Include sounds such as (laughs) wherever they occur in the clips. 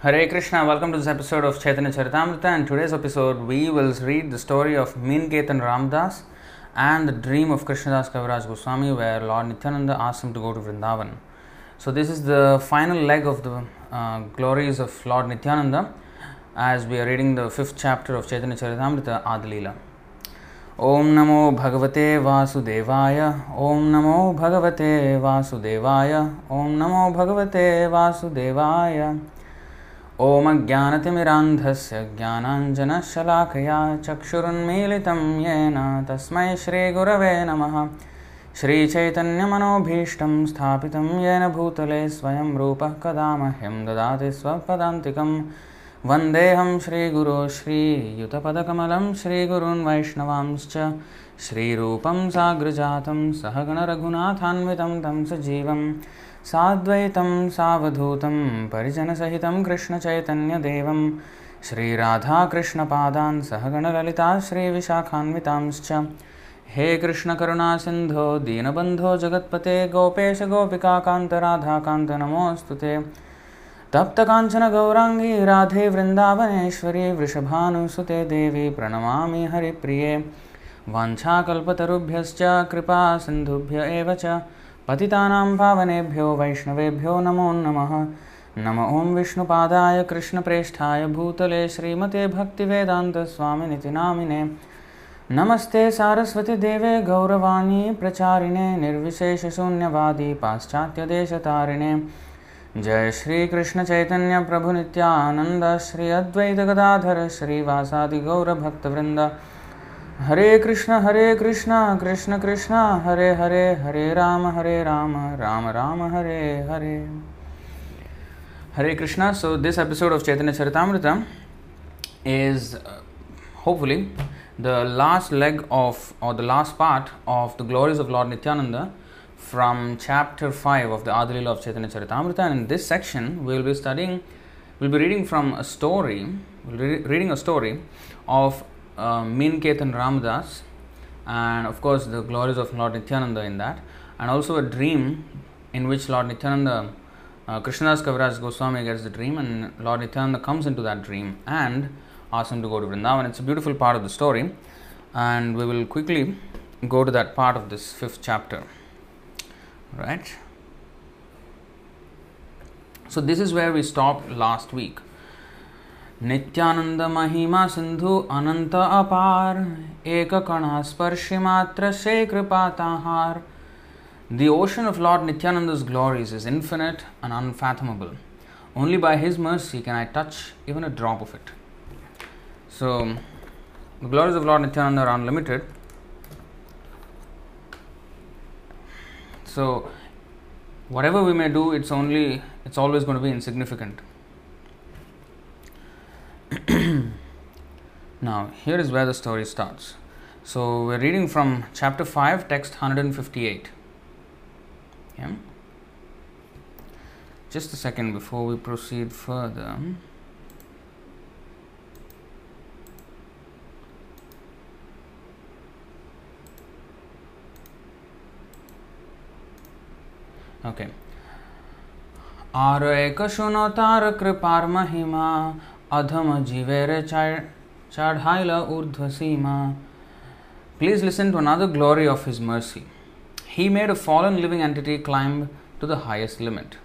Hare Krishna, welcome to this episode of Chaitanya Charitamrita. And today's episode, we will read the story of Meenketan Ramdas and the dream of Krishnadas Kaviraj Goswami, where Lord Nityananda asked him to go to Vrindavan. So, this is the final leg of the uh, glories of Lord Nityananda as we are reading the fifth chapter of Chaitanya Charitamrita Adilila. ॐ नमो भगवते वासुदेवाय ॐ नमो भगवते वासुदेवाय ॐ नमो भगवते वासुदेवाय ॐ अज्ञानतिमिरान्धस्य ज्ञानाञ्जनशलाकया चक्षुरुन्मीलितं येन तस्मै श्रीगुरवे नमः। श्रीचैतन्यमनोभीष्टं स्थापितं येन भूतले स्वयं रूपः कदा मह्यं ददाति स्वपदान्तिकम् वन्देऽहं श्रीगुरो श्रीयुतपदकमलं श्रीगुरून् वैष्णवांश्च। श्रीरूपं साग्रजातं सहगणरघुनाथान्वितं तं सजीवं साद्वैतं सावधूतं परिजनसहितं कृष्णचैतन्यदेवं श्रीराधाकृष्णपादान् सहगणललिता श्रीविशाखान्वितांश्च हे कृष्णकरुणासिन्धो, दीनबन्धो जगत्पते, गोपेश गोपिकान्त नमोऽस्तु ते। तप्तकाञ्चन गौराङ्गी राधे वृन्दावनेश्वरी वृषभानुसुते देवी, प्रणमामि हरिप्रिये। वाञ्छाकल्पतरुभ्यश्च कृपा सिन्धुभ्य एव च। पतितानां पावनेभ्यो वैष्णवेभ्यो नमो नमः। नम ॐ विष्णुपादाय कृष्णप्रेष्ठाय भूतले श्रीमते भक्तिवेदान्तस्वामिनिति नामिने नमस्ते सारस्वतीदेवे गौरवाणी प्रचारिणे, निर्विशेषशून्यवादी पाश्चात्यदेशतारिणे। जय श्री कृष्ण चैतन्य प्रभु Nityanand Shri Advaita Gadadhar Hare Krishna, Hare Krishna, Krishna Krishna, Hare Hare, Hare Rama Hare Rama Rama Rama Hare Hare Hare Krishna. So, this episode of Chaitanya Charitamrita is uh, hopefully the last leg of, or the last part of the glories of Lord Nityananda from chapter 5 of the Adilila of Chaitanya Charitamrita. And in this section, we will be studying, we'll be reading from a story, reading a story of uh, Meenketan Ramdas, and of course the glories of Lord Nityananda in that, and also a dream in which Lord Nityananda, uh, Krishnadas Kaviraj Goswami gets the dream, and Lord Nityananda comes into that dream and asks him to go to Vrindavan. It's a beautiful part of the story, and we will quickly go to that part of this fifth chapter. Right? So this is where we stopped last week Nityanand महिमा सिंधु अनंत अपार एक कणा स्पर्शी मात्र से कृपाताहार The ocean of Lord Nityananda's glories is infinite and unfathomable. Only by His mercy can I touch even a drop of it. So, the glories of Lord Nityananda are unlimited, So, whatever we may do, it's only it's always going to be insignificant. now, here is where the story starts. So, we're reading from chapter 5, text 158. Okay. Just a second before we proceed further. okay. आर कृपार महिमा Please listen to another glory of his mercy. He made a fallen living entity climb to the highest limit.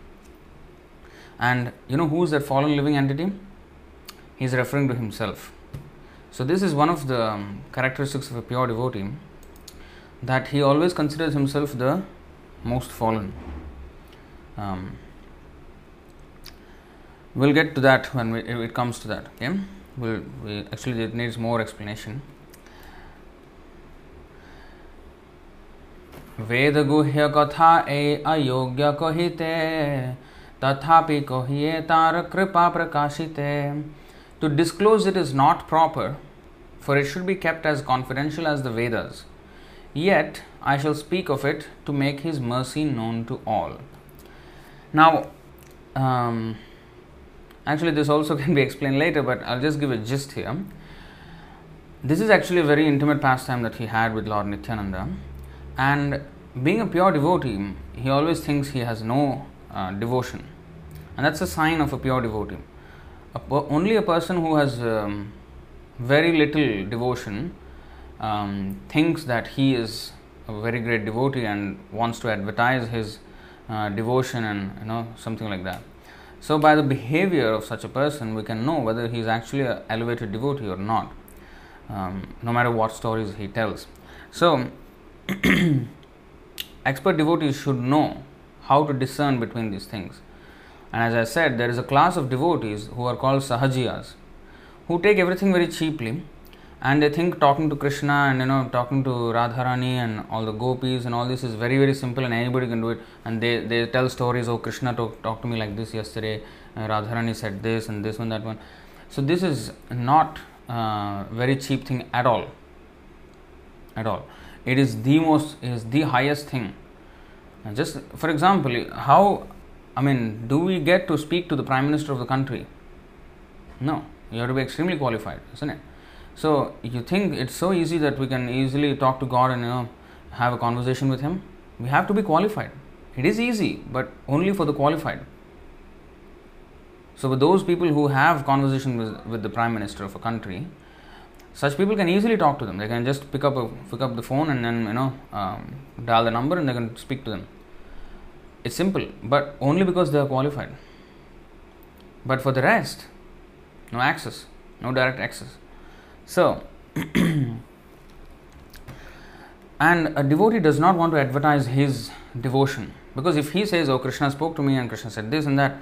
And you know who is that fallen living entity? He's referring to himself. So, this is one of the um, characteristics of a pure devotee that he always considers himself the most fallen. Um, we'll get to that when we, it comes to that. Okay, we'll, we actually it needs more explanation. वेद गुह्य कथा ए अयोग्य कहिते तथापि कहिए तार कृपा प्रकाशिते to disclose it is not proper for it should be kept as confidential as the Vedas. Yet I shall speak of it to make his mercy known to all. Now, um, actually, this also (laughs) can be explained later, but I'll just give a gist here. This is actually a very intimate pastime that he had with Lord Nityananda, and being a pure devotee, he always thinks he has no uh, devotion, and that's a sign of a pure devotee. a only a person who has um, very little devotion um, thinks that he is a very great devotee and wants to advertise his uh, devotion and you know something like that. So by the behavior of such a person, we can know whether he is actually an elevated devotee or not, um, no matter what stories he tells. So (clears throat) expert devotees should know how to discern between these things. And as I said, there is a class of devotees who are called sahajiyas, who take everything very cheaply and they think talking to Krishna and you know talking to Radharani and all the gopis and all this is very very simple and anybody can do it. And they, they tell stories oh Krishna talk, talked to me like this yesterday. Uh, Radharani said this and this one that one. So this is not uh, very cheap thing at all. At all. It is the most is the highest thing. And just for example how I mean do we get to speak to the prime minister of the country? No. You have to be extremely qualified isn't it so you think it's so easy that we can easily talk to God and you know have a conversation with Him? We have to be qualified. It is easy, but only for the qualified. So with those people who have conversation with, with the prime minister of a country, such people can easily talk to them. They can just pick up a, pick up the phone and then you know um, dial the number and they can speak to them. It's simple, but only because they are qualified. But for the rest, no access, no direct access. So, (clears throat) and a devotee does not want to advertise his devotion because if he says, Oh, Krishna spoke to me and Krishna said this and that,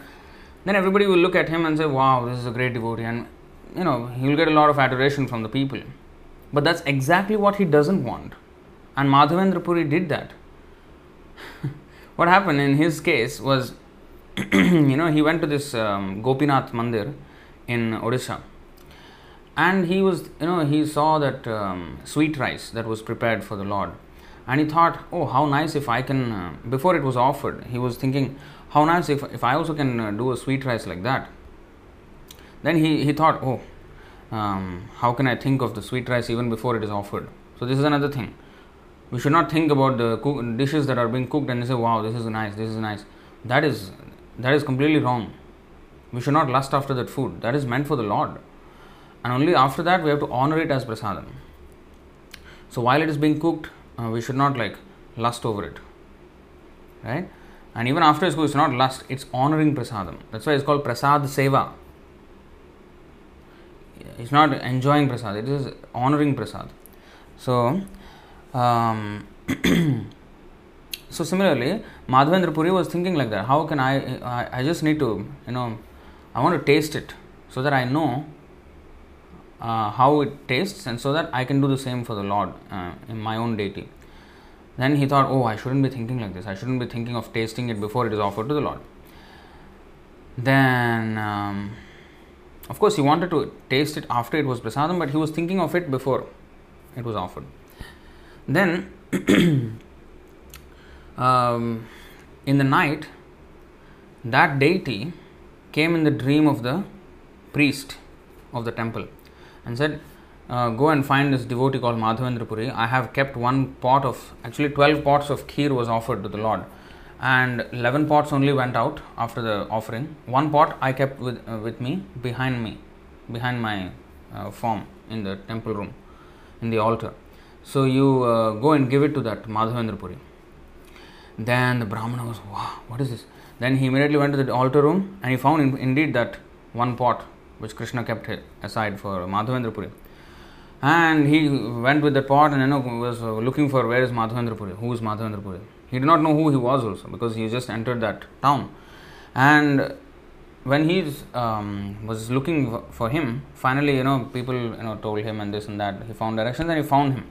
then everybody will look at him and say, Wow, this is a great devotee, and you know, he'll get a lot of adoration from the people. But that's exactly what he doesn't want. And Madhavendra Puri did that. (laughs) what happened in his case was, (clears throat) you know, he went to this um, Gopinath Mandir in Odisha and he was you know he saw that um, sweet rice that was prepared for the lord. And he thought oh how nice if i can uh, before it was offered he was thinking how nice if, if i also can uh, do a sweet rice like that. Then he, he thought oh um, how can i think of the sweet rice even before it is offered? So this is another thing. We should not think about the cook, dishes that are being cooked and say wow this is nice this is nice. That is that is completely wrong. We should not lust after that food. That is meant for the lord and only after that we have to honor it as prasadam. So while it is being cooked, uh, we should not like lust over it, right? And even after it's cooked, it's not lust; it's honoring prasadam. That's why it's called prasad seva. It's not enjoying prasad; it is honoring prasad. So, um, (clears throat) so similarly, Madhavendra Puri was thinking like that. How can I, I? I just need to, you know, I want to taste it so that I know uh, how it tastes and so that I can do the same for the Lord uh, in my own deity. Then he thought, oh, I shouldn't be thinking like this. I shouldn't be thinking of tasting it before it is offered to the Lord. Then, um, of course, he wanted to taste it after it was prasadam, but he was thinking of it before it was offered. Then, (clears throat) um, in the night, that deity came in the dream of the priest of the temple and said, uh, Go and find this devotee called Madhavendra Puri. I have kept one pot of, actually, 12 pots of kheer was offered to the Lord, and 11 pots only went out after the offering. One pot I kept with, uh, with me behind me, behind my uh, form in the temple room, in the altar. So you uh, go and give it to that Madhavendra Puri. Then the Brahmana was, wow, what is this? Then he immediately went to the altar room and he found in, indeed that one pot which Krishna kept aside for Madhavendra Puri. And he went with the pot and you know, was looking for where is Madhavendra Puri, who is Madhavendra Puri. He did not know who he was also because he just entered that town. And when he um, was looking for him, finally, you know, people you know told him and this and that. He found directions and he found him.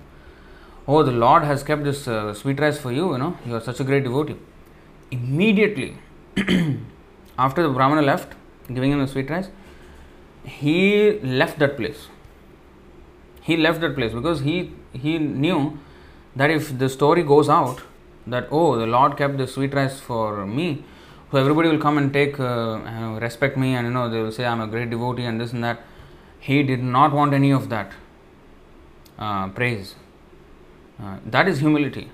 Oh, the Lord has kept this uh, sweet rice for you. You know, you are such a great devotee. Immediately, (clears throat) after the Brahmana left, giving him the sweet rice, he left that place. He left that place because he he knew that if the story goes out that oh the Lord kept the sweet rice for me, so everybody will come and take uh, respect me and you know they will say I'm a great devotee and this and that. He did not want any of that uh, praise. Uh, that is humility.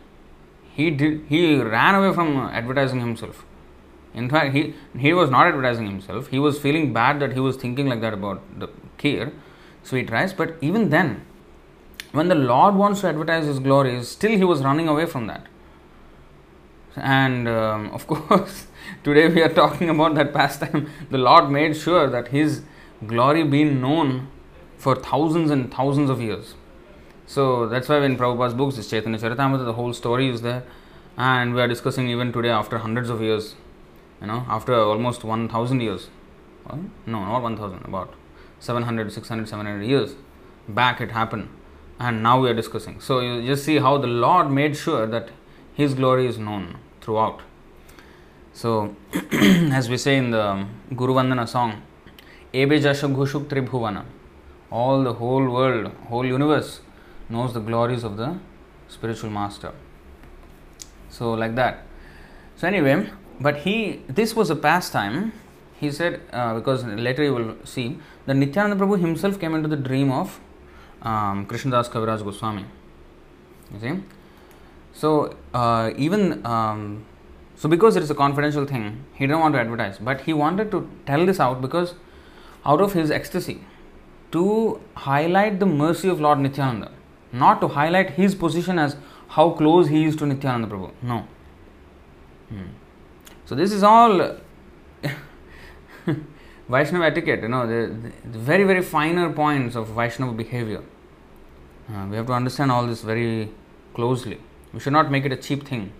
He did. He ran away from advertising himself. In fact, he, he was not advertising himself. He was feeling bad that he was thinking like that about the kheer, sweet rice. But even then, when the Lord wants to advertise His glories, still he was running away from that. And um, of (laughs) course, today we are talking about that pastime. The Lord made sure that His glory being known for thousands and thousands of years. So that's why in Prabhupada's books, this Chaitanya Charitamrita, the whole story is there. And we are discussing even today after hundreds of years, you know, after almost 1000 years. Well, no, not 1000, about 700, 600, 700 years back it happened. And now we are discussing. So you just see how the Lord made sure that His glory is known throughout. So, (clears throat) as we say in the Guru Vandana song, Ebe Jasha Ghushuk Tribhuvana, all the whole world, whole universe knows the glories of the spiritual master. So, like that. So, anyway, but he, this was a pastime. He said, uh, because later you will see that Nityananda Prabhu himself came into the dream of um, Krishnadas Kaviraj Goswami. You see? So, uh, even um, so, because it is a confidential thing, he didn't want to advertise, but he wanted to tell this out because out of his ecstasy to highlight the mercy of Lord Nityananda, not to highlight his position as how close he is to Nityananda Prabhu. No. Hmm. So, this is all (laughs) Vaishnava etiquette, you know, the, the, very, very finer points of Vaishnava behavior. Uh, we have to understand all this very closely. We should not make it a cheap thing.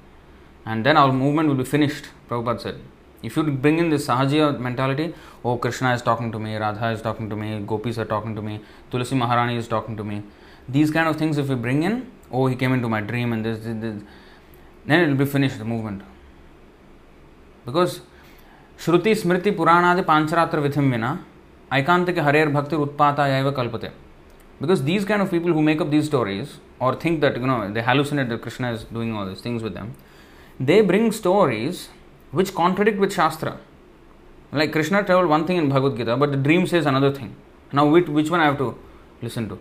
And then our movement will be finished, Prabhupada said. If you bring in this Sahajiya mentality, oh, Krishna is talking to me, Radha is talking to me, Gopis are talking to me, Tulasi Maharani is talking to me, these kind of things, if we bring in, oh, he came into my dream and this, this, this then it will be finished, the movement. Because श्रुति स्मृति पुराणादि पांचरात्र विधिम विना aikantiki Harer Bhakti Utpata Yaiva Kalpate. Because these kind of people who make up these stories or think that, you know, they hallucinate that Krishna is doing all these things with them, they bring stories which contradict with Shastra. Like Krishna travelled one thing in Bhagavad Gita, but the dream says another thing. Now, which, one I have to listen to?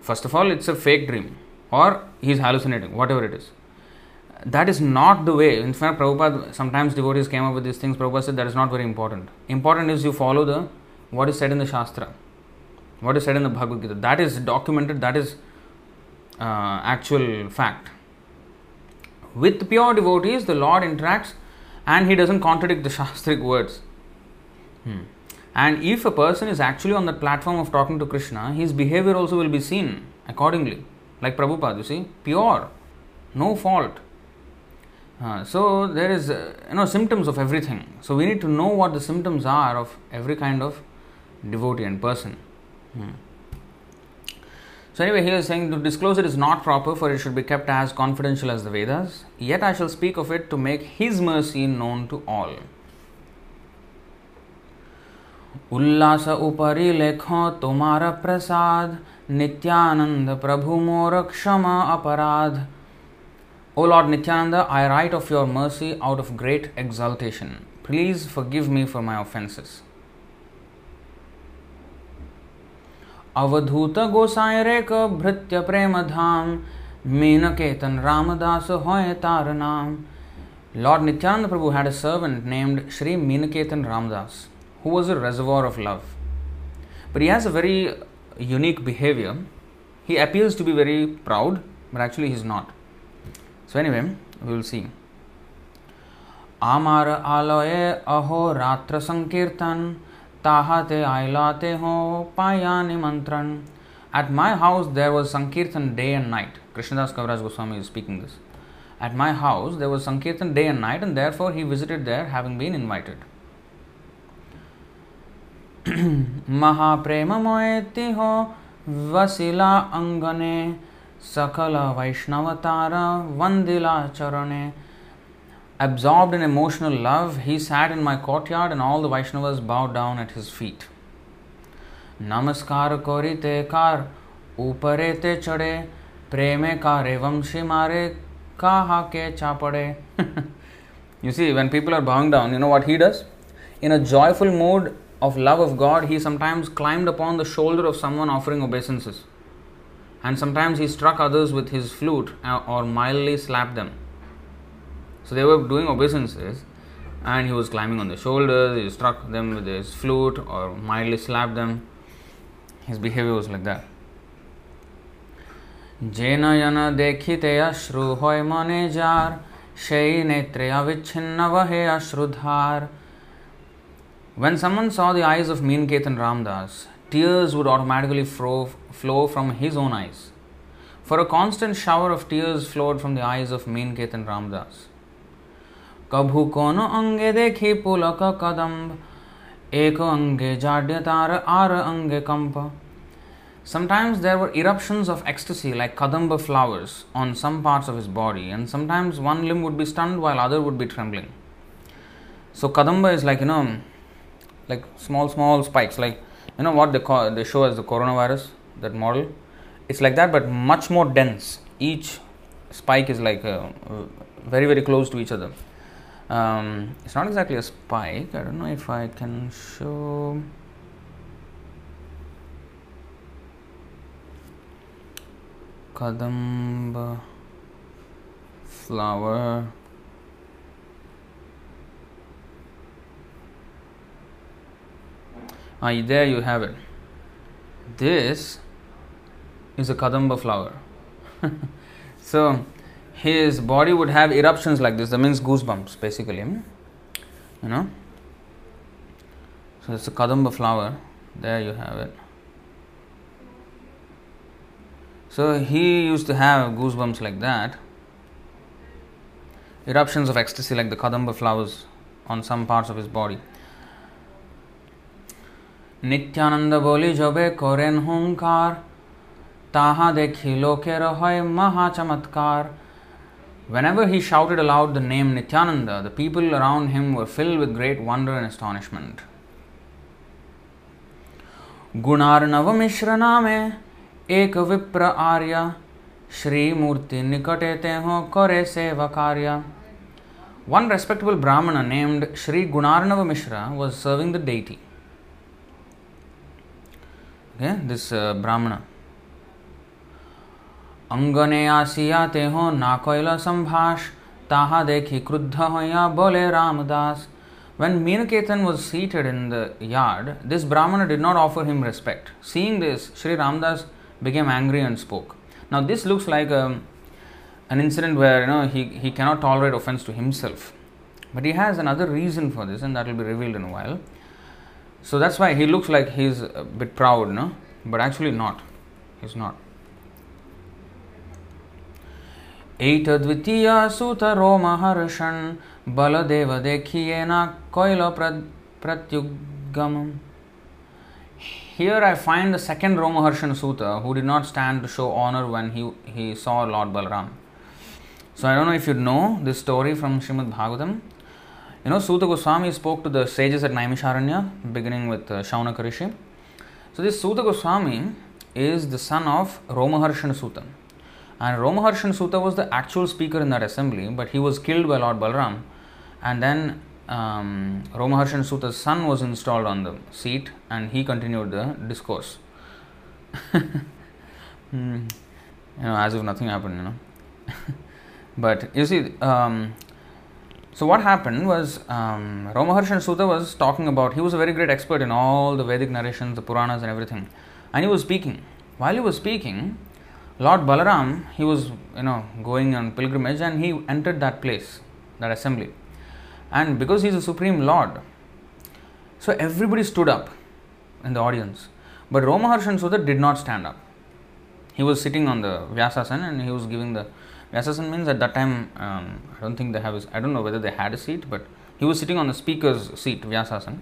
First of all, it's a fake dream or he's hallucinating, whatever it is that is not the way. In fact, Prabhupada, sometimes devotees came up with these things. Prabhupada said that is not very important. Important is you follow the what is said in the Shastra, what is said in the Bhagavad Gita. That is documented, that is uh, actual fact. With pure devotees, the Lord interacts and he doesn't contradict the (laughs) Shastric words. Hmm. And if a person is actually on the platform of talking to Krishna, his behavior also will be seen accordingly. Like Prabhupada, you see, pure, no fault uh, so there is uh, you know symptoms of everything. So we need to know what the symptoms are of every kind of devotee and person. Hmm. So anyway, he is saying to disclose it is not proper, for it should be kept as confidential as the Vedas. Yet I shall speak of it to make His mercy known to all. उल्लास उपरि लेखो तुम्हारा प्रसाद नित्यानंद प्रभु मोर क्षमा अपराध O Lord Nityananda, I write of your mercy out of great exultation. Please forgive me for my offenses. अवधूत गोसाई रेक भृत्य प्रेम धाम mean Ketan Ramdas होय तार नाम Lord Nityananda Prabhu had a servant named Sri Meenaketan Ramdas, who was a reservoir of love. But he has a very unique behavior. He appears to be very proud, but actually he is not. So, anyway, we will see. आमार आलये अहो रात्र संकीर्तन ताहाते आयलाते हो पाया निमंत्रण At my house there was Sankirtan day and night. Krishnadas Kaviraj Goswami is speaking this. At my house there was Sankirtan day and night, and therefore he visited there having been invited. महाप्रेममयति हो वसिला अंगने सकल वैष्णवतार वंदिला चरणे Absorbed in emotional love, he sat in my courtyard and all the Vaishnavas bowed down at his feet. नमस्कार कोरिते car ऊपरे ते चढ़े प्रेमे कारे वंशी मारे kaha ke chapade. you see, when people are bowing down, you know what he does? In a joyful mood of love of God, he sometimes climbed upon the shoulder of someone offering obeisances and sometimes he struck others with his flute uh, or mildly slapped them. So they were doing obeisances, and he was climbing on the shoulders, he struck them with his flute or mildly slapped them. His behavior was like that. When someone saw the eyes of Meenketan Ramdas, tears would automatically flow, flow from his own eyes. For a constant shower of tears flowed from the eyes of Meenketan Ramdas. Kabhu kono অঙ্গে দেখি পুলক কদম্ব এক অঙ্গে জাড্য তার আর kampa. Sometimes there were eruptions of ecstasy like kadamba flowers on some parts of his body, and sometimes one limb would be stunned while other would be trembling. So kadamba is like you know, like small small spikes, like you know what they call they show as the coronavirus that model. It's like that, but much more dense. Each spike is like uh, very very close to each other. Um, it's not exactly a spike. I don't know if I can show. Kadamba flower. There you have it. This is a Kadamba flower. (laughs) so his body would have eruptions like this. That means goosebumps, basically. Hmm? You know. So it's a Kadamba flower. There you have it. So he used to have goosebumps like that, eruptions of ecstasy like the kadamba flowers on some parts of his body. Nityananda বলি জবে করেন হুঙ্কার তাহা দেখি লোকের হয় মহা চমৎকার Whenever he shouted aloud the name Nityananda, the people around him were filled with great wonder and astonishment. गुणार्णव मिश्र नामे एक विप्र आर्य श्री मूर्ति निकटे ते हो करे सेवा कार्य One respectable Brahmana named Sri Gunarnava Mishra was serving the deity. okay, this uh, Brahmana. অঙ্গনে আসিয়া তেহ না কইল সম্ভাষ তাহা দেখি ক্রুদ্ধ হইয়া বলে Ramdas When Meenaketan was seated in the yard, this Brahmana did not offer him respect. Seeing this, Sri Ramdas became angry and spoke. Now, this looks like a, an incident where you know he, he cannot tolerate offense to himself. But he has another reason for this, and that will be revealed in a while. So that's why he looks like he's a bit proud, no? But actually not. He's not. एतद्वितीया सुत रोमहर्षन् बलदेव देखियेना कोइल प्रत्युगमम् Here I find the second Romaharshan Suta who did not stand to show honor when he, he saw Lord Balram. So I don't know if you know this story from Srimad Bhagavatam. You know, Suta Goswami spoke to the sages at Naimisharanya, beginning with uh, Shaunaka. So this Suta Goswami is the son of Romaharshan Suta. And Romaharshan Suta was the actual speaker in that assembly, but he was killed by Lord Balram. And then um, Romaharshan Suta's son was installed on the seat and he continued the discourse. (laughs) mm, you know, as if nothing happened, you know. (laughs) but you see, um, so what happened was um, Romaharshan Suta was talking about, he was a very great expert in all the Vedic narrations, the Puranas, and everything. And he was speaking. While he was speaking, Lord Balaram, he was, you know, going on pilgrimage and he entered that place, that assembly. And because he's a supreme Lord, so everybody stood up in the audience. But Romaharshan Suta did not stand up. He was sitting on the Vyasasana and he was giving the Vyasasana means at that time, um, I don't think they have, I don't know whether they had a seat, but he was sitting on the speaker's seat, Vyasasana.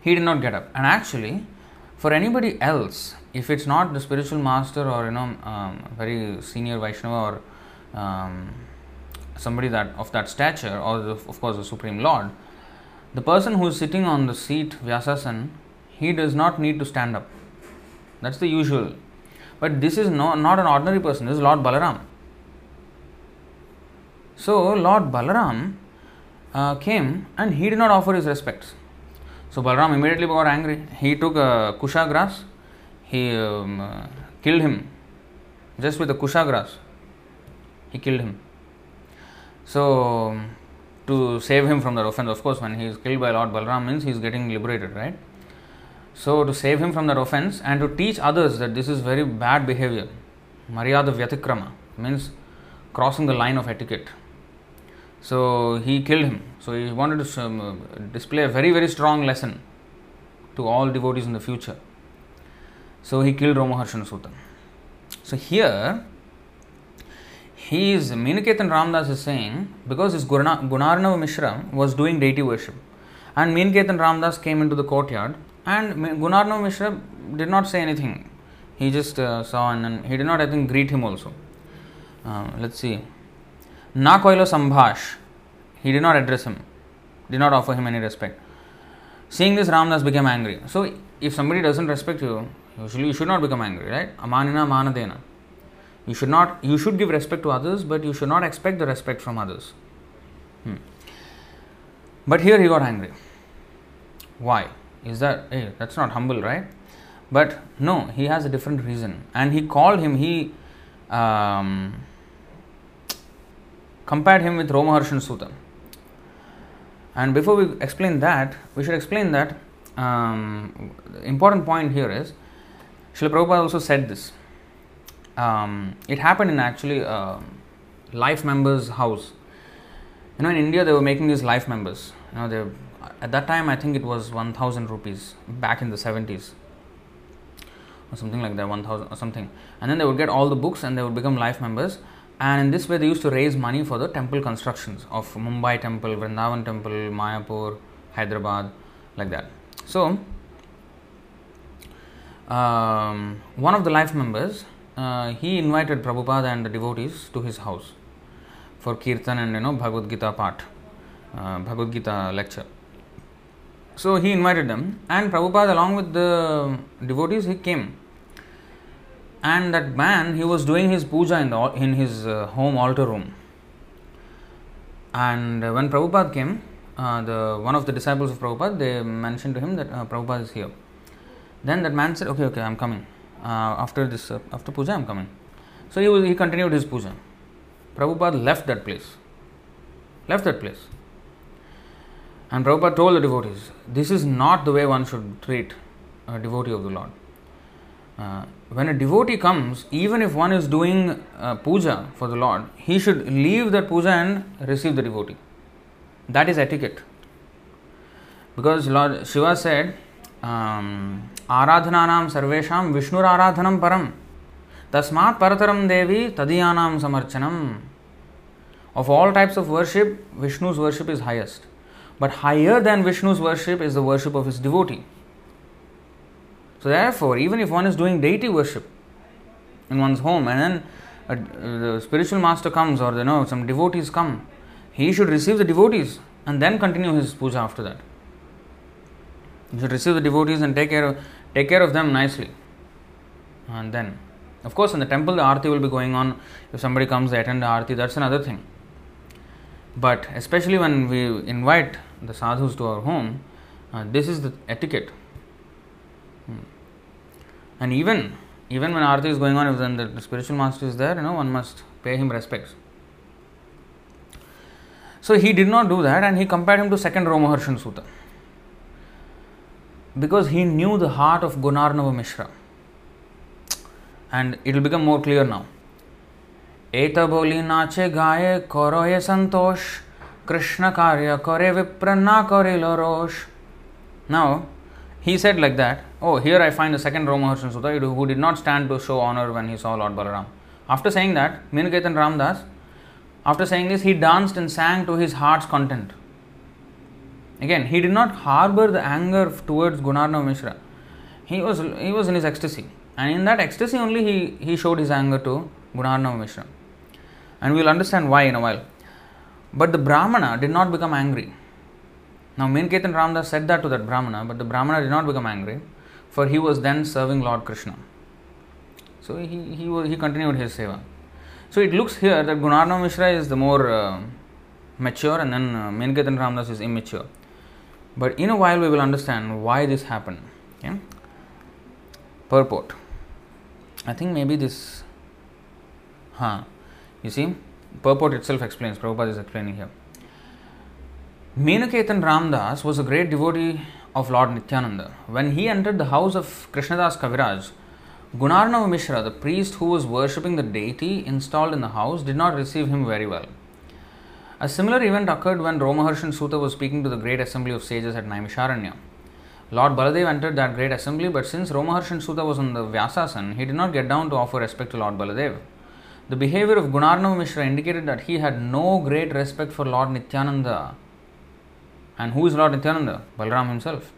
He did not get up. And actually, for anybody else, if it's not the spiritual master or you know um, very senior Vaishnava or um, somebody that of that stature or the, of course the supreme lord, the person who is sitting on the seat Vyasasan, he does not need to stand up. That's the usual. But this is no, not an ordinary person. This is Lord Balaram. So Lord Balaram uh, came and he did not offer his respects. So Balaram immediately got angry. He took a kusha grass, he um, uh, killed him just with a kusha grass. He killed him. So, to save him from that offense, of course, when he is killed by Lord Balaram means he is getting liberated, right? So, to save him from that offense and to teach others that this is very bad behavior, Maryada Vyatikrama means crossing the line of etiquette. So, he killed him. So, he wanted to um, display a very, very strong lesson to all devotees in the future. So, he killed Romaharshan Suta. So, here he is Meniketan Ramdas is saying because his Gunarnava Mishra was doing deity worship and Meniketan Ramdas came into the courtyard and Gunarnava Mishra did not say anything. He just uh, saw and, and he did not, I think, greet him also. Uh, let's see. Na Koilo Sambhash. He did not address him, did not offer him any respect. Seeing this, Ramdas became angry. So, if somebody doesn't respect you, usually you should not become angry, right? Amanina manadena. You should not. You should give respect to others, but you should not expect the respect from others. Hmm. But here he got angry. Why? Is that hey, that's not humble, right? But no, he has a different reason, and he called him. He um, compared him with Romaharshan Suta. And before we explain that, we should explain that um, important point here is Srila Prabhupada also said this um, it happened in actually uh, life members' house. You know, in India they were making these life members. You know, they at that time I think it was one thousand rupees back in the seventies or something like that, one thousand or something. And then they would get all the books and they would become life members. And in this way, they used to raise money for the temple constructions of Mumbai temple, Vrindavan temple, Mayapur, Hyderabad, like that. So, um, one of the life members uh, he invited Prabhupada and the devotees to his house for kirtan and you know Bhagavad Gita part, uh, Bhagavad Gita lecture. So he invited them, and Prabhupada, along with the devotees, he came. And that man, he was doing his puja in, the, in his uh, home altar room. And when Prabhupada came, uh, the one of the disciples of Prabhupada, they mentioned to him that uh, Prabhupada is here. Then that man said, "Okay, okay, I'm coming." uh, after this uh, after puja I'm coming. So he was, he continued his puja. Prabhupada left that place. Left that place. And Prabhupada told the devotees, this is not the way one should treat a devotee of the Lord. Uh, when a devotee comes, even if one is doing uh, puja for the Lord, he should leave that puja and receive the devotee. That is etiquette. Because Lord Shiva said, आराधनानां सर्वेषां विष्णुराराधनं परं तस्मात् परतरं देवी तदीयानां समर्चनम् of all types of worship, Vishnu's worship is highest. But higher than Vishnu's worship is the worship of his devotee. So, therefore, even if one is doing deity worship in one's home and then a, the spiritual master comes or you know some devotees come, he should receive the devotees and then continue his puja after that. He should receive the devotees and take care of take care of them nicely. And then, of course, in the temple, the arti will be going on. If somebody comes, they attend the arti. That's another thing. But especially when we invite the sadhus to our home, uh, this is the etiquette. And even even when arti is going on, if then the spiritual master is there, you know, one must pay him respects. So he did not do that, and he compared him to second Romaharshan Suta because he knew the heart of Gunarnava Mishra. And it will become more clear now. Eta boli nache gaye ye santosh, Krishna karya kore vipranna kore lorosh. Now, he said like that, oh, here I find the second Romaharshan Suta who did not stand to show honor when he saw Lord Balaram. After saying that, Meniketan Ramdas, after saying this, he danced and sang to his heart's content. Again, he did not harbor the anger towards Gunarnav Mishra. He was he was in his ecstasy, and in that ecstasy only he, he showed his anger to Gunarnav Mishra. And we will understand why in a while. But the Brahmana did not become angry. Now, Meniketan Ramdas said that to that Brahmana, but the Brahmana did not become angry, for he was then serving Lord Krishna. So he, he, he continued his seva. So it looks here that Gunarnav Mishra is the more uh, mature and then uh, Meniketan Ramdas is immature. But in a while, we will understand why this happened. Okay? Purport. I think maybe this. Huh. You see, purport itself explains, Prabhupada is explaining here. Menaketan Ramdas was a great devotee of Lord Nityananda. When he entered the house of Krishnadas Kaviraj, Gunarnav Mishra, the priest who was worshipping the deity installed in the house, did not receive him very well. A similar event occurred when Romaharshan Suta was speaking to the great assembly of sages at Naimisharanya. Lord Baladev entered that great assembly, but since Romaharshan Suta was on the Vyasasan, he did not get down to offer respect to Lord Baladev. The behavior of Gunarnav Mishra indicated that he had no great respect for Lord Nityananda. And who is Lord Nityananda? Balram himself.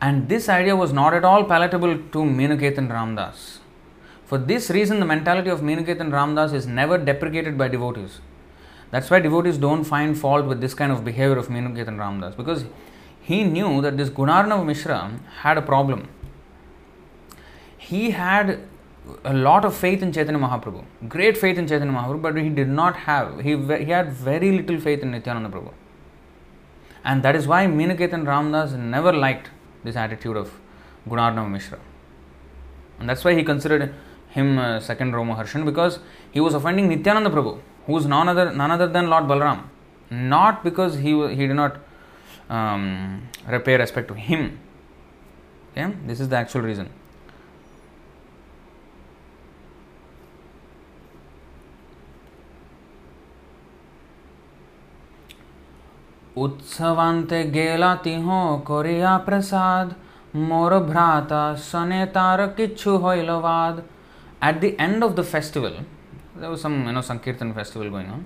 And this idea was not at all palatable to Menuketan Ramdas. For this reason, the mentality of Menuketan Ramdas is never deprecated by devotees. That's why devotees don't find fault with this kind of behavior of Menuketan Ramdas because he knew that this Gunarnav Mishra had a problem. He had a lot of faith in Chaitanya Mahaprabhu, great faith in Chaitanya Mahaprabhu, but he did not have, he, he had very little faith in Nityananda Prabhu. And that is why Menuketan Ramdas never liked this attitude of Gunarnav Mishra. And that's why he considered him uh, second Roma Harshan because he was offending Nityananda Prabhu, who is none other, none other than Lord Balram. Not because he, he did not um, repay respect to him. Okay? This is the actual reason. उत्सवांत गेला तिहो Korea प्रसाद मोर भ्राता सने तार किच्छु होइल वाद at the end of the festival there was some you know sankirtan festival going on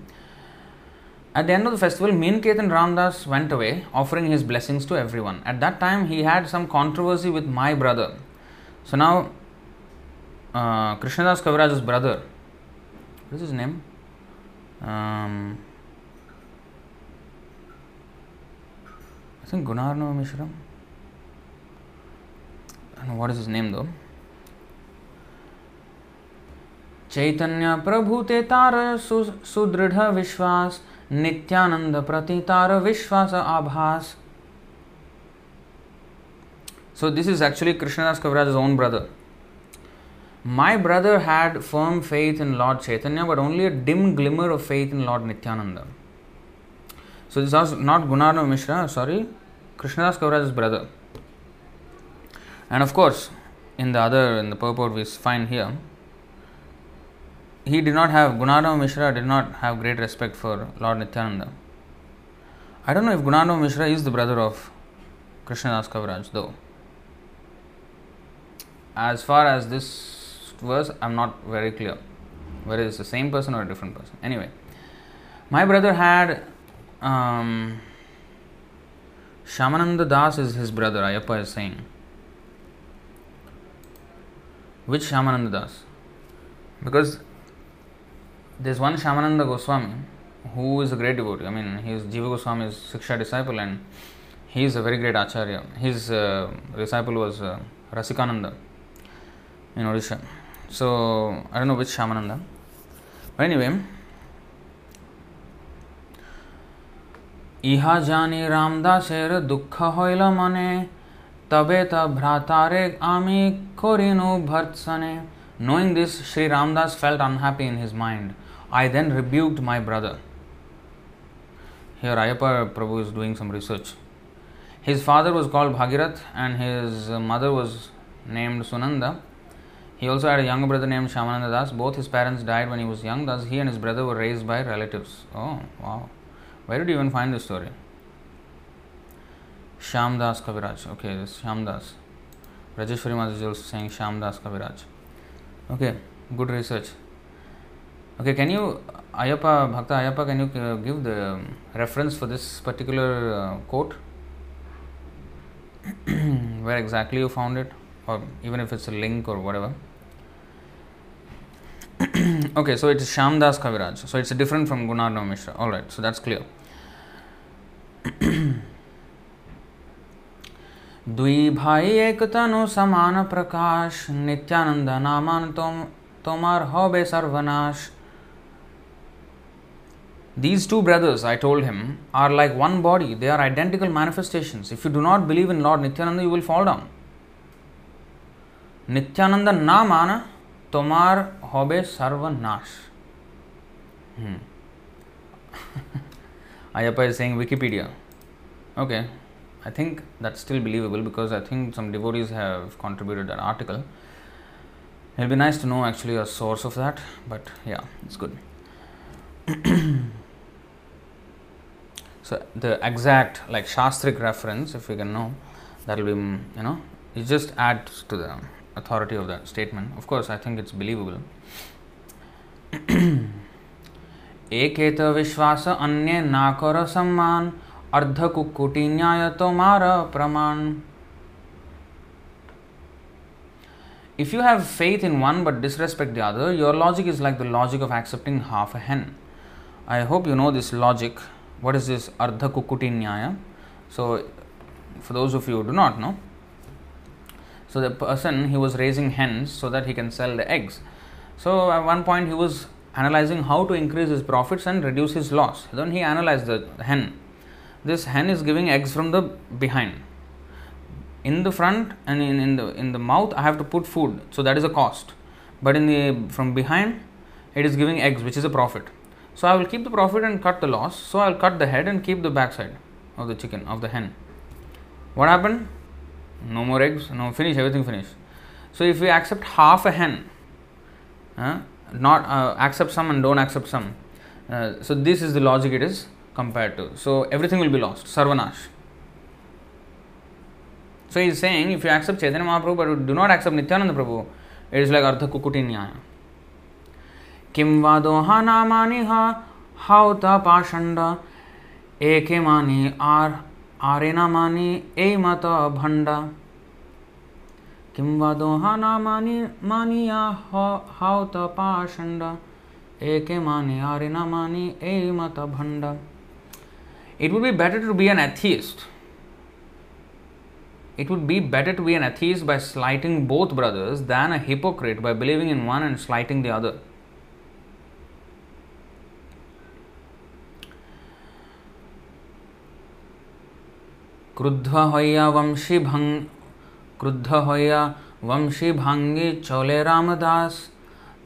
at the end of the festival mean ketan ramdas went away offering his blessings to everyone at that time he had some controversy with my brother so now uh, krishnadas kaviraj's brother what is his name um, I think Gunarno Mishra. I don't know what is his name though. चैतन्य प्रभु ते तार सुदृढ़ विश्वास नित्यानंद प्रति तार विश्वास आभास So this is actually Krishnadas Kaviraj's own brother. My brother had firm faith in Lord Chaitanya, but only a dim glimmer of faith in Lord Nityananda. So this was not Gunarno Mishra, sorry, Krishnadas Kaviraj's brother. And of course, in the other, in the purport we find here, he did not have, Gunarno Mishra did not have great respect for Lord Nityananda. I don't know if Gunarno Mishra is the brother of Krishnadas Kaviraj though. As far as this verse, I'm not very clear whether it's the same person or a different person. Anyway, my brother had um, Shamananda Das is his brother, Ayappa is saying. Which Shamananda Das? Because there's one Shamananda Goswami who is a great devotee. I mean, he is Jiva Goswami's Siksha disciple and he is a very great Acharya. His uh, disciple was uh, Rasikananda in Odisha. So, I don't know which Shamananda. But anyway, ইহা জানি রামদাসের দুঃখ হইল মনে তবে তা ভ্রাতারে আমি করিনু ভর্ৎসনে Knowing this, Sri Ramdas felt unhappy in his mind. I then rebuked my brother. Here Ayappa Prabhu is doing some research. His father was called Bhagirath and his mother was named Sunanda. He also had a younger brother named Shamananda Das. Both his parents died when he was young, thus he and his brother were raised by relatives. Oh, wow. Where did you even find this story? Shamdas Kaviraj. Okay, this Shamdas. Rajeshwari Mataji is also saying Shamdas Kaviraj. Okay, good research. Okay, can you, Ayappa, Bhakta Ayappa, can you uh, give the reference for this particular uh, quote? (clears throat) Where exactly you found it, or even if it's a link or whatever. (clears throat) okay, so it's Shamdas Kaviraj. So it's different from Gunarno Mishra. Alright, so that's clear. दुई भाई एक तनु समान प्रकाश Nityanand Naaman तुम तोमार होबे सर्वनाश These two brothers, I told him, are like one body. They are identical manifestations. If you do not believe in Lord Nityananda, you will fall down. Nityananda na mana, tomar hobe sarva nash. Hmm. Ayappa is saying Wikipedia. Okay, I think that's still believable because I think some devotees have contributed that article. It'll be nice to know actually a source of that, but yeah, it's good. (coughs) so the exact like shastric reference, if we can know, that will be you know it just adds to the authority of that statement. Of course, I think it's believable. (coughs) एकेत विश्वास अन्य नाकर सम्मान अर्ध कुक्कुटी न्याय तो मार प्रमाण If you have faith in one but disrespect the other, your logic is like the logic of accepting half a hen. I hope you know this logic. What is this Ardha Kukuti Nyaya? So, for those of you who do not know, so the person he was raising hens so that he can sell the eggs. So at one point he was analyzing how to increase his profits and reduce his loss. Then he analyzed the hen. This hen is giving eggs from the behind. In the front and in, in the in the mouth I have to put food, so that is a cost. But in the from behind it is giving eggs, which is a profit. So I will keep the profit and cut the loss. So I will cut the head and keep the backside of the chicken of the hen. What happened? No more eggs, no finish, everything finished. So if we accept half a hen, uh, not uh, accept some and don't accept some. Uh, so this is the logic it is compared to. So everything will be lost. Sarvanash. So he is saying if you accept Chaitanya Mahaprabhu but do not accept Nityananda Prabhu, it is like Artha Kukuti Nyaya. Kim vadoha namani ha hauta pashanda eke mani ar arena mani e mata bhanda किं वा दोहानामानिमानिया हौत पाषण्ड। एकेमानि आरिनामानि एमत भण्ड it would be better to be an atheist it would be better to be an atheist by slighting both brothers than a hypocrite by believing in one and slighting the other क्रुद्ध हय्या वंशी भंग क्रुद्ध होया, वंशी भांगे चौले रामदास।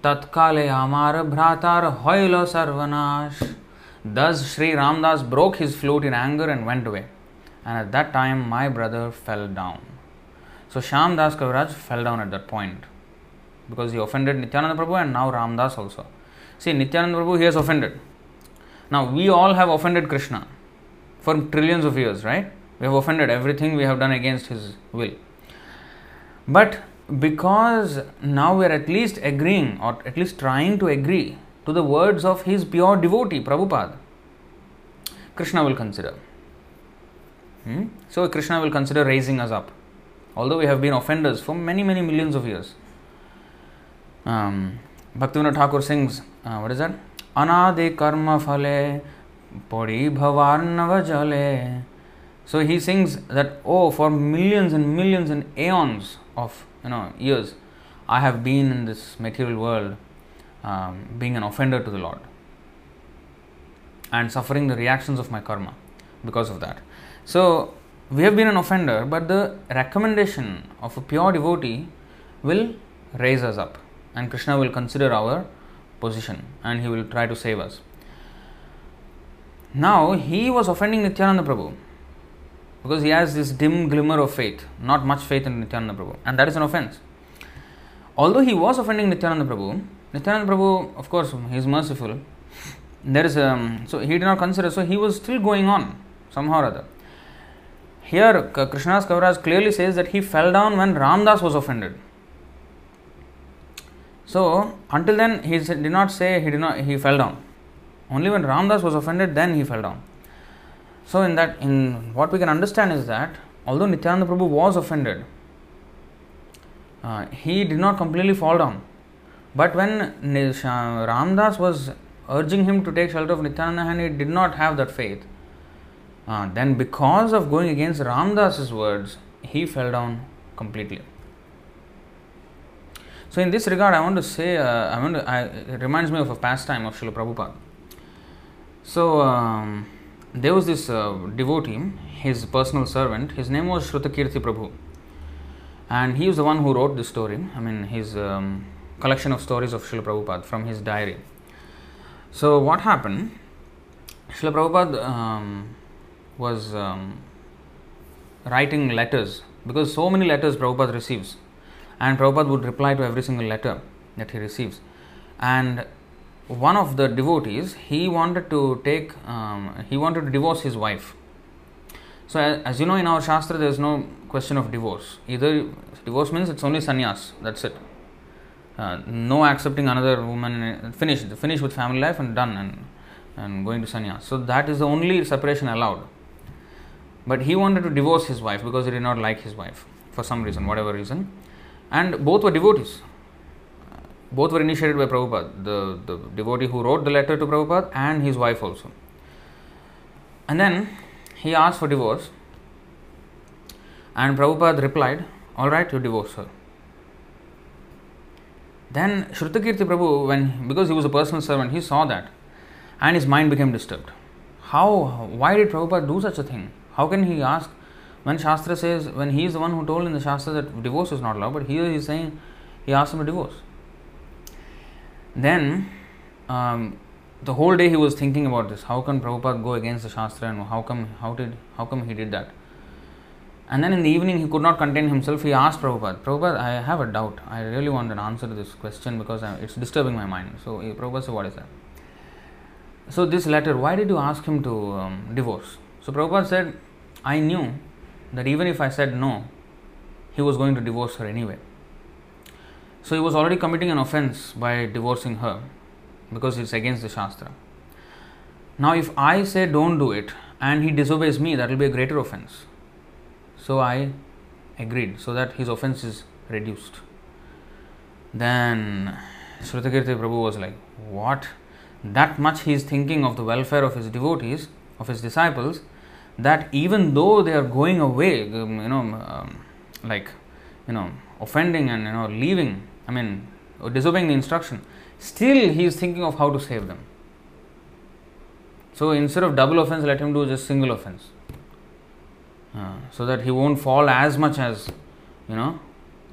तत्काल अमार भ्रातार होयलो सर्वनाश। Thus, Shri Ramdas broke his flute in anger and went way and at that time my brother fell down so Shyamdas Kaviraj fell down at that point because he offended Nityananda Prabhu and now Ramdas also see Nityananda Prabhu he has offended now we all have offended Krishna for trillions of years right we have offended everything we have done against his will But because now we are at least agreeing or at least trying to agree to the words of his pure devotee, Prabhupada, Krishna will consider. Hmm? So Krishna will consider raising us up. Although we have been offenders for many, many millions of years. Um, Bhaktivinoda Thakur sings, uh, what is that? Anade karma phale pori bhavarnava jale. So he sings that, oh, for millions and millions and aeons of you know years, I have been in this material world, um, being an offender to the Lord, and suffering the reactions of my karma because of that. So we have been an offender, but the recommendation of a pure devotee will raise us up, and Krishna will consider our position, and he will try to save us. Now he was offending Nityananda Prabhu because he has this dim glimmer of faith, not much faith in Nityananda Prabhu, and that is an offense. Although he was offending Nityananda Prabhu, Nityananda Prabhu, of course, he is merciful. There is um, so he did not consider, so he was still going on somehow or other. Here, Krishnadas Kaviraj clearly says that he fell down when Ramdas was offended. So until then, he did not say he did not he fell down. Only when Ramdas was offended, then he fell down. So, in that, in what we can understand is that although Nityananda Prabhu was offended, uh, he did not completely fall down. But when Ramdas was urging him to take shelter of Nityananda and he did not have that faith, uh, then because of going against Ramdas's words, he fell down completely. So, in this regard, I want to say, uh, I want to, I, it reminds me of a pastime of Srila Prabhupada. So, um, there was this uh, devotee, his personal servant, his name was Shrutakirti Prabhu. And he was the one who wrote this story, I mean, his um, collection of stories of Srila Prabhupada from his diary. So, what happened? Srila Prabhupada um, was um, writing letters because so many letters Prabhupada receives, and Prabhupada would reply to every single letter that he receives. And one of the devotees, he wanted to take, um, he wanted to divorce his wife. So, as you know, in our Shastra, there is no question of divorce. Either divorce means it's only sannyas, that's it. Uh, no accepting another woman, finish, finish with family life and done, and, and going to sannyas. So, that is the only separation allowed. But he wanted to divorce his wife because he did not like his wife for some reason, whatever reason. And both were devotees. Both were initiated by Prabhupada, the, the devotee who wrote the letter to Prabhupada and his wife also. And then he asked for divorce, and Prabhupada replied, All right, you divorce her. Then Shrutakirti Prabhu, when because he was a personal servant, he saw that and his mind became disturbed. How, why did Prabhupada do such a thing? How can he ask when Shastra says, when he is the one who told in the Shastra that divorce is not allowed, but here he is saying he asked him to divorce. Then um, the whole day he was thinking about this. How can Prabhupada go against the Shastra and how come how did how come he did that? And then in the evening he could not contain himself. He asked Prabhupada, Prabhupada, I have a doubt. I really want an answer to this question because I, it's disturbing my mind. So Prabhupada said, What is that? So this letter, why did you ask him to um, divorce? So Prabhupada said, I knew that even if I said no, he was going to divorce her anyway. So he was already committing an offense by divorcing her because it's against the Shastra. Now, if I say don't do it and he disobeys me, that will be a greater offense. So I agreed so that his offense is reduced. Then Shrutakirti Prabhu was like, What? That much he is thinking of the welfare of his devotees, of his disciples, that even though they are going away, um, you know, um, like, you know, offending and, you know, leaving, I mean, disobeying the instruction, still he is thinking of how to save them. So instead of double offense, let him do just single offense. Uh, so that he won't fall as much as, you know,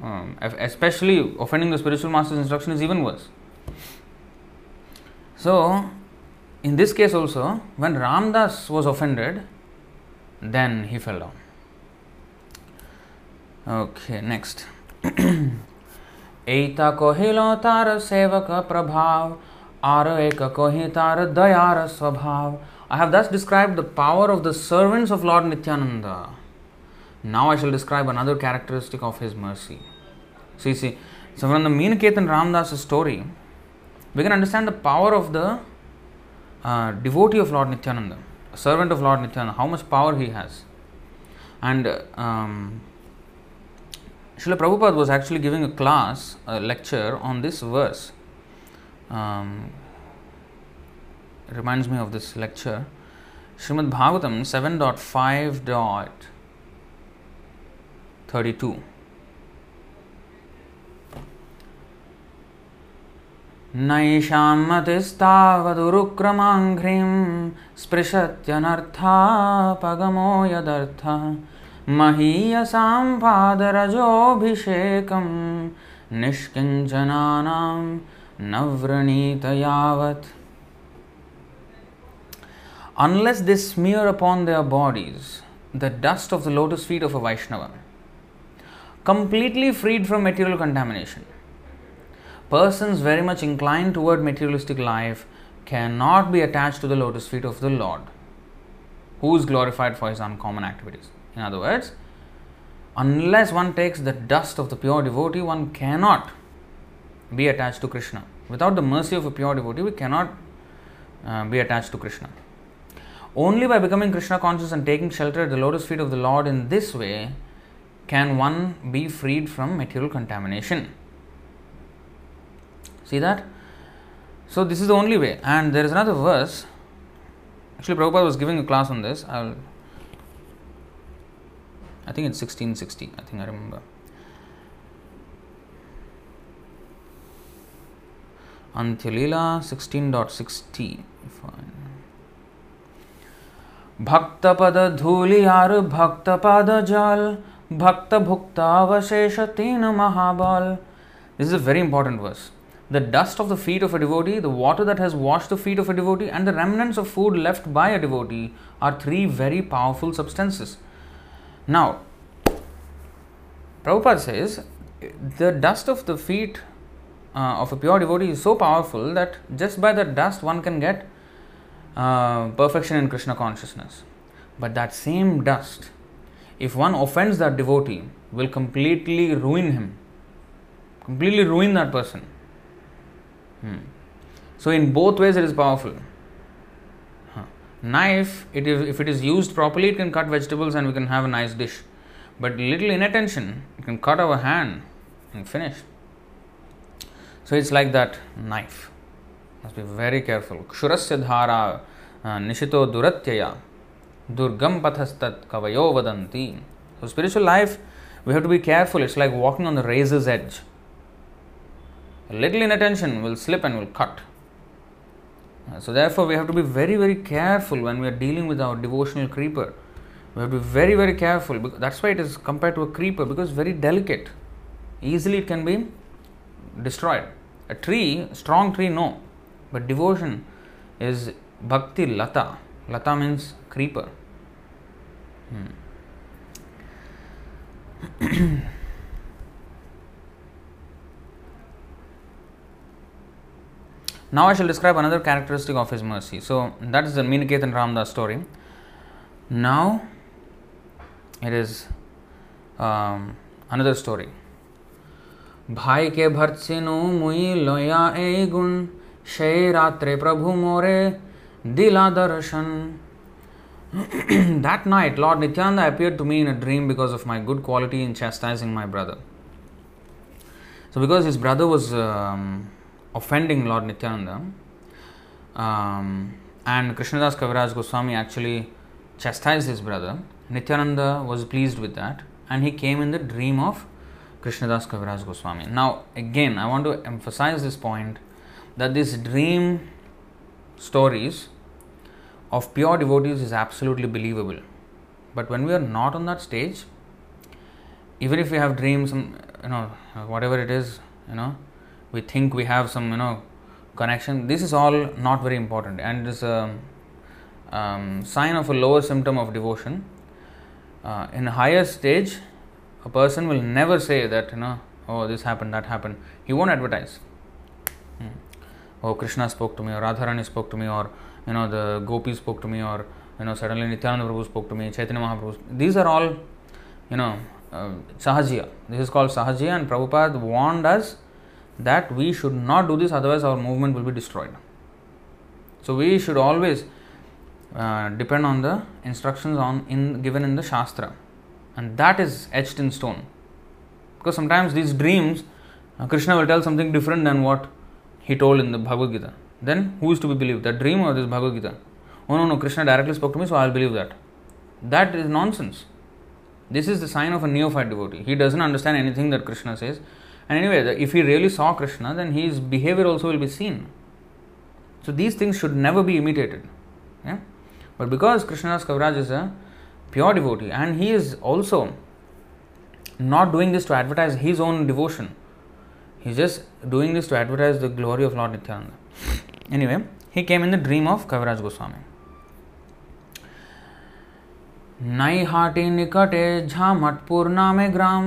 um, especially offending the spiritual master's instruction is even worse. So, in this case also, when Ramdas was offended, then he fell down. Okay, next. (clears throat) एता कहिल तार सेवक प्रभाव, are एक कही तार दयार स्वभाव। I have thus describe the power of the servants of lord Nityananda now I shall describe another characteristic of his mercy see see सवरण the Minaketana Ramdas story we can understand the power of the devotee of lord Nityananda servant of lord Nityananda how much power he has and Srila Prabhupada was actually giving a class, a lecture on this verse. Um, reminds me of this lecture. Srimad Bhagavatam 7.5.32. नैषां मतिस्तावदुरुक्रमाङ्घ्रिं स्पृशत्यनर्थापगमो यदर्थः महीयसां पादरजोऽभिषेकं निष्किञ्चनानां न व्रणीत यावत् Unless they smear upon their bodies the dust of the lotus feet of a Vaishnava, completely freed from material contamination, persons very much inclined toward materialistic life cannot be attached to the lotus feet of the Lord, who is glorified for his uncommon activities. In other words, unless one takes the dust of the pure devotee, one cannot be attached to Krishna. Without the mercy of a pure devotee, we cannot uh, be attached to Krishna. Only by becoming Krishna conscious and taking shelter at the lotus feet of the Lord in this way can one be freed from material contamination. See that? So, this is the only way. And there is another verse. Actually, Prabhupada was giving a class on this. I'll I think it's sixteen sixteen. I think I remember. Antyalila 16.60. Fine. भक्त पद धूलि are भक्त पद जल भक्त भुक्तावशेष तीन महाबल This is a very important verse. The dust of the feet of a devotee, the water that has washed the feet of a devotee, and the remnants of food left by a devotee are three very powerful substances. Now, Prabhupada says the dust of the feet uh, of a pure devotee is so powerful that just by the dust one can get uh, perfection in Krishna consciousness. But that same dust, if one offends that devotee, will completely ruin him, completely ruin that person. Hmm. So, in both ways, it is powerful. Knife, it is, if it is used properly, it can cut vegetables and we can have a nice dish. But little inattention, it can cut our hand and finish. So, it's like that knife. Must be very careful. Kshurasya dhara uh, nishito duratyaya durgam pathastat kavayo vadanti. So, spiritual life, we have to be careful. It's like walking on the razor's edge. A little inattention will slip and will cut. So, therefore, we have to be very, very careful when we are dealing with our devotional creeper. We have to be very, very careful. That's why it is compared to a creeper because very delicate. Easily it can be destroyed. A tree, strong tree, no. But devotion is bhakti lata. Lata means creeper. Hmm. (clears throat) Now I shall describe another characteristic of his mercy. So that is the Meenketan Ramdas story. Now it is um, another story. (clears throat) that night, Lord Nityananda appeared to me in a dream because of my good quality in chastising my brother. So, because his brother was um, offending Lord Nityananda, um, and Krishnadas Kaviraj Goswami actually chastised his brother, Nityananda was pleased with that and he came in the dream of Krishnadas Kaviraj Goswami. Now, again, I want to emphasize this point that these dream stories of pure devotees is absolutely believable. But when we are not on that stage, even if we have dreams, you know, whatever it is, you know, we think we have some, you know, connection. This is all not very important, and is a um, sign of a lower symptom of devotion. Uh, in a higher stage, a person will never say that, you know, oh, this happened, that happened. He won't advertise. Hmm. Oh, Krishna spoke to me, or Radharani spoke to me, or you know the gopi spoke to me or you know suddenly Nityananda Prabhu spoke to me, Chaitanya Mahaprabhu. These are all you know uh, sahajiya. This is called sahajiya, and Prabhupada warned us that we should not do this, otherwise our movement will be destroyed. So we should always uh, depend on the instructions on in given in the shastra, and that is etched in stone. Because sometimes these dreams, uh, Krishna will tell something different than what he told in the Bhagavad Gita. Then who is to be believed? That dream or this Bhagavad Gita? Oh no, no, Krishna directly spoke to me, so I'll believe that. That is nonsense. This is the sign of a neophyte devotee. He doesn't understand anything that Krishna says. And anyway, if he really saw Krishna, then his behavior also will be seen. So these things should never be imitated. Yeah? But because Krishnadas Kaviraj is a pure devotee and he is also not doing this to advertise his own devotion, he's just doing this to advertise the glory of Lord Nityananda. Anyway, he came in the dream of Kaviraj Goswami. नाई निकटे झामटपुर नामे ग्राम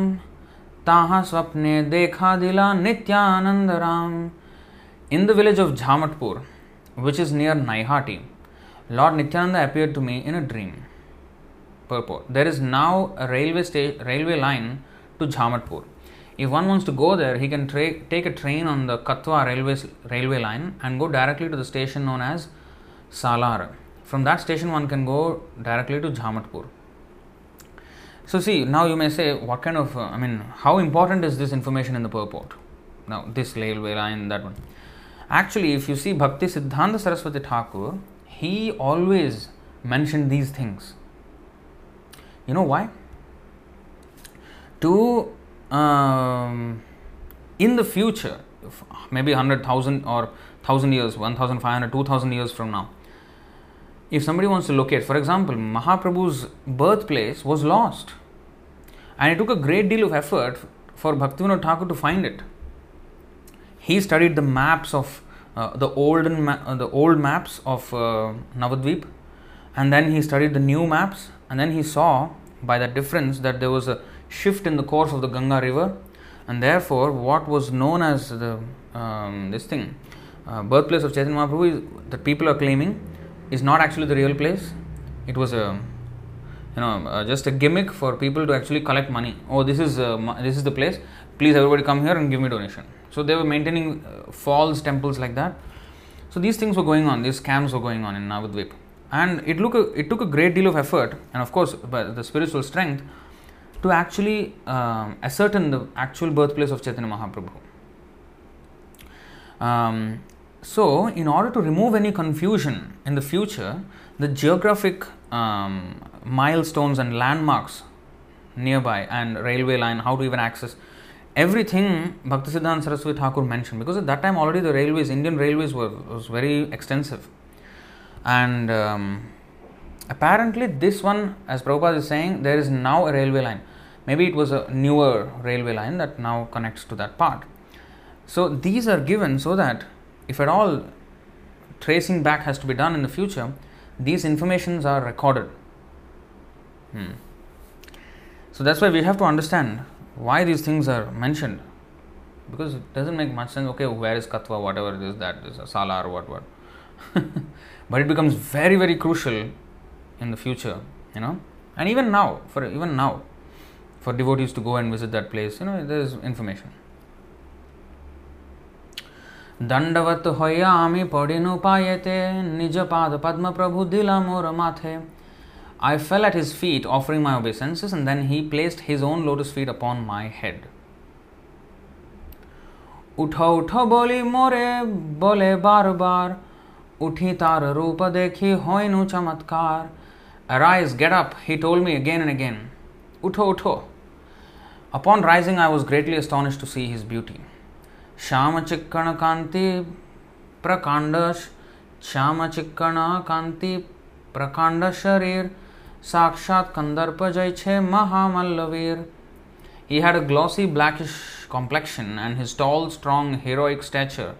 ताहा स्वप्ने देखा दिला Nityananda Ram in the village of Jhamatpur which is near Naihati lord Nityananda appear to me in a dream purport there is now a railway sta- railway line to Jhamatpur If one wants to go there, he can tra- take a train on the Katwa railway, railway line and go directly to the station known as Salar. From that station, one can go directly to Jhamatpur. So, see, now you may say, what kind of, uh, I mean, how important is this information in the purport? Now, this railway line, that one. Actually, if you see Bhakti Siddhanta Saraswati Thakur, he always mentioned these things. You know why? To um, in the future, maybe 100,000 or 1000 years, 1500, 2000 years from now, if somebody wants to locate, for example, Mahaprabhu's birthplace was lost. And it took a great deal of effort for Bhaktivinoda Thakur to find it. he studied the maps of uh, the old ma- uh, the old maps of uh, Navadvip, and then he studied the new maps, and then he saw by that difference that there was a shift in the course of the Ganga river, and therefore what was known as the um, this thing uh, birthplace of Chaitanya Mahaprabhu that people are claiming is not actually the real place. It was a you know uh, just a gimmick for people to actually collect money. Oh, this is uh, this is the place. Please, everybody come here and give me donation. So they were maintaining uh, false temples like that. So these things were going on. These scams were going on in Navadvip, and it look a, it took a great deal of effort and of course the spiritual strength to actually um, ascertain the actual birthplace of Chaitanya Mahaprabhu. Um, so, in order to remove any confusion in the future, the geographic um, milestones and landmarks nearby and railway line, how to even access everything Bhaktisiddhanta Saraswati Thakur mentioned because at that time already the railways, Indian railways were was very extensive, and um, apparently this one, as Prabhupada is saying, there is now a railway line. Maybe it was a newer railway line that now connects to that part. So these are given so that if at all tracing back has to be done in the future, these informations are recorded. Hmm. So that's why we have to understand why these things are mentioned. Because it doesn't make much sense, okay, where is Katwa, whatever it is, that is a Salar, what, what. (laughs) but it becomes very, very crucial in the future, you know. And even now, for even now, for devotees to go and visit that place, you know, there is information. दंडवत होयामी पड़िनु पायते निज पाद पद्म प्रभु दिला मोर माथे I fell at his feet, offering my obeisances, and then he placed his own lotus feet upon my head. उठो उठो बोली मोरे बोले बार बार उठी तार रूप देखी होइनु चमत्कार Arise, get up, he told me again and again. Utho, utho. Upon rising, I was greatly astonished to see his beauty. Shyam चिक्कण कांति प्रकांड श्याम चिक्कण कांति प्रकांड शरीर साक्षात कंदर्प जय छे महामल्लवीर। He had a glossy blackish complexion and his tall strong heroic stature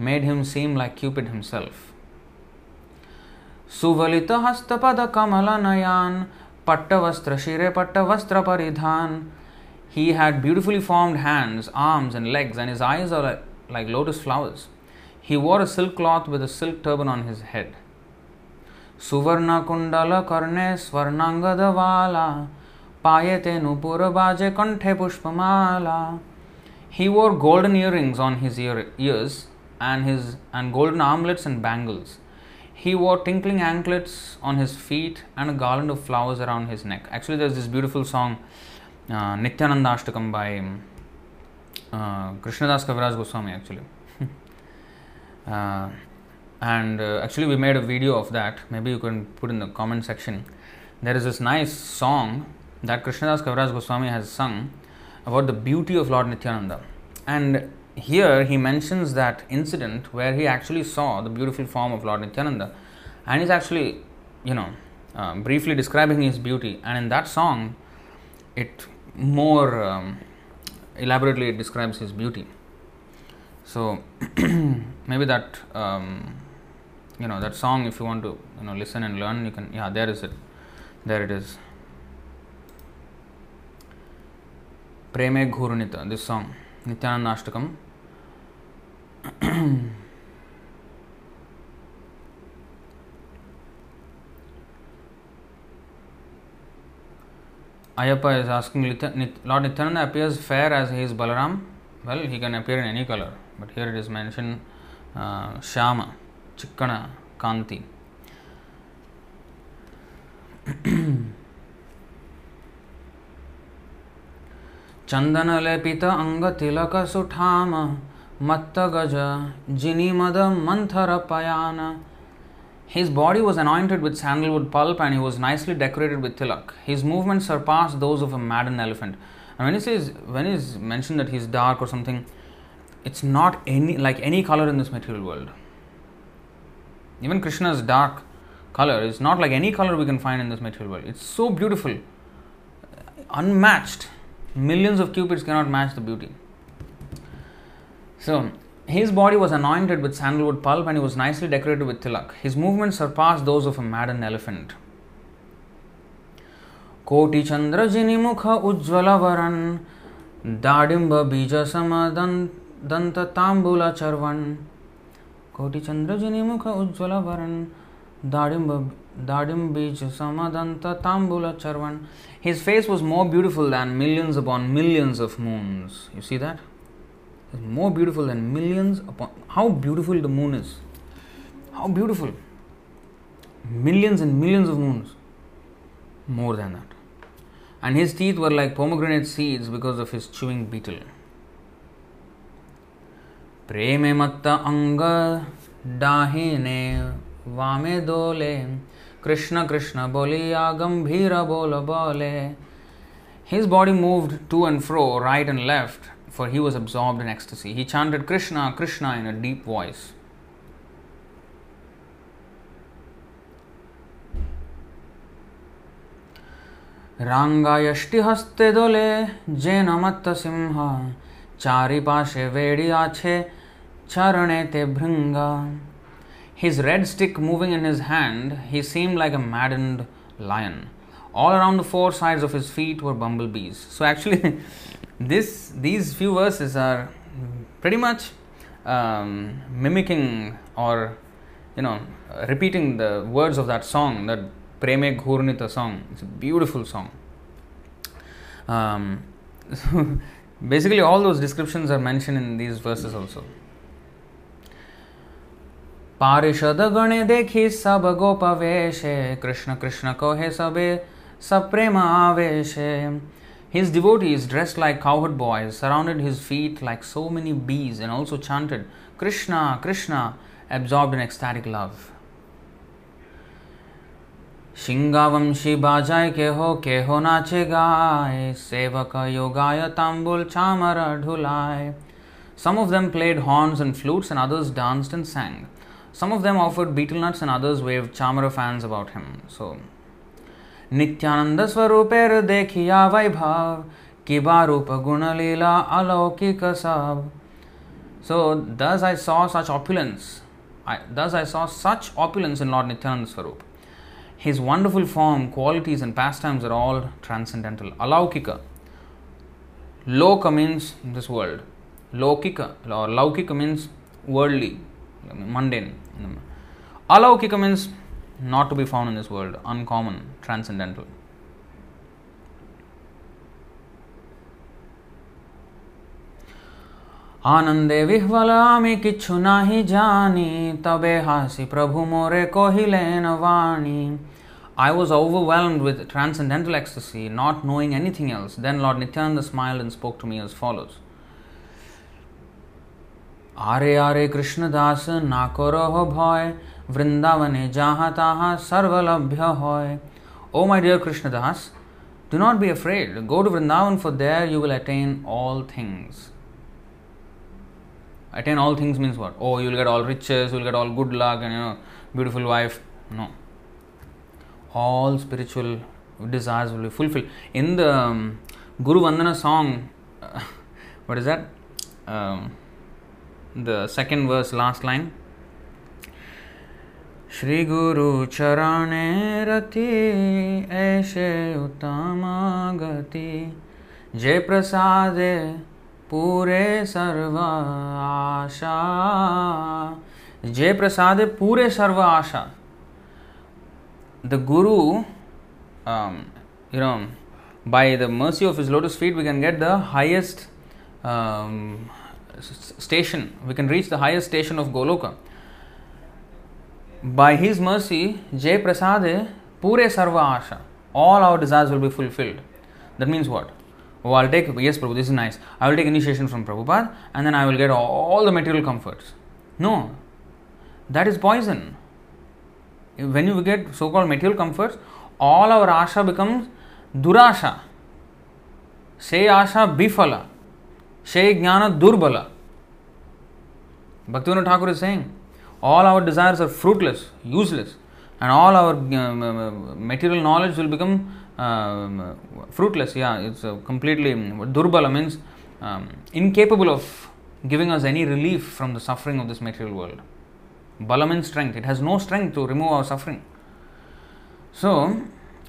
made him seem like Cupid himself सुवलित हस्त कमल नयान पट्ट वस्त्र शिरे पट्ट वस्त्र परिधान He had beautifully formed hands, arms, and legs, and his eyes are like, like lotus flowers. He wore a silk cloth with a silk turban on his head. Suvarna kundala karne svarnangadavala payate nupurabaje kanthe pushpamala. He wore golden earrings on his ear, ears and his and golden armlets and bangles. He wore tinkling anklets on his feet and a garland of flowers around his neck. Actually, there's this beautiful song Nityananda Ashtakam by (laughs) uh, Krishnadas Kaviraj Goswami actually. and actually, we made a video of that. Maybe you can put in the comment section. There is this nice song that Krishnadas Kaviraj Goswami has sung about the beauty of Lord Nityananda. And here he mentions that incident where he actually saw the beautiful form of Lord Nityananda and he's actually, you know, uh, briefly describing his beauty. And in that song, it more um, elaborately it describes his beauty. So (clears throat) maybe that um, you know that song, if you want to you know listen and learn, you can. Yeah, there is it. There it is. Preme Ghurunita, this song, Nityananda. (clears throat) Ayappa is asking Lord Nityananda appears fair as he is Balaram. Well, he can appear in any color, but here it is mentioned uh, Shama, Chikkana, Kanti. चंदन लेपित अंग तिलक सुठाम मत्त गज जिनी मद मंथर पयान His body was anointed with sandalwood pulp and he was nicely decorated with tilak. His movements surpassed those of a maddened elephant. And when he says, when he's mentioned that he's dark or something, it's not any like any color in this material world. Even Krishna's dark color is not like any color we can find in this material world. It's so beautiful, unmatched. Millions of cupids cannot match the beauty. So, his body was anointed with sandalwood pulp and he was nicely decorated with tilak. His movements surpassed those of a maddened elephant. Koti Chandra Jinimukha Ujjvalavaran Dadimba Bija Samadanta Tambula Charvan Koti Chandra Jinimukha Ujjvalavaran Dadimba Dadim Beach Samadanta Tambula Charvan. His face was more beautiful than millions upon millions of moons. You see that? is more beautiful than millions upon how beautiful the moon is. How beautiful. Millions and millions of moons. More than that. And his teeth were like pomegranate seeds because of his chewing betel. प्रेमे मत्त anga दाहिने वामे Krishna Krishna Krishna बोलिया गंभीर bola बोले His body moved to and fro, right and left, for he was absorbed in ecstasy. He chanted Krishna, Krishna in a deep voice. রাঙ্গায়ষ্টিহস্তে দোলে যে নমত্ত সিংহ চারিপাশে বেড়ি আছে চরণেতে ভৃঙ্গ His red stick moving in his hand, he seemed like a maddened lion. All around the four sides of his feet were bumblebees. So actually, (laughs) this these few verses are pretty much um, mimicking or you know repeating the words of that song that Preme Ghurnita song. It's a beautiful song. Um, (laughs) basically, all those descriptions are mentioned in these verses also. पारिषद गणे देखी सब गोप वेशे कृष्ण कृष्ण कोहे सबे सप्रेम आवेशे His devotees, dressed like cowherd boys, surrounded his feet like so many bees and also chanted Krishna, Krishna, absorbed in ecstatic love. सिंगावंशी बाजाय के हो के हो नाचे गाय सेवक योगाय तांबुल चामर ढुलाय Some of them played horns and flutes, and others danced and sang. Some of them offered betel nuts, and others waved chamara fans about him. So, Nityanand स्वरूप देखिया वैभव किबा रूप गुण लीला अलौकिक सब सो दस आई saw such opulence thus I saw such opulence in lord Nityananda Swarup his wonderful form qualities and pastimes are all transcendental अलौकिक लोक means this world लौकिक लौकिक मीन्स वर्ल्डली मंडेन अलौकिक means not to be found in this world, uncommon, transcendental. आनंदे विह्वलामि किच्छु नाही जानी तबे हासि प्रभु मोरे कोहिलेन वाणी I was overwhelmed with transcendental ecstasy, not knowing anything else. Then Lord Nityananda smiled and spoke to me as follows. आरे आरे कृष्णदास ना करो भय वृंदावने जहाँ तहाँ सर्वलभ्य होय। O my dear Krishna do not be afraid go to Vrindavan for there you will attain all things attain all things means what O you get all riches you get all good luck and you know beautiful wife no all spiritual desires will be fulfill in the guru vandan song what is that the second verse last line Shri गुरु चरण रति ऐसे उत्तम गति। जय प्रसाद, पूरे सर्व आशा। जय प्रसाद, पूरे सर्व आशा। The guru you know by the mercy of is lotus feet we can get the highest station we can reach the highest station of Goloka by his mercy jay prasade pure sarva asha all our desires will be fulfilled that means what Oh, I'll take, yes, Prabhu, this is nice. I will take initiation from Prabhupada and then I will get all the material comforts. No, that is poison. When you get so called material comforts, all our asha becomes durasha. Se asha bifala. Se jnana durbala. Bhaktivinoda Thakur is saying, all our desires are fruitless, useless, and all our uh, material knowledge will become fruitless. Yeah, it's completely durbala means um, incapable of giving us any relief from the suffering of this material world. Bala means strength. It has no strength to remove our suffering. So,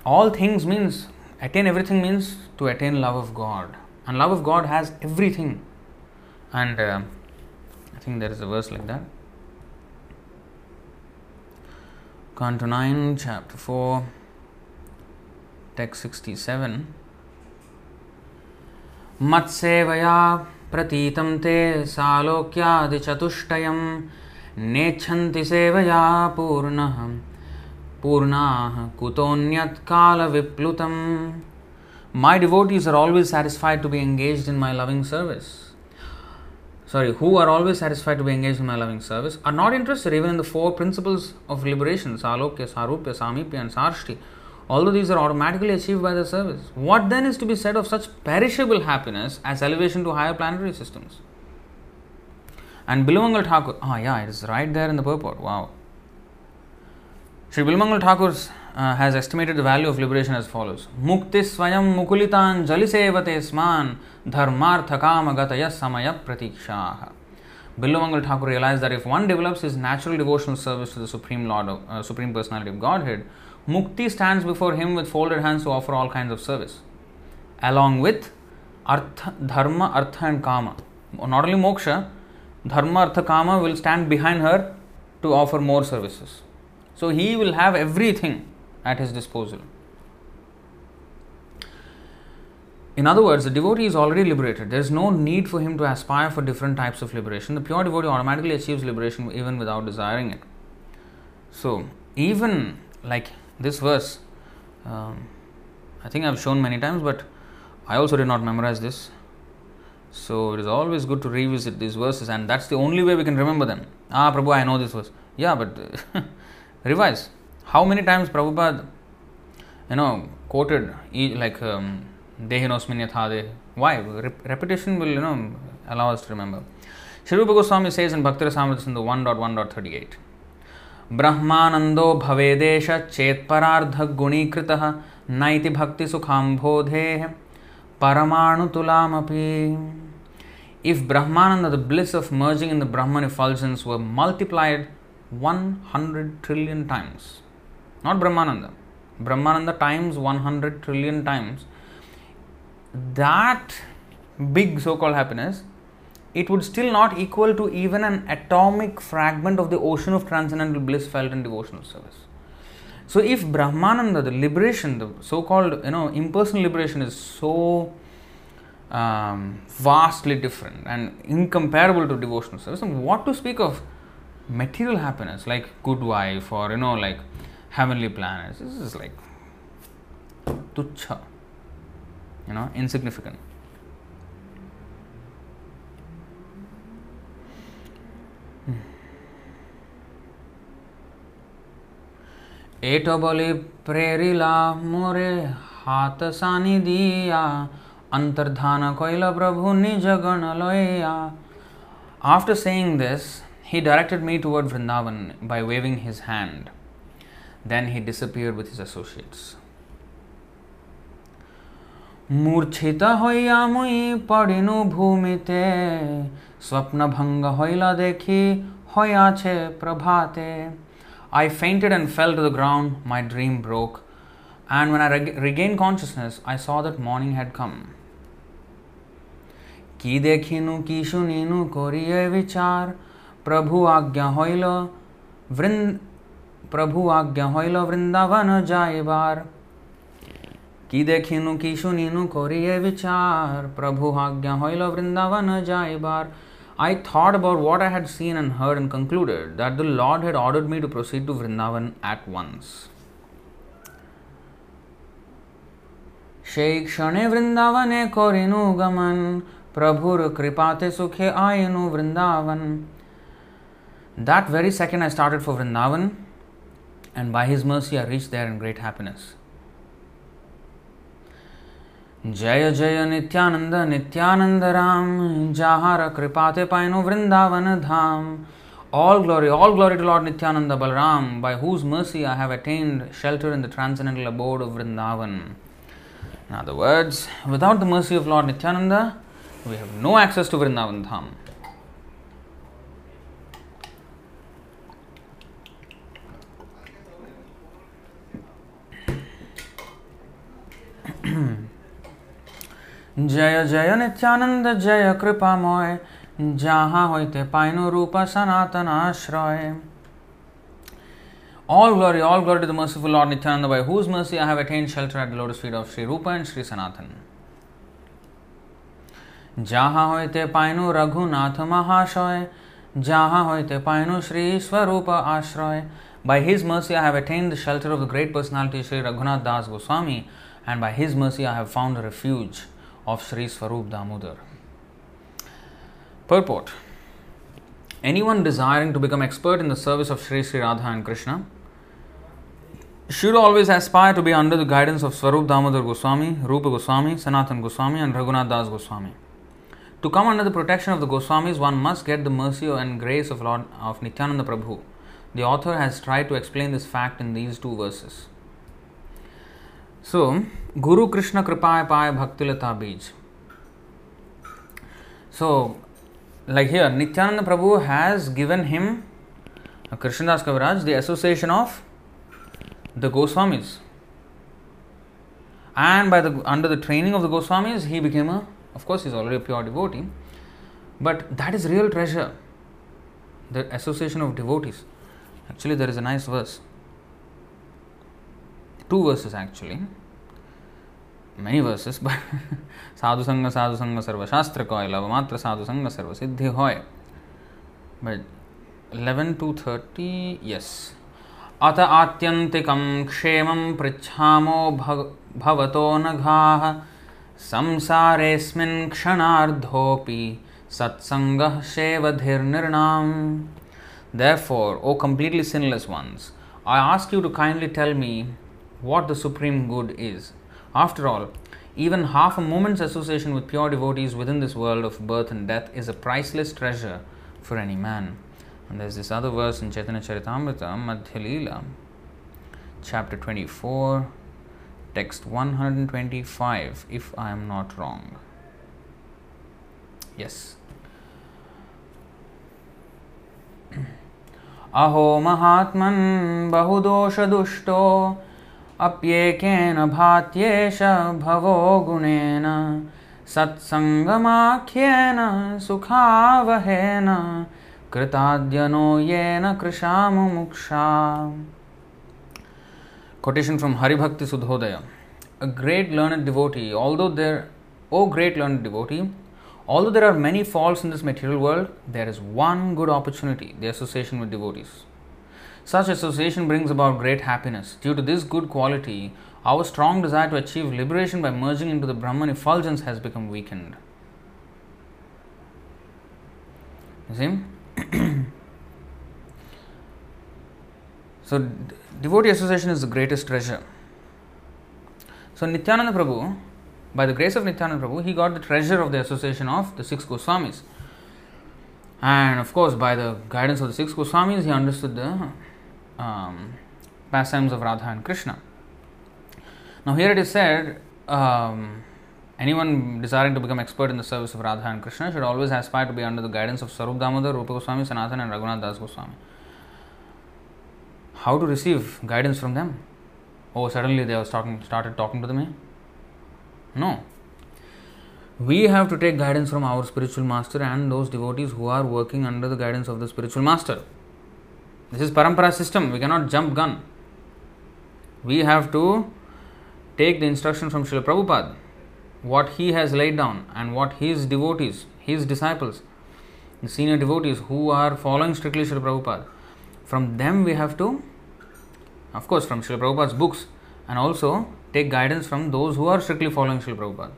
all things means attain everything means to attain love of God. And love of God has everything. And uh, I think there is a verse like that. Canto 9, chapter 4, text 67. मत्सेवया प्रतीतं ते सालोक्यादिचतुष्टयं नेच्छन्ति सेवया पूर्णः पूर्णाः कुतोऽन्यत् कालविप्लुतम् My devotees are always satisfied to be engaged in my loving service. Sorry, who are always satisfied to be engaged in my loving service are not interested even in the four principles of liberation Salokya, Sarupya, Samipya, and Sarshti. Although these are automatically achieved by the service. What then is to be said of such perishable happiness as elevation to higher planetary systems? And Bilvamangal Thakur, ah, yeah, it is right there in the purport. Wow. Sri Bilvamangal Thakur uh, has estimated the value of liberation as follows Mukti swayam mukulitan jalisevate sman dharmartha kama gataya samaya pratikshaha. Bilvamangal Thakur realized that if one develops his natural devotional service to the Supreme Lord, of, uh, Supreme Personality of Godhead, Mukti stands before him with folded hands to offer all kinds of service, along with Artha, Dharma, Artha, and Kama. Not only Moksha, Dharma, Artha, Kama will stand behind her to offer more services. So he will have everything at his disposal. In other words, the devotee is already liberated. There is no need for him to aspire for different types of liberation. The pure devotee automatically achieves liberation even without desiring it. So, even like this verse, um, I think I've shown many times, but I also did not memorize this. So, it is always good to revisit these verses, and that's the only way we can remember them. Ah, Prabhu, I know this verse. Yeah, but (laughs) revise. How many times Prabhupada, you know, quoted like um, Dehinosmin yathade? Why? repetition will, you know, allow us to remember. Shri Rupa Goswami says in Bhakti Rasamrita Sindhu 1.1.38 ब्रह्मानंदो भवेदेश चेत्परार्ध गुणीकृत नैति भक्ति सुखाम्भोधे परमाणुतुलामपि If Brahmananda, the bliss of merging in the Brahman effulgence, were multiplied 100 trillion times, not Brahmananda, Brahmananda times 100 trillion times, that big so called happiness it would still not equal to even an atomic fragment of the ocean of transcendental bliss felt in devotional service. So, if Brahmananda, the liberation, the so called you know impersonal liberation, is so um, vastly different and incomparable to devotional service, what to speak of material happiness like good wife or you know like heavenly planets? This is like tucha, you know, insignificant. Eight बलि प्रेरिला मोरे हाथ सानी दिया अंतर्धान coil प्रभु निज गण लया After saying this, he directed me toward Vrindavan by waving his hand. Then he disappeared with his associates. মূর্ছিত হইয়া মুই পড়িনু ভূমিতে স্বপ্নভঙ্গ হইলা দেখি হইয়াছে প্রভাতে I fainted and fell to the ground. My dream broke. And when I reg- regained consciousness, I saw that morning had come. কি দেখিনু কি শুনিনু করিয়ে বিচার প্রভু আজ্ঞা হইল বৃন্দ প্রভু আজ্ঞা হইল বৃন্দাবন যাইবার কি দেখিনু কি শুনিনু করিয়ে বিচার প্রভু আজ্ঞা হইল বৃন্দাবন যাইবার I thought about what I had seen and heard and concluded that the Lord had ordered me to proceed to Vrindavan at once. সেই ক্ষণে বৃন্দাবনে করিনু গমন প্রভুর কৃপাতে সুখে Ainu Vrindavan That very second I started for Vrindavan and by His mercy I reached there in great happiness. जय जय नित्यानंद नित्यानंद राम जहार कृपाते पाइनो वृंदावन धाम All glory, all glory to Lord Nityananda Balram, by whose mercy I have attained shelter in the transcendental abode of Vrindavan. In other words, without the mercy of Lord Nityananda, we have no access to Vrindavan Dham. जय जय नित्यानंद जय कृपा मोय હોય होते पाइनो रूप सनातन आश्रय All glory, all glory to the merciful Lord Nityananda, by whose mercy I have attained shelter at the lotus feet of Sri Rupa and Sri Sanatan. જ્યાં હોય તે પાયનું રઘુનાથ મહાશય જ્યાં હોય તે પાયનું શ્રી સ્વરૂપ આશ્રય By his mercy, I have attained the shelter of the great personality Sri Raghunath Das Goswami, and by his mercy I have found the refuge of Sri Swarup Damodar. Purport Anyone desiring to become expert in the service of Sri Sri Radha and Krishna should always aspire to be under the guidance of Swarup Damodar Goswami, Rupa Goswami, Sanatan Goswami, and Raghunath Das Goswami. To come under the protection of the Goswamis, one must get the mercy and grace of Lord of Nityananda Prabhu. The author has tried to explain this fact in these two verses. So, Guru Krishna Kripaya Paya Bhaktilata Bij. So, like here, Nityananda Prabhu has given him, uh, Krishnadas Kaviraj, the association of the Goswamis. And by the under the training of the Goswamis, he became a, of course, he's already a pure devotee, but that is real treasure. The association of devotees. Actually, there is a nice verse. Two verses actually. Many verses, but साधु संग साधु संग सर्व शास्त्र coy love मात्र साधु संग सर्व सिद्धि होय but 11 to 30 yes अत आत्यन्तिकं क्षेमं पृच्छामो भवतो नघाः संसारेऽस्मिन् क्षणार्धोऽपि सत्सङ्गः शेवधिर्नृणाम् Therefore, O completely sinless ones, I ask you to kindly tell me what the supreme good is. After all, even half a moment's association with pure devotees within this world of birth and death is a priceless treasure for any man. And there's this other verse in Chaitanya Charitamrita, Madhya Leela, chapter 24, text 125, if I am not wrong. Yes. अहो महात्मन् बहुदोषदुष्टो अप्येकेन भात्येष भवो गुणेन सत्सङ्गमाख्येन सुखावहेन कृताद्यनो येन कृशामुमुक्षा Quotation from Haribhakti Sudhodaya. A great learned devotee, although there, O great learned devotee, although there are many faults in this material world, there is one good opportunity the association with devotees. Such association brings about great happiness. Due to this good quality, our strong desire to achieve liberation by merging into the Brahman effulgence has become weakened. You see? (clears throat) so, devotee association is the greatest treasure. So, Nityananda Prabhu, by the grace of Nityananda Prabhu, he got the treasure of the association of the six Goswamis. And of course, by the guidance of the six Goswamis, he understood the um, pastimes of Radha and Krishna. Now, here it is said um, anyone desiring to become expert in the service of Radha and Krishna should always aspire to be under the guidance of Sarup Damodar, Rupa Goswami, Sanatan, and Raghunath Das Goswami. How to receive guidance from them? Oh, suddenly they have talking, started talking to me? No. We have to take guidance from our spiritual master and those devotees who are working under the guidance of the spiritual master. This is parampara system. We cannot jump gun. We have to take the instruction from Srila Prabhupada, what he has laid down, and what his devotees, his disciples, the senior devotees who are following strictly Srila Prabhupada, from them we have to, of course, from Srila Prabhupada's books, and also take guidance from those who are strictly following Srila Prabhupada.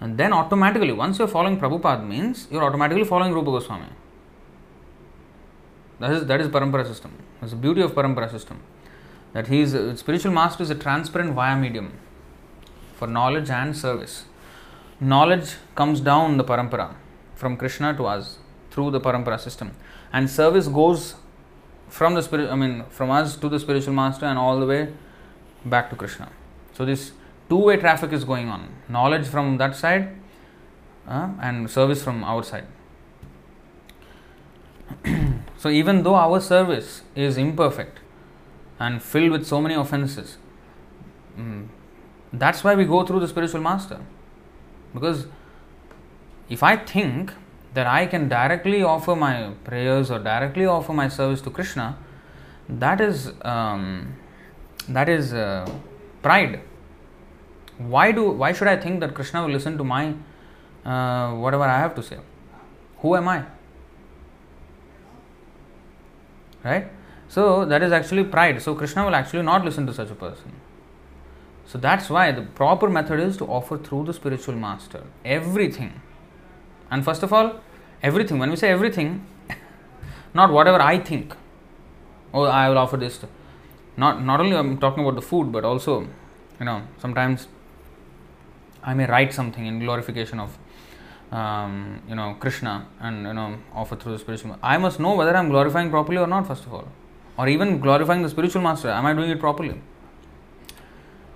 And then automatically, once you're following Prabhupada, means you're automatically following Rupa Goswami. That is that is parampara system. That's the beauty of parampara system. That he is a, spiritual master is a transparent via medium for knowledge and service. Knowledge comes down the parampara from Krishna to us through the parampara system, and service goes from the spirit. I mean, from us to the spiritual master and all the way back to Krishna. So this two-way traffic is going on. Knowledge from that side uh, and service from our side. (clears throat) So, even though our service is imperfect and filled with so many offenses, mm, that's why we go through the spiritual master. Because if I think that I can directly offer my prayers or directly offer my service to Krishna, that is um, that is uh, pride. Why do why should I think that Krishna will listen to my uh, whatever I have to say? Who am I? Right? So that is actually pride. So Krishna will actually not listen to such a person. So that's why the proper method is to offer through the spiritual master everything. And first of all, everything. When we say everything, (laughs) not whatever I think. Oh, I will offer this. Not not only I'm talking about the food, but also, you know, sometimes I may write something in glorification of um, you know Krishna and you know offer through the spiritual. I must know whether I'm glorifying properly or not. First of all, or even glorifying the spiritual master. Am I doing it properly?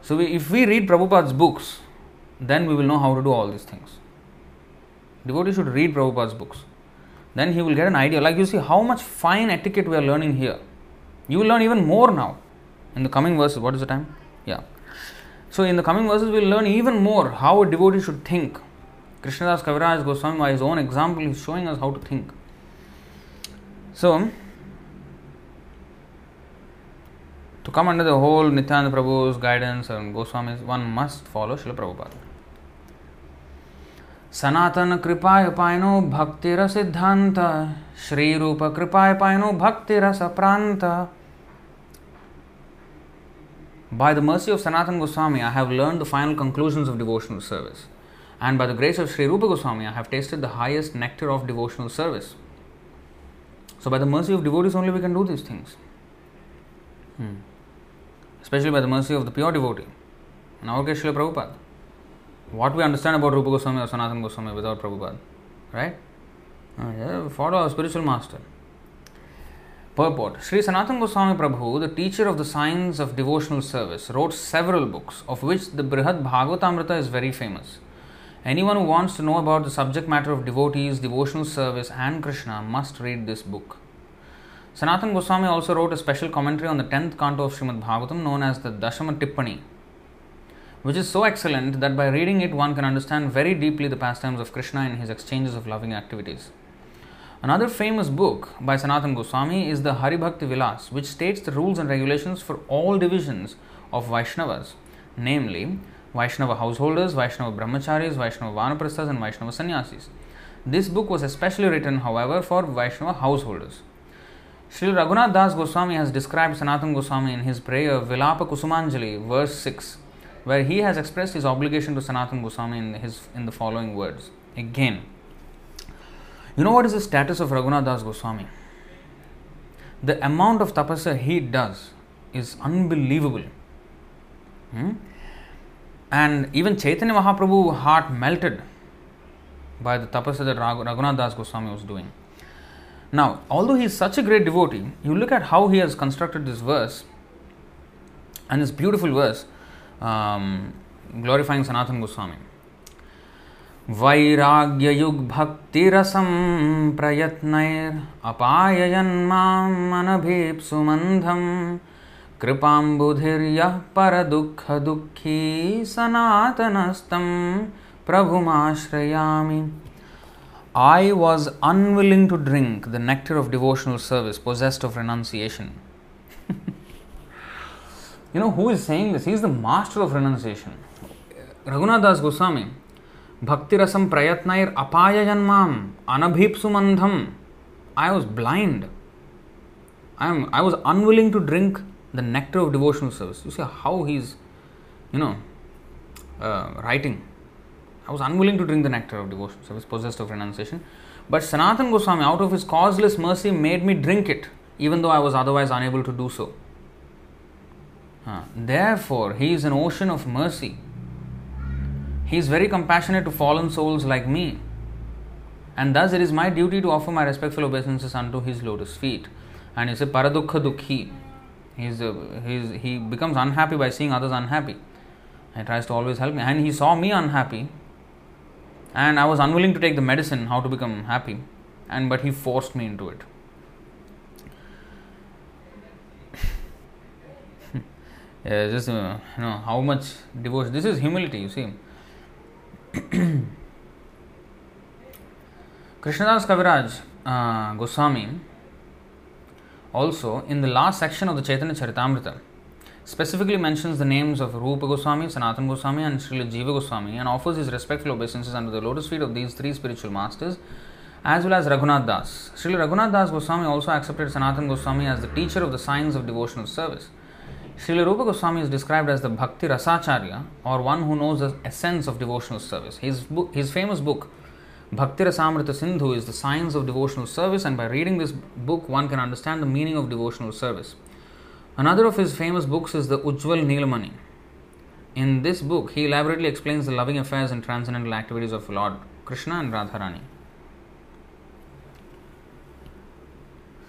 So, we, if we read Prabhupada's books, then we will know how to do all these things. Devotee should read Prabhupada's books. Then he will get an idea. Like you see how much fine etiquette we are learning here. You will learn even more now in the coming verses. What is the time? Yeah. So, in the coming verses, we will learn even more how a devotee should think. Krishnadas Kaviraj Goswami, by his own example, is showing us how to think. So, to come under the whole Nityananda Prabhu's guidance and Goswami's, one must follow Srila Prabhupada. Sanatana कृपाय पायनो भक्तिर सिद्धांत श्री रूप कृपाय पायनो भक्तिर सप्रांत By the mercy of Sanatan Goswami, I have learned the final conclusions of devotional service. And by the grace of Sri Rupa Goswami, I have tasted the highest nectar of devotional service. So, by the mercy of devotees only, we can do these things. Hmm especially by the mercy of the pure devotee. In our case, Srila Prabhupada. What we understand about Rupa Goswami or Sanatana Goswami without Prabhupada, right? Uh, follow our spiritual master. Purport Sri Sanatana Goswami Prabhu, the teacher of the science of devotional service, wrote several books, of which the Brihad Bhagavatamrita is very famous. Anyone who wants to know about the subject matter of devotees, devotional service, and Krishna must read this book. Sanatan Goswami also wrote a special commentary on the 10th canto of Srimad Bhagavatam known as the Dashama Tippani, which is so excellent that by reading it one can understand very deeply the pastimes of Krishna and his exchanges of loving activities. Another famous book by Sanatan Goswami is the Haribhakti Vilas, which states the rules and regulations for all divisions of Vaishnavas, namely Vaishnava householders, Vaishnava brahmacharis, Vaishnava vanaprasthas, and Vaishnava sannyasis. This book was especially written, however, for Vaishnava householders. Sri Raghunath Das Goswami has described Sanatan Goswami in his prayer Vilapa Kusumanjali, verse 6, where he has expressed his obligation to Sanatan Goswami in, his, in the following words. Again, you know what is the status of Raghunath Das Goswami? The amount of tapasya he does is unbelievable. Hmm? And even Chaitanya Mahaprabhu heart melted by the tapasya that Raghunath Das Goswami was doing. Now, although he is such a great devotee, you look at how he has constructed this verse and this beautiful verse um, glorifying Sanatan Goswami. वैराग्ययुग भक्तिरसं प्रयत्नैर् अपाययन्मामनभीप्सुमन्धं कृपाम्बुधिर्यः परदुःखदुःखी सनातनस्तं प्रभुमाश्रयामि I was unwilling to drink the nectar of devotional service, possessed of renunciation. you know who is saying this? He is the master of renunciation. Raghunath Das Goswami, Bhakti Rasam Prayatnair Apayayanmam Anabhipsumandham. I was blind. I am I was unwilling to drink the nectar of devotional service. You see how he's, you know, uh, writing. I was unwilling to drink the nectar of devotion, so I was possessed of renunciation. But Sanatan Goswami, out of his causeless mercy, made me drink it, even though I was otherwise unable to do so. Uh, therefore, he is an ocean of mercy. He is very compassionate to fallen souls like me. And thus, it is my duty to offer my respectful obeisances unto his lotus feet. And he said, Paradukha Dukhi. He's, uh, he's, he becomes unhappy by seeing others unhappy. He tries to always help me. And he saw me unhappy. And I was unwilling to take the medicine how to become happy. And but he forced me into it. (laughs) Yeah, just uh, you know how much devotion this is humility you see. (coughs) Krishnadas Kaviraj uh, Goswami also in the last section of the Chaitanya Charitamrita specifically mentions the names of Rupa Goswami, Sanatan Goswami, and Srila Jiva Goswami and offers his respectful obeisances under the lotus feet of these three spiritual masters as well as Raghunath Das. Srila Raghunath Das Goswami also accepted Sanatan Goswami as the teacher of the science of devotional service. Srila Rupa Goswami is described as the Bhakti Rasacharya or one who knows the essence of devotional service. His, his famous book, Bhakti Rasamrita Sindhu, is the science of devotional service, and by reading this book, one can understand the meaning of devotional service. Another of his famous books is the Ujjwal Neelamani. In this book, he elaborately explains the loving affairs and transcendental activities of Lord Krishna and Radharani.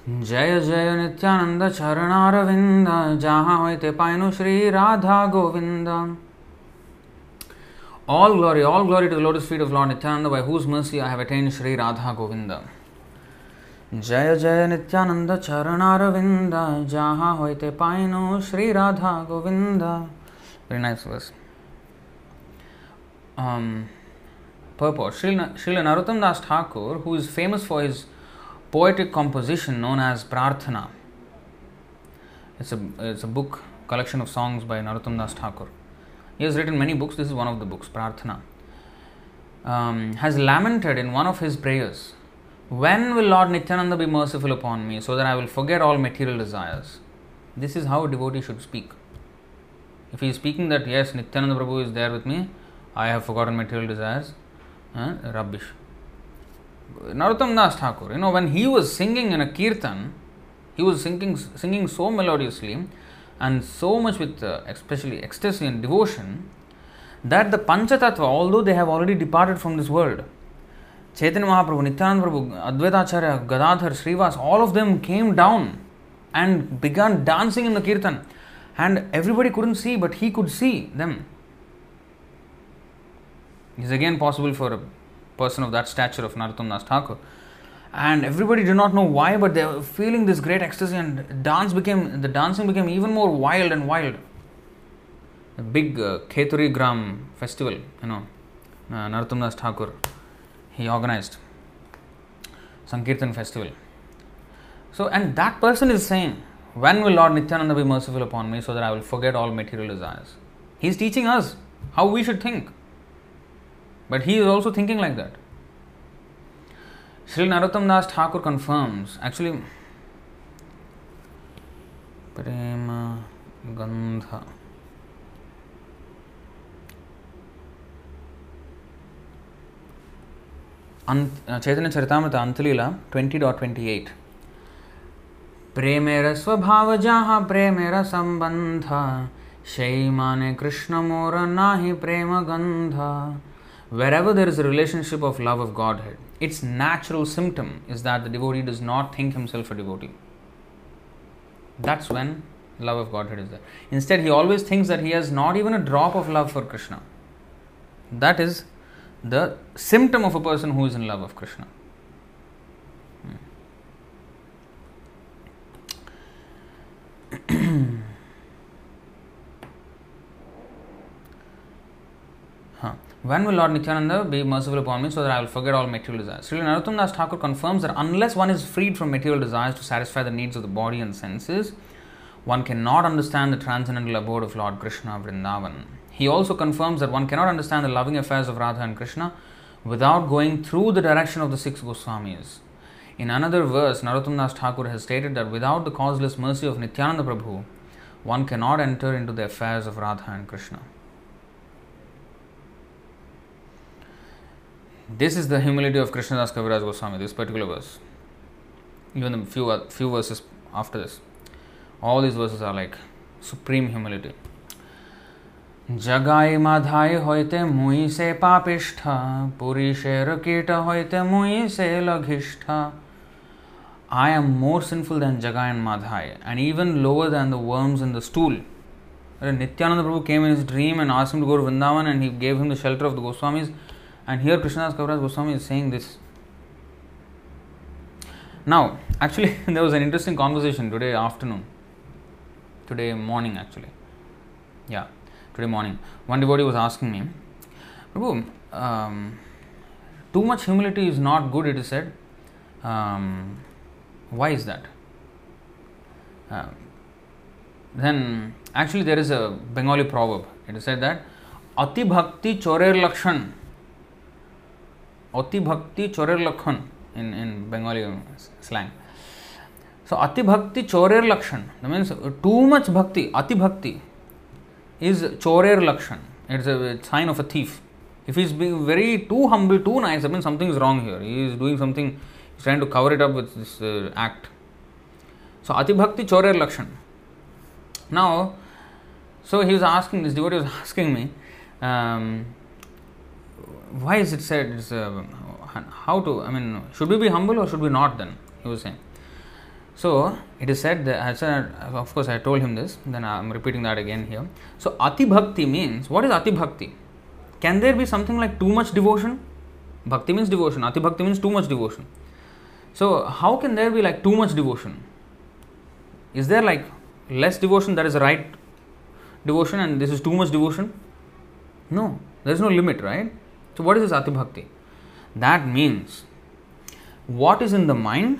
जय जय नित्यानंद चरणारविंद जहाँ होते पाइनु Shri Radha Govind All glory, all glory to the lotus feet of Lord Nityananda, by whose mercy I have attained Sri Radha Govinda. जय जय नित्यानंद चरणारविंद जहाँ होते पाइनु Shri Radha Govind Very nice verse. Um, purport Srila, Srila Narottam Das Thakur, who is famous for his poetic composition known as Prarthana. It's a, it's a book collection of songs by Narottam Das Thakur. He has written many books. This is one of the books, Prarthana. Um, has lamented in one of his prayers, When will Lord Nityananda be merciful upon me so that I will forget all material desires? This is how a devotee should speak. If he is speaking that, yes, Nityananda Prabhu is there with me, I have forgotten material desires, uh, rubbish. Narottam Das Thakur, you know, when he was singing in a kirtan, he was singing, singing so melodiously and so much with uh, especially ecstasy and devotion that the Panchatattva, although they have already departed from this world, Chaitanya Mahaprabhu, Nityananda Prabhu, Advaitacharya, Gadadhar, Srivas, all of them came down and began dancing in the kirtan. And everybody couldn't see, but he could see them. It is again possible for a person of that stature of Narottam Das Thakur. And everybody did not know why, but they were feeling this great ecstasy, and dance became the dancing became even more wild and wild. The big uh, Kheturi Gram festival, you know, uh, Narottam Thakur, he organized Sankirtan festival. So, and that person is saying, When will Lord Nityananda be merciful upon me so that I will forget all material desires? He is teaching us how we should think. But he is also thinking like that. Sri Narottam Das Thakur confirms. Actually, Prema Gandha. Chaitanya Charitamrita Antalila twenty dot twenty eight प्रेमेर स्वभावजा प्रेमेर संबंध शैमाने कृष्ण मोर ना ही प्रेम गंध wherever there is relationship of love of godhead its natural symptom is that the devotee does not think himself a devotee. That's when love of Godhead is there. Instead, he always thinks that he has not even a drop of love for Krishna. That is the symptom of a person who is in love of Krishna. huh. Hmm. (clears throat) When will Lord Nityananda be merciful upon me so that I will forget all material desires? Srila Narottam Das Thakur confirms that unless one is freed from material desires to satisfy the needs of the body and senses, one cannot understand the transcendental abode of Lord Krishna Vrindavan. He also confirms that one cannot understand the loving affairs of Radha and Krishna without going through the direction of the six Goswamis. In another verse, Narottam Das Thakur has stated that without the causeless mercy of Nityananda Prabhu, one cannot enter into the affairs of Radha and Krishna. This is the humility of Krishnadas Kaviraj Goswami, this particular verse. Even a few, uh, few verses after this. All these verses are like supreme humility. Jagai Madhai হইতে মুই সে পাপিষ্ঠা পুরীষের কীট হইতে মুই সে লঘিষ্ঠা I am more sinful than Jagai and Madhai, and even lower than the worms in the stool. Nityananda Prabhu came in his dream and asked him to go to Vrindavan, and he gave him the shelter of the Goswamis. And here Krishnadas Kaviraj Goswami is saying this. Now, actually, (laughs) there was an interesting conversation today afternoon, today morning actually. Yeah, today morning. One devotee was asking me, Prabhu, um, too much humility is not good, it is said. Um, why is that? Uh, then, actually, there is a Bengali proverb. It is said that Ati Bhakti Chorer Lakshan. अतिभक्ति चोरेर लक्षण इन इन Bengali slang सो अतिभक्ति चोरेर लक्षण the means too much भक्ति, अतिभक्ति इज़ चोरेर लक्षण। It's a sign of a thief if is be very too humble too nice mean something is wrong here he is doing something trying to cover it up with this act so अति भक्ति चोरेर लक्षण। Now so he is asking this devotee is asking me why is it said, it's, uh, how to, I mean, should we be humble or should we not then? He was saying. So it is said that I said, of course, I told him this. Then I am repeating that again here. So ati bhakti means what is ati bhakti? Can there be something like too much devotion? Bhakti means devotion. Ati bhakti means too much devotion. So how can there be like too much devotion? Is there like less devotion that is right devotion and this is too much devotion? No, there is no limit, right? So what is this ati bhakti? That means what is in the mind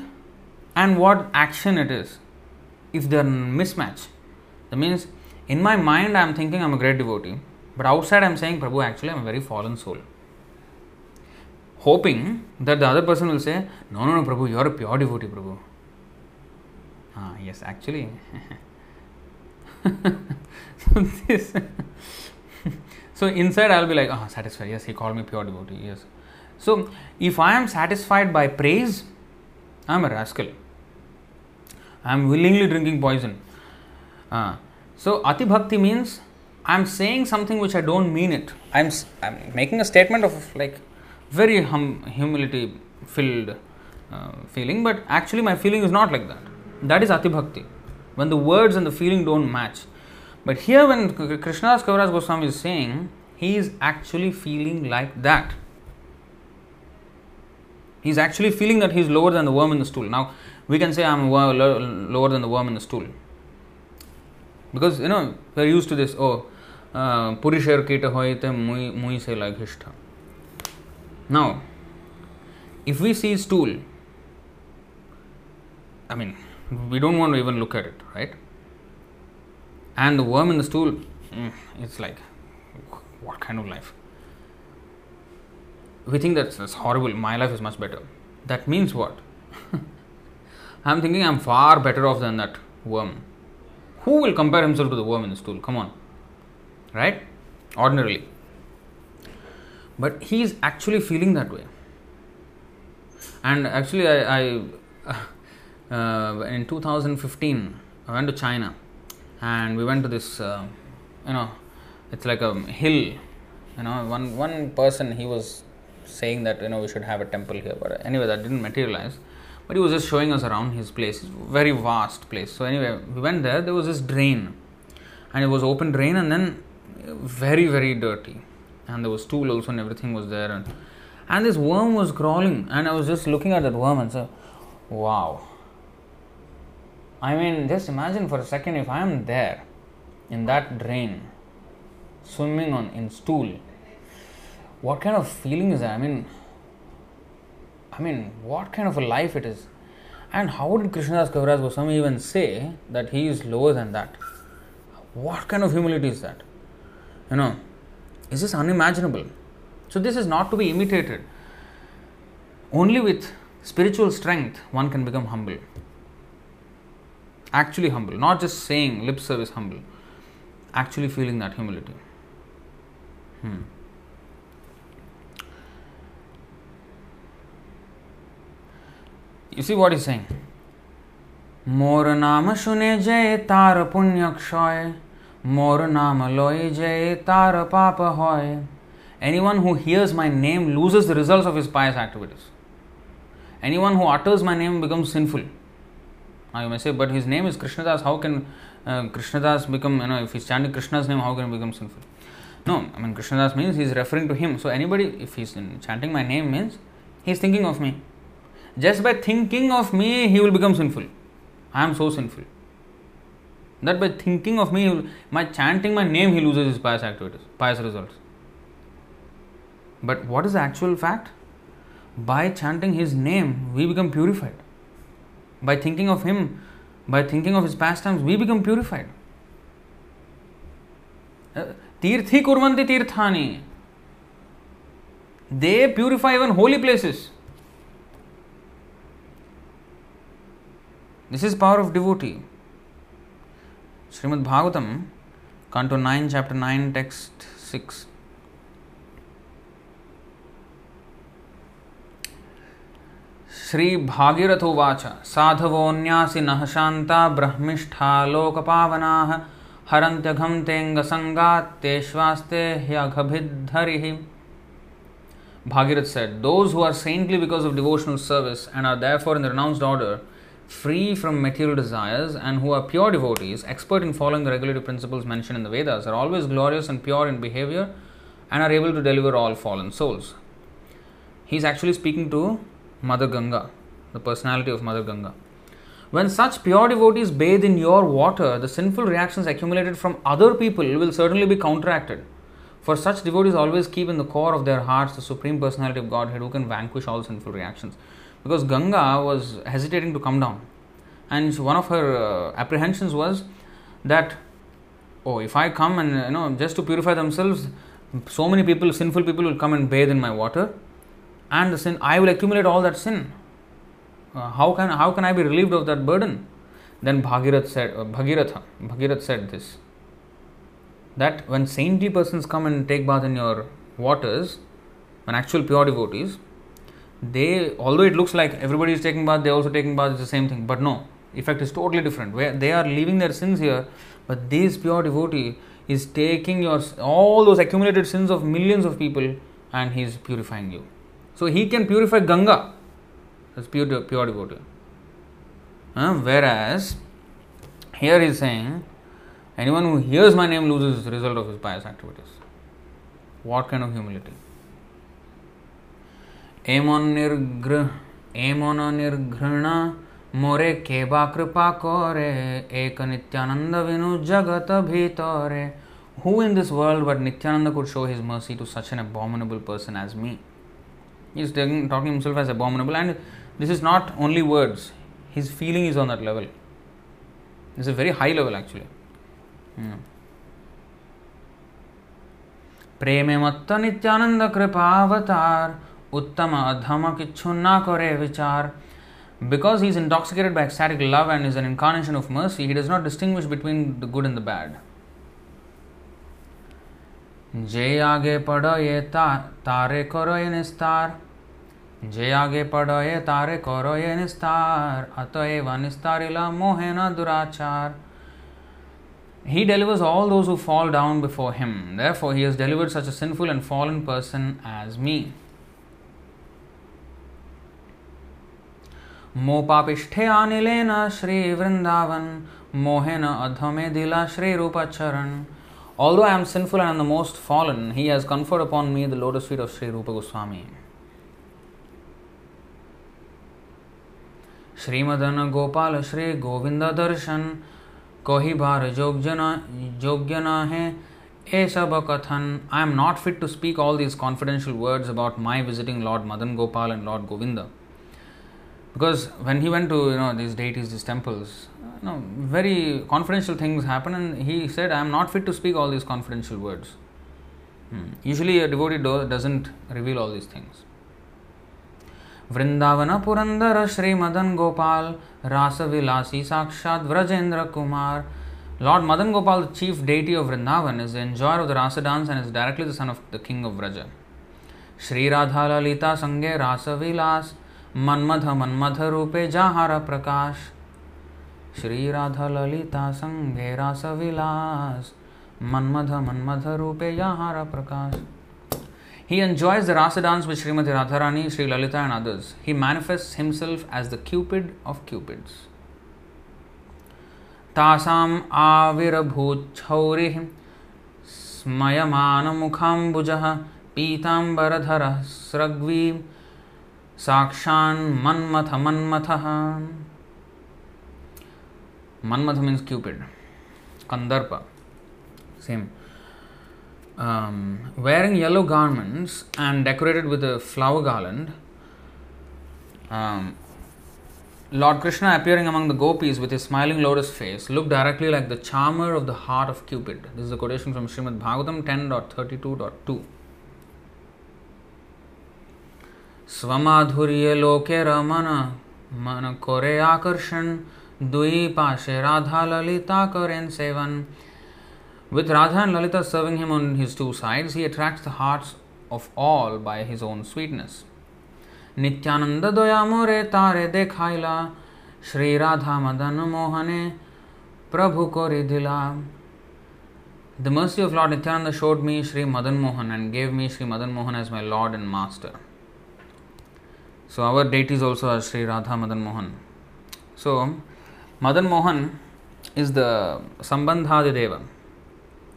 and what action it is if they are mismatch that means in my mind i am thinking i'm a great devotee but outside i'm saying prabhu actually i'm a very fallen soul. Hoping that the other person will say no no no prabhu you are a pure devotee prabhu. Ah yes actually. (laughs) So this (laughs) so inside i'll be like ah oh, satisfied yes he called me pure devotee yes so if i am satisfied by praise i'm a rascal I am willingly drinking poison. Uh, so, Ati Bhakti means I am saying something which I don't mean it. I am I'm making a statement of like very hum, humility filled uh, feeling, but actually my feeling is not like that. That is Ati Bhakti. When the words and the feeling don't match. But here, when Krishnadas Kaviraj Goswami is saying, he is actually feeling like that. He is actually feeling that he is lower than the worm in the stool. Now, we can say I'm lower than the worm in the stool. Because, you know, we're used to this, oh, uh, Purishar kita hoite mui se laghishta. Now, if we see stool, I mean, we don't want to even look at it, right? And the worm in the stool, mm, it's like, what kind of life? We think that's, that's horrible. My life is much better. That means what? (laughs) I'm thinking I'm far better off than that worm. Who will compare himself to the worm in the stool? Come on. Right? Ordinarily. But he is actually feeling that way. And actually, I, I (sighs) uh, in 2015, I went to China and we went to this, uh, you know, it's like a hill. You know, one one person he was saying that you know we should have a temple here, but anyway, that didn't materialize. But he was just showing us around his place very vast place. So anyway we went there there was this drain. And it was open drain and then very very dirty. And there was stool also and everything was there. And and this worm was crawling. And i was just looking at that worm and said wow i mean just imagine for a second if i am there in that drain swimming on in stool what kind of feeling is that i mean I mean, what kind of a life it is? And how did Krishnadas Kaviraj Goswami even say that he is lower than that? What kind of humility is that? You know, is this unimaginable? So, this is not to be imitated. Only with spiritual strength one can become humble Actually humble, not just saying lip service humble, actually feeling that humility. Hmm. You see what he's saying? मोर नाम सुने जय तार पुण्य क्षय मोर नाम लोय जय तार पाप होय Anyone who hears my name loses the results of his pious activities. Anyone who utters my name becomes sinful. You may say, but his name is Krishnadas. How can uh, Krishnadas become, you know, if he's chanting Krishna's name, how can he become sinful? No, I mean, Krishnadas means he's referring to him. So anybody, if he's chanting my name, means he's thinking of me. Just by thinking of me, he will become sinful. I am so sinful. That by thinking of me, by chanting my name, he loses his pious activities, pious results. But what is the actual fact? By chanting his name, we become purified. By thinking of him, by thinking of his pastimes, we become purified. तीर्थी कुर्वन्ति तीर्थानि they purify even holy places this is power of devotee Srimad Bhagavatam canto 9 chapter 9 text 6 श्रीभागीरथोवाच साधवोऽन्यासि नः शान्ता ब्रह्मिष्ठा लोकपावनाः हरन्त्यघं तेऽङ्गसङ्गात्तेष्वास्ते ह्यघभिद्धरिः Bhagirath said, Those who are saintly because of devotional service and are therefore in the renounced order, free from material desires, and who are pure devotees, expert in following the regulative principles mentioned in the Vedas, are always glorious and pure in behavior and are able to deliver all fallen souls. He is actually speaking to Mother Ganga, the personality of Mother Ganga. When such pure devotees bathe in your water, the sinful reactions accumulated from other people will certainly be counteracted. For such devotees always keep in the core of their hearts the Supreme Personality of Godhead who can vanquish all sinful reactions. Because Ganga was hesitating to come down. And one of her uh, apprehensions was that, oh, if I come and, you know, just to purify themselves, so many people, sinful people will come and bathe in my water and the sin, I will accumulate all that sin. Uh, how can how can I be relieved of that burden? Then Bhagirath said, uh, Bhagiratha, Bhagirath said this that when saintly persons come and take bath in your waters, when actual pure devotees, they although it looks like everybody is taking bath, they also taking bath, it's the same thing. But no, effect is totally different. Where they are leaving their sins here, but this pure devotee is taking your all those accumulated sins of millions of people and he is purifying you. So he can purify Ganga as pure, pure devotee. Uh, whereas here he is saying anyone who hears my name loses the result of his pious activities. What kind of humility? एमन निर्ग्र एमन निर्घृण मोरे केबा कृपा करे एक नित्यानंद विनु जगत भीतरे Who in this world but Nityananda could show his mercy to such an abominable person as me? He is talking, talking himself as abominable, and this is not only words, his feeling is on that level. It's a very high level actually. Hmm. प्रेमे मत्त नित्यानंद कृपावतार उत्तम अधम किच्छु ना करे विचार because he is intoxicated by ecstatic love and is an incarnation of mercy, he does not distinguish between the good and the bad. जे आगे पढ़ ये ता, तारे करो ये निस्तार जे आगे पढ़ ये तारे करो ये निस्तार अतएव निस्तारिला मोहे न दुराचार He delivers all those who fall down before him. Therefore, he has delivered such a sinful and fallen person as me. मोपापिष्ठे अनिलेन Shri Vrindavan मोहेन अधमे दिला Shri रूपचरण Although I am sinful and am the most fallen, he has conferred upon me the lotus feet of Sri Rupa Goswami. श्रीमदन Gopal Shri Govind दर्शन कोही बार योग्य न है ए सब कथन I am not fit to speak all these confidential words about my visiting Lord Madan Gopal and Lord Govind because when he went to you know these deities these temples you know very confidential things happen and he said i am not fit to speak all these confidential words hmm. usually a devotee do, doesn't reveal all these things Vrindavan पुरंदर श्री मदन गोपाल रास विलासी साक्षात व्रजेंद्र Kumar Lord Madan Gopal, the chief deity of Vrindavan, is the enjoyer of the Rasa dance and is directly the son of the king of Vraja. Sri Radha Lalita Sange Rasa Vilas Manmath Manmath रूपे जहार प्रकाश श्री राधा ललिता संगे रास विलास मन्मथ मन्मथ रूपे जहार प्रकाश He enjoys the rasa dance with Srimati Radharani, Sri Lalita, and others. He manifests himself as the Cupid of Cupids. तासाम् आविर्भूच्छौरिः स्मयमानमुखाम्बुजः पीताम्बरधरः स्रग्वी साक्षान् Manmath मन्मथः Manmatha means Cupid. Kandarpa. Same. um, wearing yellow garments and decorated with a flower garland. Um, Lord Krishna, appearing among the gopis with his smiling lotus face, looked directly like the charmer of the heart of Cupid. This is a quotation from Srimad Bhagavatam 10.32.2. स्वमाधुर्य लोके रमन मन करे आकर्षण दुई पाशे राधा ललिता कर एन seven with Radha and Lalita serving him on his two sides he attracts the of all by his own sweetness Nityananda दया मोरे तारे देखाइला श्री राधा मदन मोहने प्रभु को रिधिला the mercy of lord Nityananda showed me Shri Madan Mohan and gave me Shri Madan Mohan as my lord and master so our deity is also Shri Radha Madan Mohan so Madan Mohan is the Sambandhadi Deva.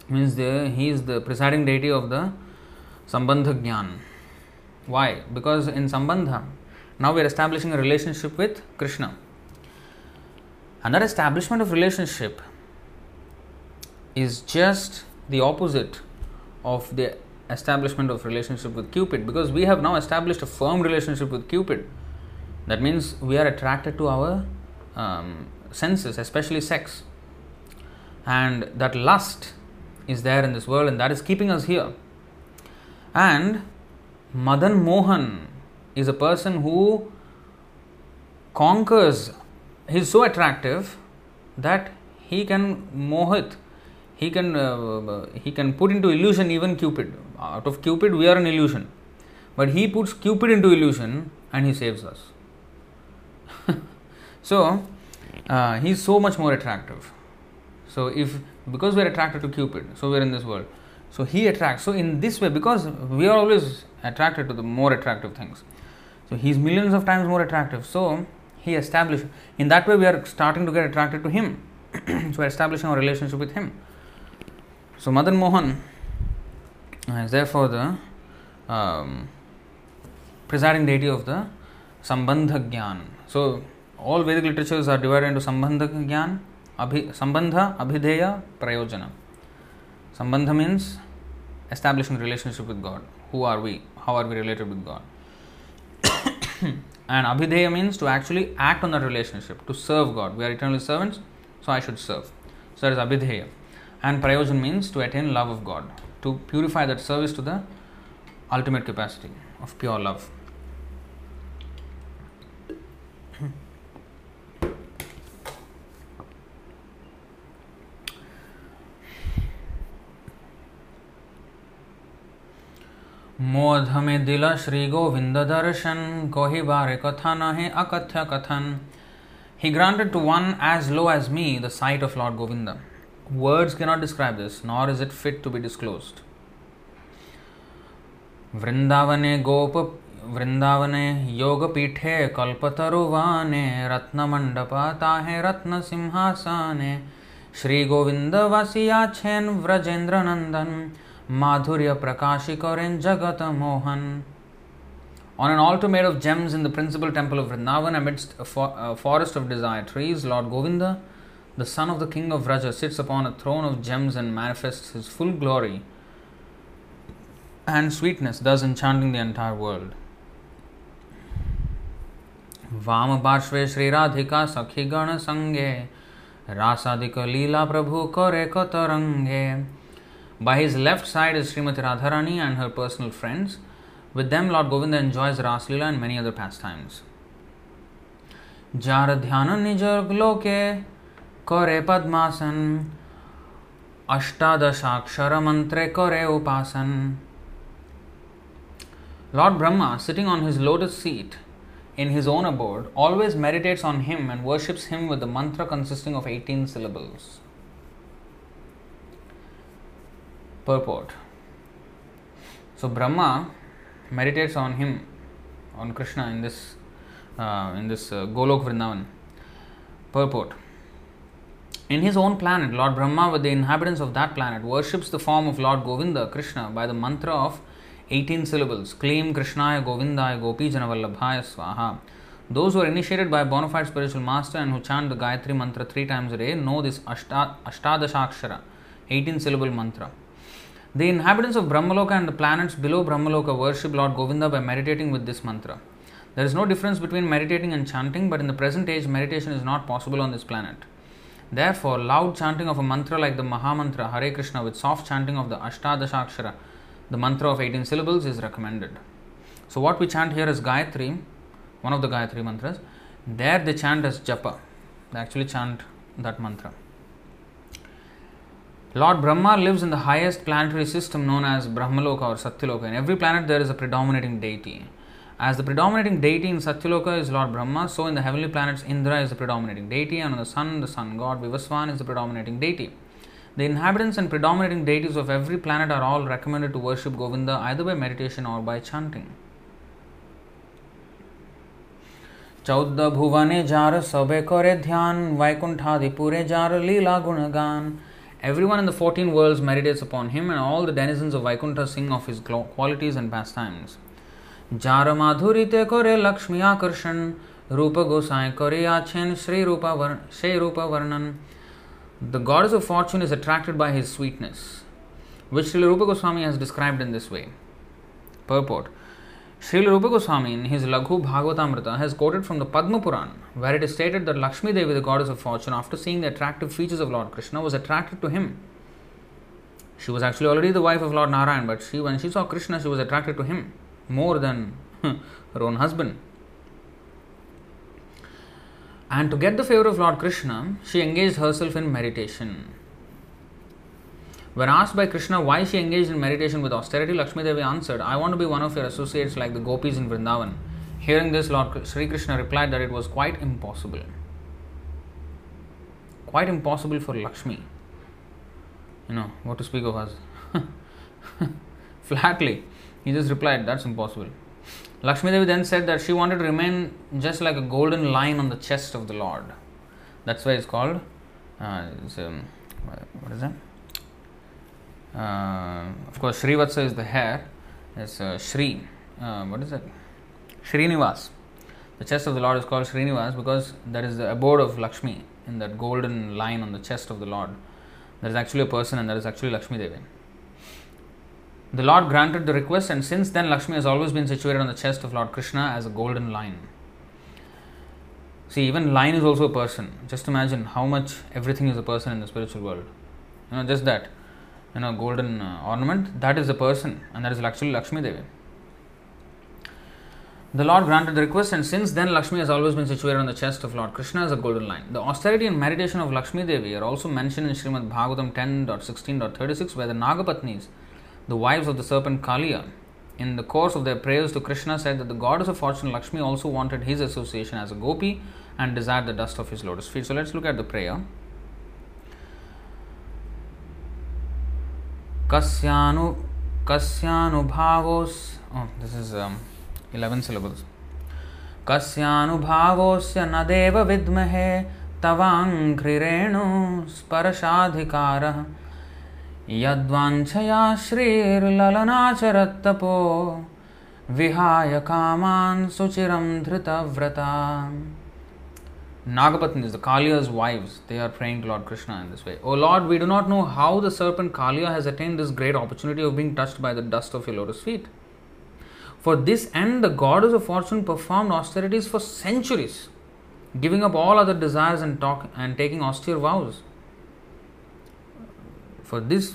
Means the, he is the presiding deity of the Sambandha Jnana. Why? Because in Sambandha, now we are establishing a relationship with Krishna. Another establishment of relationship is just the opposite of the establishment of relationship with Cupid because we have now established a firm relationship with Cupid. That means we are attracted to our um, senses, especially sex. And that lust is there in this world and that is keeping us here. And Madan Mohan is a person who conquers, he's so attractive that he can mohit he can uh, he can put into illusion even cupid out of cupid we are an illusion but he puts cupid into illusion and he saves us (laughs) so uh, he's so much more attractive. So if because we are attracted to cupid so we are in this world. So he attracts so in this way because we are always attracted to the more attractive things. So he's millions of times more attractive. So he established in that way we are starting to get attracted to him. (clears throat) So we're establishing our relationship with him. So Madan Mohan is therefore the um, presiding deity of the Sambandha Gyan. So all Vedic literatures are divided into Sambandha Gyan, Abhi, Sambandha, Abhideya, Prayojana. Sambandha means establishing relationship with God. Who are we? How are we related with God? (coughs) and Abhideya means to actually act on that relationship, to serve God. We are eternal servants, so I should serve. So that is Abhideya. And prayojan means to attain love of God, to purify that service to the ultimate capacity of pure love. मोध में दिल श्री गोविंद दर्शन, कोहि बार कथन हे अकथ्य कथन। He granted to one as low as me the sight of lord Govind words can not describe this nor is it fit to be disclose वृंदावने गोप, वृंदावने योगपीठे कल्पतरुवाने रत्नमंडपाता है रत्न सिंहासने श्री गोविंद वसिया छेन व्रजेंद्र नंदन। Madhurya Prakashi Koren Mohan. On an altar made of gems in the principal temple of Vrindavan, amidst a, a forest of desire trees, Lord Govinda, the son of the king of Vraja, sits upon a throne of gems and manifests his full glory and sweetness, thus enchanting the entire world. वामपार्श्वे श्रीराधिका सखिगणसङ्गे रासादिकलीला प्रभु करे कतरङ्गे by his left side is Srimati Radharani and her personal friends. With them, Lord Govinda enjoys Raslila and many other pastimes. Jaradhyana ধ্যান নিজর Padmasan, করে পদ্মাসন অষ্টাদশাক্ষর মন্ত্রে Lord Brahma, sitting on his lotus seat in his own abode, always meditates on him and worships him with the mantra consisting of 18 syllables. Purport So Brahma meditates on him, on Krishna in this uh, in this uh, Golok Vrindavan. Purport In his own planet, Lord Brahma, with the inhabitants of that planet, worships the form of Lord Govinda, Krishna, by the mantra of 18 syllables Kleem Krishnaya Govindaya Gopi Janavallabhaya Swaha. Those who are initiated by a bona fide spiritual master and who chant the Gayatri mantra three times a day know this Ashta, Ashtadashakshara, 18 syllable mantra. The inhabitants of Brahmaloka and the planets below Brahmaloka worship Lord Govinda by meditating with this mantra. There is no difference between meditating and chanting, but in the present age, meditation is not possible on this planet. Therefore, loud chanting of a mantra like the Mahamantra Hare Krishna with soft chanting of the Ashtadashakshara, the mantra of 18 syllables, is recommended. So, what we chant here is Gayatri, one of the Gayatri mantras. There they chant as Japa. They actually chant that mantra. Lord Brahma lives in the highest planetary system known as Brahmaloka or Satyaloka. In every planet, there is a predominating deity. As the predominating deity in Satyaloka is Lord Brahma, so in the heavenly planets, Indra is the predominating deity, and on the sun, the sun god Vivaswan is the predominating deity. The inhabitants and predominating deities of every planet are all recommended to worship Govinda either by meditation or by chanting. चौद भुवने जार सबे करे ध्यान वैकुंठादिपुरे jar लीला गुणगान Everyone in the fourteen worlds meditates upon him, and all the denizens of Vaikuntha sing of his qualities and pastimes. যার মাধুরীতে করে rupa gosai Rupa Gosai rupa আছেন The goddess of fortune is attracted by his sweetness, which Srila Rupa Goswami has described in this way. Purport Srila Rupa Goswami in his Laghu Bhagavatamrita has quoted from the Padma Puran, where it is stated that Lakshmi Devi, the goddess of fortune, after seeing the attractive features of Lord Krishna, was attracted to him. She was actually already the wife of Lord Narayan, but she, when she saw Krishna, she was attracted to him more than (laughs) her own husband. And to get the favor of Lord Krishna, she engaged herself in meditation. When asked by Krishna why she engaged in meditation with austerity, Lakshmi Devi answered, I want to be one of your associates like the gopis in Vrindavan. Hearing this, Lord Sri Krishna replied that it was quite impossible. Quite impossible for Lakshmi. You know, what to speak of us. (laughs) Flatly. He just replied, That's impossible. Lakshmi Devi then said that she wanted to remain just like a golden line on the chest of the Lord. That's why it's called, uh, it's, um, what is that? Uh, of course, Srivatsa is the hair. It's uh, Shri. Uh, what is it? Srinivas. The chest of the Lord is called Srinivas because that is the abode of Lakshmi in that golden line on the chest of the Lord. There is actually a person and that is actually Lakshmi Devi. The Lord granted the request, and since then, Lakshmi has always been situated on the chest of Lord Krishna as a golden line. See, even line is also a person. Just imagine how much everything is a person in the spiritual world. You know, just that. You know, golden uh, ornament, that is the person, and that is actually Lakshmi Devi. The Lord granted the request, and since then, Lakshmi has always been situated on the chest of Lord Krishna as a golden line. The austerity and meditation of Lakshmi Devi are also mentioned in Srimad Bhagavatam 10.16.36, where the Nagapatnis the wives of the serpent Kaliya, in the course of their prayers to Krishna, said that the goddess of fortune Lakshmi also wanted his association as a gopi and desired the dust of his lotus feet. So let's look at the prayer. Oh this is um, 11 syllables. कस्यानुभावोऽस्य न देव विद्महे तवाङ्घ्रिरेणु स्पर्शाधिकारः। यद्वाञ्छया श्रीर्ललनाचरत्तपो विहाय कामान् सुचिरं धृतव्रता। Nagapatni is the Kaliya's wives. They are praying to Lord Krishna in this way. O Lord, we do not know how the serpent Kaliya has attained this great opportunity of being touched by the dust of your lotus feet. For this end, the goddess of fortune performed austerities for centuries, giving up all other desires and talk and taking austere vows for this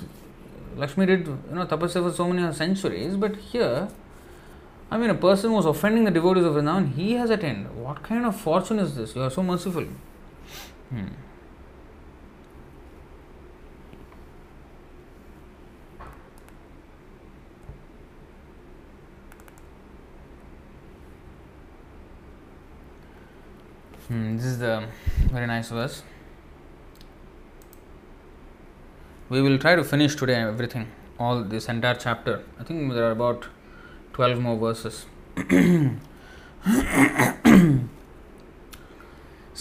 Lakshmi did you know tapasya for so many centuries, but here, I mean, a person was offending the devotees of Vrindavan, he has attained. What kind of fortune is this? You are so merciful. Hmm. Hmm, this is the very nice verse. we will try to finish today everything, all this entire chapter. I think there are about 12 more verses.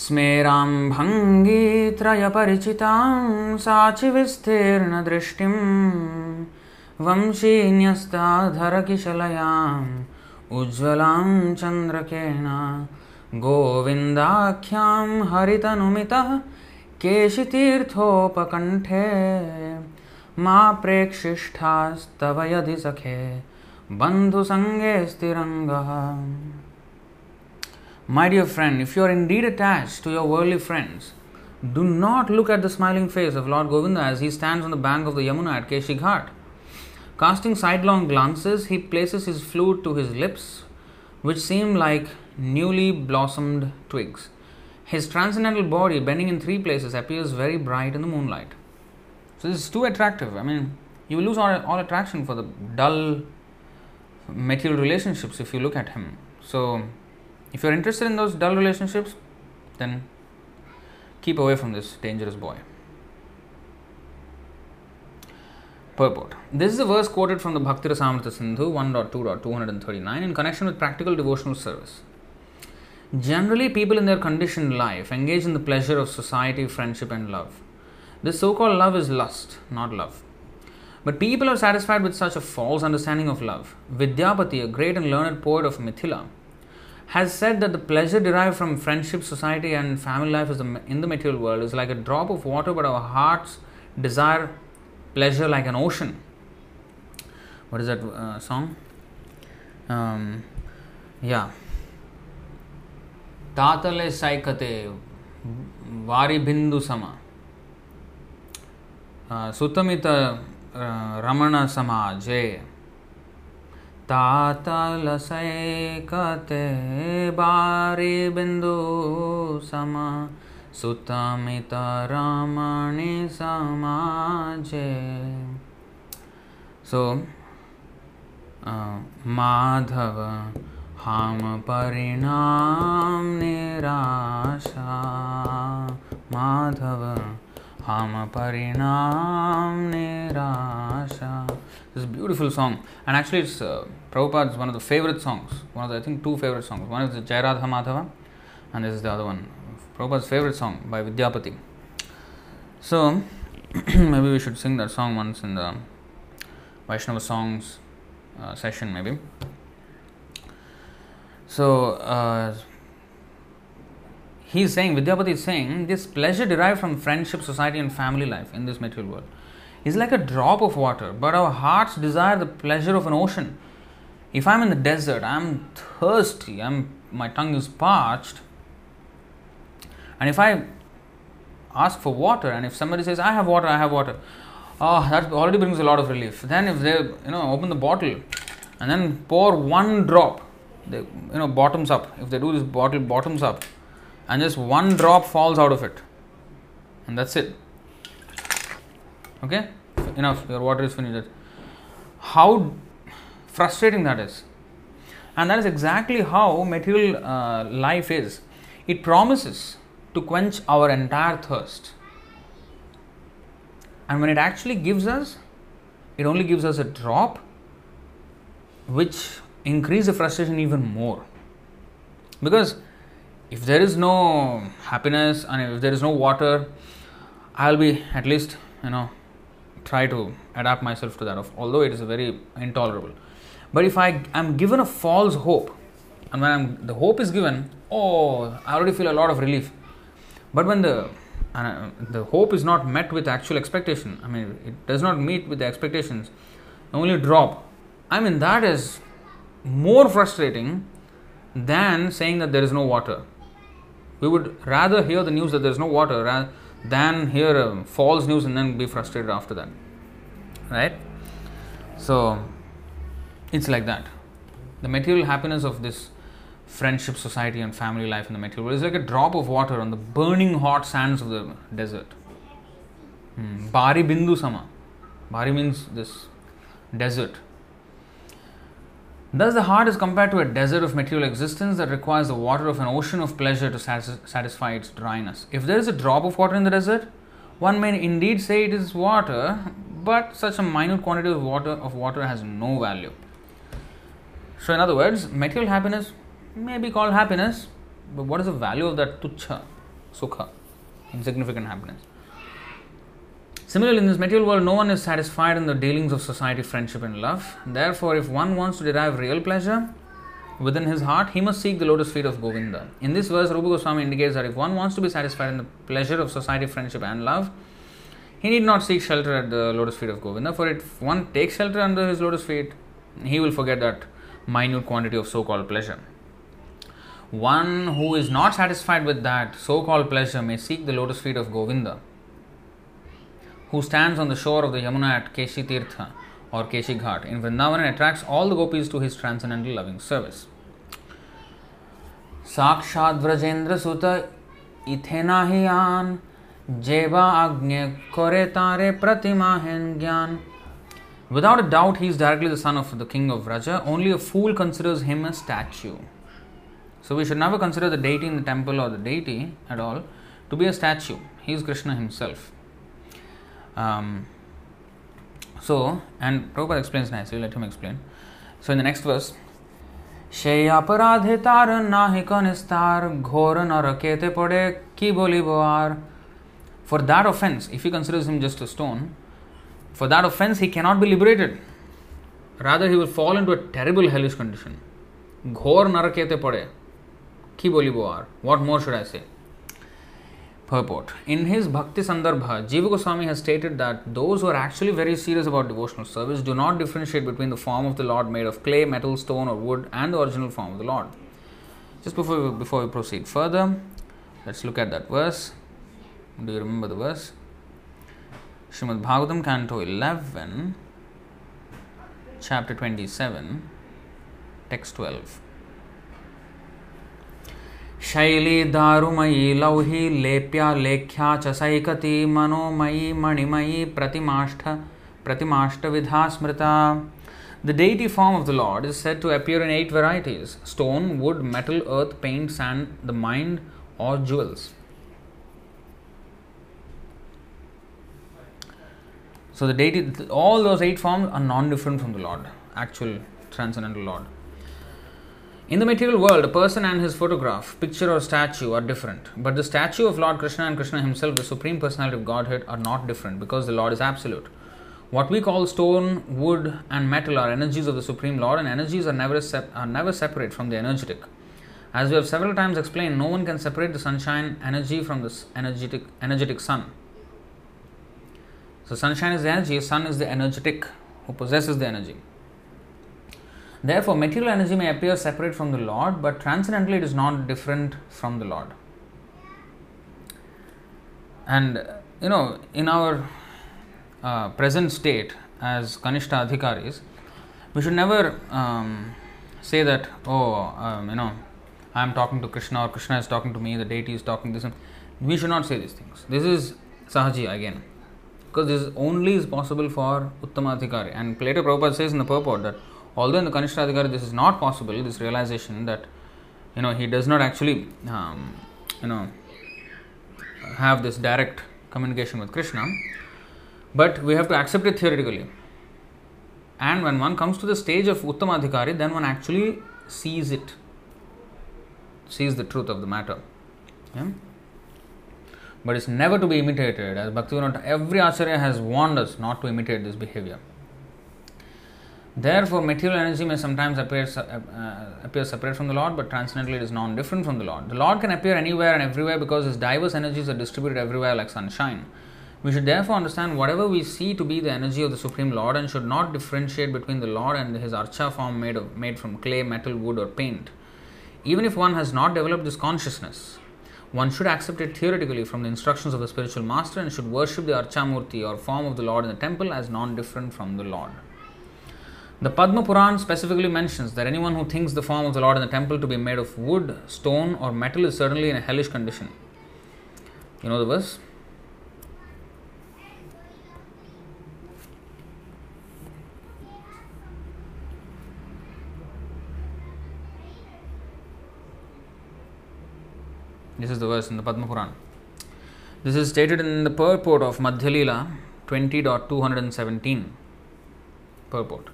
स्मेरां भङ्गीत्रयपरिचितां साचिविस्तीर्णदृष्टिं वंशीन्यस्ताधरकिशलयाम् उज्ज्वलां चन्द्रकेण गोविन्दाख्यां हरितनुमितः केशितीर्थोपकण्ठे Ma prekshishthastava yadhi sakhe bandhu sange stirangah. My dear friend, if you are indeed attached to your worldly friends, do not look at the smiling face of Lord Govinda as he stands on the bank of the Yamuna at Keshi Ghat. Casting sidelong glances, he places his flute to his lips, which seem like newly blossomed twigs. His transcendental body, bending in three places, appears very bright in the moonlight. So, this is too attractive. I mean, you will lose all, all attraction for the dull material relationships if you look at him. So, if you're interested in those dull relationships, then keep away from this dangerous boy. Purport This is a verse quoted from the Bhakti Rasamrita Sindhu 1.2.239 in connection with practical devotional service. Generally, people in their conditioned life engage in the pleasure of society, friendship, and love. This so called love is lust, not love. But people are satisfied with such a false understanding of love. Vidyapati, a great and learned poet of Mithila, has said that the pleasure derived from friendship, society, and family life in the material world is like a drop of water, but our hearts desire pleasure like an ocean. What is that uh, song? Um, yeah. तातले सैकते वारिबिन्दु सम सुतमित रमण समाजे तातलसैकते बारी बिन्दु सम सुतमितरमणि समाजे। सो माधव हम परिणाम निराशा। Madhav This is a This beautiful song, and actually, it's uh, Prabhupada's one of the favorite songs. One of the, I think, two favorite songs. One is the Jairadha Madhava, and this is the other one. Prabhupada's favorite song by Vidyapati. So, (clears throat) maybe we should sing that song once in the Vaishnava songs uh, session, maybe. So, uh, he's saying, Vidyapati is saying, this pleasure derived from friendship, society, and family life in this material world is like a drop of water, but our hearts desire the pleasure of an ocean. If I'm in the desert, I'm thirsty, I'm, my tongue is parched, and if I ask for water, and if somebody says, I have water, I have water, oh, that already brings a lot of relief. Then if they, you know, open the bottle and then pour one drop, they, you know, bottoms up. If they do this bottle bottoms up, and just one drop falls out of it, and that's it. Okay? Enough. Your water is finished. How frustrating that is. And that is exactly how material uh, life is. It promises to quench our entire thirst. And when it actually gives us it only gives us a drop which increase the frustration even more. Because if there is no happiness and if there is no water i'll be at least you know try to adapt myself to that, although it is very intolerable. But if I am given a false hope, and when I'm, the hope is given, oh, I already feel a lot of relief. But when the uh, the hope is not met with actual expectation, I mean, it does not meet with the expectations, only drop. I mean, that is more frustrating than saying that there is no water. We would rather hear the news that there is no water than hear a false news and then be frustrated after that. Right? So, it's like that. The material happiness of this friendship, society, and family life in the material world is like a drop of water on the burning hot sands of the desert. Hmm. Bari Bindu Sama. Bari means this desert. Thus, the heart is compared to a desert of material existence that requires the water of an ocean of pleasure to satisfy its dryness. If there is a drop of water in the desert, one may indeed say it is water, but such a minute quantity of water of water has no value. So, in other words, material happiness may be called happiness, but what is the value of that tucha, sukha, insignificant happiness? Similarly, in this material world, no one is satisfied in the dealings of society, friendship, and love. Therefore, if one wants to derive real pleasure within his heart, he must seek the lotus feet of Govinda. In this verse, Rupa Goswami indicates that if one wants to be satisfied in the pleasure of society, friendship, and love, he need not seek shelter at the lotus feet of Govinda, for if one takes shelter under his lotus feet, he will forget that minute quantity of so called pleasure. One who is not satisfied with that so called pleasure may seek the lotus feet of Govinda, who stands on the shore of the Yamuna at Keshi Tirtha or Keshi Ghat in Vrindavan and attracts all the gopis to his transcendental loving service. साक्षात व्रजेंद्र Sutta इथे Jeva Agne जेवा आज्ञे करे Without a doubt, he is directly the son of the king of Vraja. Only a fool considers him a statue. So we should never consider the deity in the temple or the deity at all to be a statue. He is Krishna himself. Um, so, and Prabhupada explains nicely, let him explain. So, in the next verse, সেই অপরাধে তার নাহিক নিস্তার ঘোর নরকেতে পড়ে কি বলিব আর For that offense, if he considers him just a stone, for that offense he cannot be liberated. Rather, he will fall into a terrible hellish condition. Ghor narakete pade. Ki bolibo ar. What more should I say? Purport. In his Bhakti Sandarbha, Jiva Goswami has stated that those who are actually very serious about devotional service do not differentiate between the form of the Lord made of clay, metal, stone, or wood and the original form of the Lord. Just before we, before we proceed further, let's look at that verse. Do you remember the verse? Srimad Bhagavatam, Canto 11, chapter 27, text 12. शैली दारुमयी लौही लेप्या लेख्या च सैकती मनोमयी मणिमयी प्रतिमाष्ठ प्रतिमाष्ट विधा स्मृता The deity form of the Lord is said to appear in eight varieties stone, wood, metal, earth, paint, sand, the mind, or jewels. So the deity, all those eight forms are non-different from the Lord, actual transcendental Lord. In the material world, a person and his photograph, picture, or statue are different. But the statue of Lord Krishna and Krishna himself, the Supreme Personality of Godhead, are not different because the Lord is absolute. What we call stone, wood, and metal are energies of the Supreme Lord, and energies are never, sep- are never separate from the energetic. As we have several times explained, no one can separate the sunshine energy from the energetic, energetic sun. So, sunshine is the energy, sun is the energetic who possesses the energy. Therefore, material energy may appear separate from the Lord, but transcendently it is not different from the Lord. And you know, in our uh, present state as Kanishta Adhikaris, we should never um, say that, oh, um, you know, I am talking to Krishna or Krishna is talking to me, the deity is talking this. We should not say these things. This is Sahaji again. Because this only is possible for Uttama Adhikari. And later Prabhupada says in the purport that although in the Kanishta Adhikari this is not possible, this realization that you know he does not actually um, you know have this direct communication with Krishna, but we have to accept it theoretically. And when one comes to the stage of Uttama Adhikari, then one actually sees it, sees the truth of the matter. Yeah? But it's never to be imitated. As Bhaktivinoda, every Acharya has warned us not to imitate this behavior. Therefore, material energy may sometimes appear, uh, appear separate from the Lord, but transcendently it is non different from the Lord. The Lord can appear anywhere and everywhere because his diverse energies are distributed everywhere like sunshine. We should therefore understand whatever we see to be the energy of the Supreme Lord and should not differentiate between the Lord and his archa form made, of, made from clay, metal, wood, or paint. Even if one has not developed this consciousness, one should accept it theoretically from the instructions of the spiritual master and should worship the Archamurti or form of the Lord in the temple as non different from the Lord. The Padma Puran specifically mentions that anyone who thinks the form of the Lord in the temple to be made of wood, stone, or metal is certainly in a hellish condition. You know the verse? This is the verse in the Padma Puran. This is stated in the purport of Madhya Leela 20.217 purport.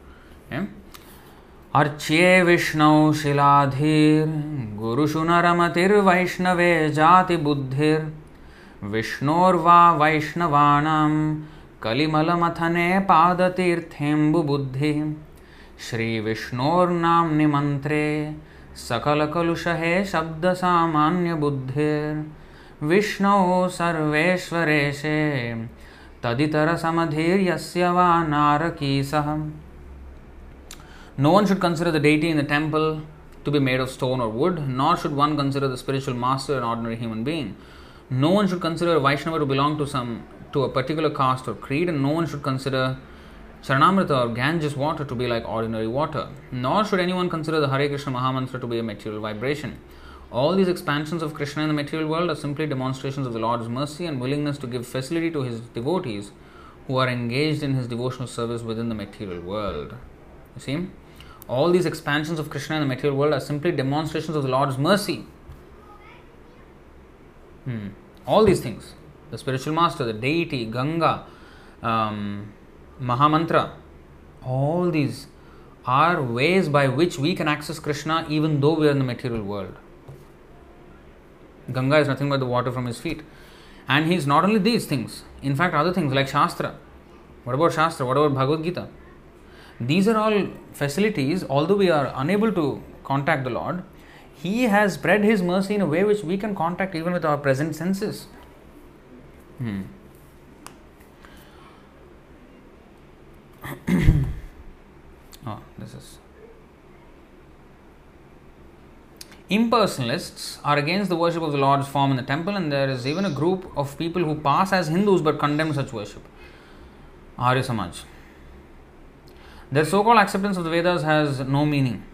अर्च्ये विष्णौ शिलाधीर् गुरुषु नरमतिर्वैष्णवे जातिबुद्धिर्विष्णोर्वा वैष्णवानां कलिमलमथने पादतीर्थेम्बुबुद्धिः श्रीविष्णोर्नाम्नि मन्त्रे सकलकलुषहे शब्दसामान्यबुद्धिर्विष्णौ सर्वेश्वरेशे, तदितरसमधीर्यस्य वा नारकीसः। No one should consider the deity in the temple to be made of stone or wood, nor should one consider the spiritual master an ordinary human being. No one should consider a Vaishnava to belong to some to a particular caste or creed, and no one should consider Charanamrita or Ganges water to be like ordinary water. Nor should anyone consider the Hare Krishna Mahamantra to be a material vibration. All these expansions of Krishna in the material world are simply demonstrations of the Lord's mercy and willingness to give facility to his devotees who are engaged in his devotional service within the material world. You see? All these expansions of Krishna in the material world are simply demonstrations of the Lord's mercy. Hmm. All these things the spiritual master, the deity, Ganga, um, Mahamantra, all these are ways by which we can access Krishna even though we are in the material world. Ganga is nothing but the water from his feet. And he's not only these things, in fact, other things like Shastra. What about Shastra? What about Bhagavad Gita? These are all facilities, although we are unable to contact the Lord, He has spread His mercy in a way which we can contact even with our present senses. Hmm. oh, (coughs) this is. Impersonalists are against the worship of the Lord's form in the temple, and there is even a group of people who pass as Hindus but condemn such worship. Arya Samaj. Their so called acceptance of the Vedas has no meaning.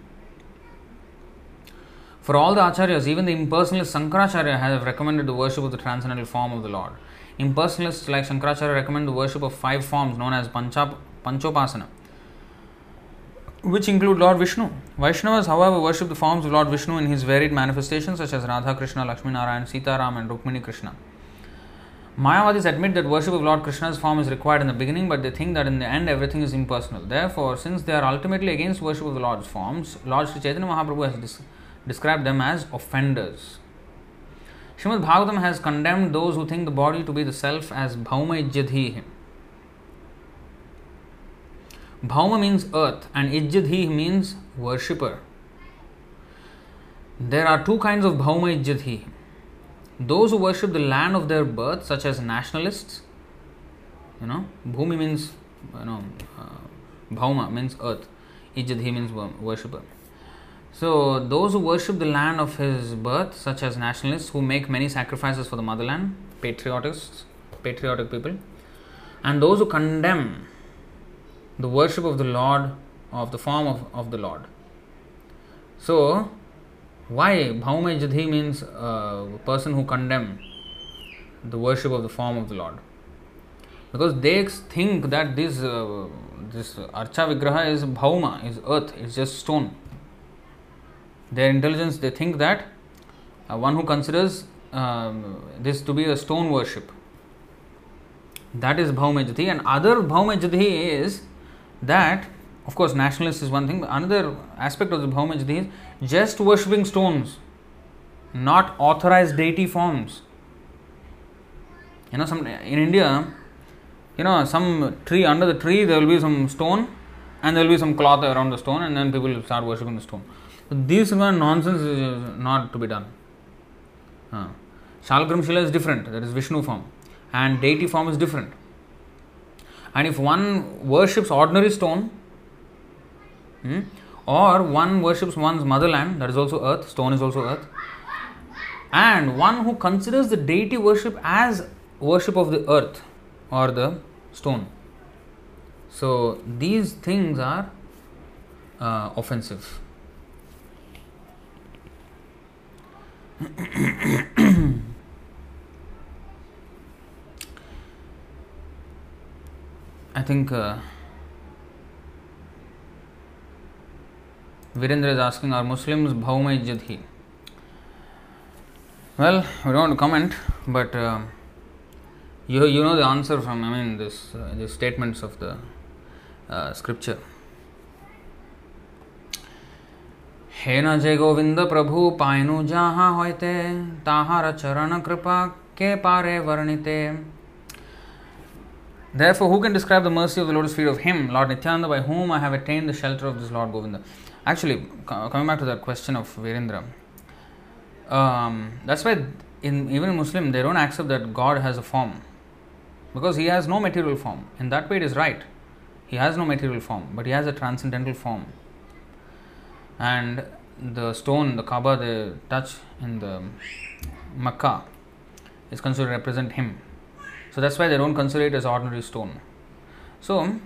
For all the acharyas, even the impersonalist Sankaracharya have recommended the worship of the transcendental form of the Lord. Impersonalists like Shankaracharya recommend the worship of five forms known as Pancha, Panchopasana, which include Lord Vishnu. Vaishnavas, however, worship the forms of Lord Vishnu in his varied manifestations such as Radha Krishna, Lakshmi Narayan, Sita Ram, and Rukmini Krishna. Mayavadis admit that worship of Lord Krishna's form is required in the beginning, but they think that in the end everything is impersonal. Therefore, since they are ultimately against worship of the Lord's forms, Lord Sri Chaitanya Mahaprabhu has dis- described them as offenders. Srimad Bhagavatam has condemned those who think the body to be the self as Bhauma Ijjadhi. Bhauma means earth and Ijjadhi means worshipper. There are two kinds of Bhauma Ijjadhi. Those who worship the land of their birth, such as nationalists, you know, Bhumi means, you know, uh, Bhauma means earth, Ijjadhi means worshipper. So, those who worship the land of his birth, such as nationalists who make many sacrifices for the motherland, patriotists, patriotic people, and those who condemn the worship of the Lord, of the form of, of the Lord. So, why Bhauma Jadhi means a person who condemn the worship of the form of the Lord? Because they think that this uh, this Archa Vigraha is Bhauma, is earth, it's just stone. Their intelligence, they think that uh, one who considers um, this to be a stone worship, that is Bhaumajati, and other Bhaumajati is that, of course, nationalist is one thing, but another aspect of the Bhaumajati is just worshipping stones, not authorized deity forms. You know, some in India, you know, some tree under the tree there will be some stone, and there will be some cloth around the stone, and then people will start worshipping the stone. So this one nonsense is not to be done. Uh, Shalgram Shila is different, that is Vishnu form, and deity form is different. And if one worships ordinary stone, hmm, or one worships one's motherland, that is also earth, stone is also earth, and one who considers the deity worship as worship of the earth or the stone. So these things are uh, offensive. (coughs) I think uh, Virendra is asking, are Muslims Bhauma Ijjadhi? Well, we don't comment, but uh, you, you know the answer from, I mean, this, uh, the statements of the uh, scripture. हे न जय गोविंद प्रभु पायनु जहाँ होते ताहार चरण कृपा के पारे वर्णिते Therefore, who can describe the mercy of the lotus feet of him, Lord Nityananda, by whom I have attained the shelter of this Lord Govinda? Actually, coming back to that question of Virendra, um, that's why in even Muslim they don't accept that God has a form. because he has no material form. In that way, it is right. He has no material form, but he has a transcendental form. And the stone, the Kaaba they touch in the Makkah is considered to represent him. So that's why they don't consider it as ordinary stone. So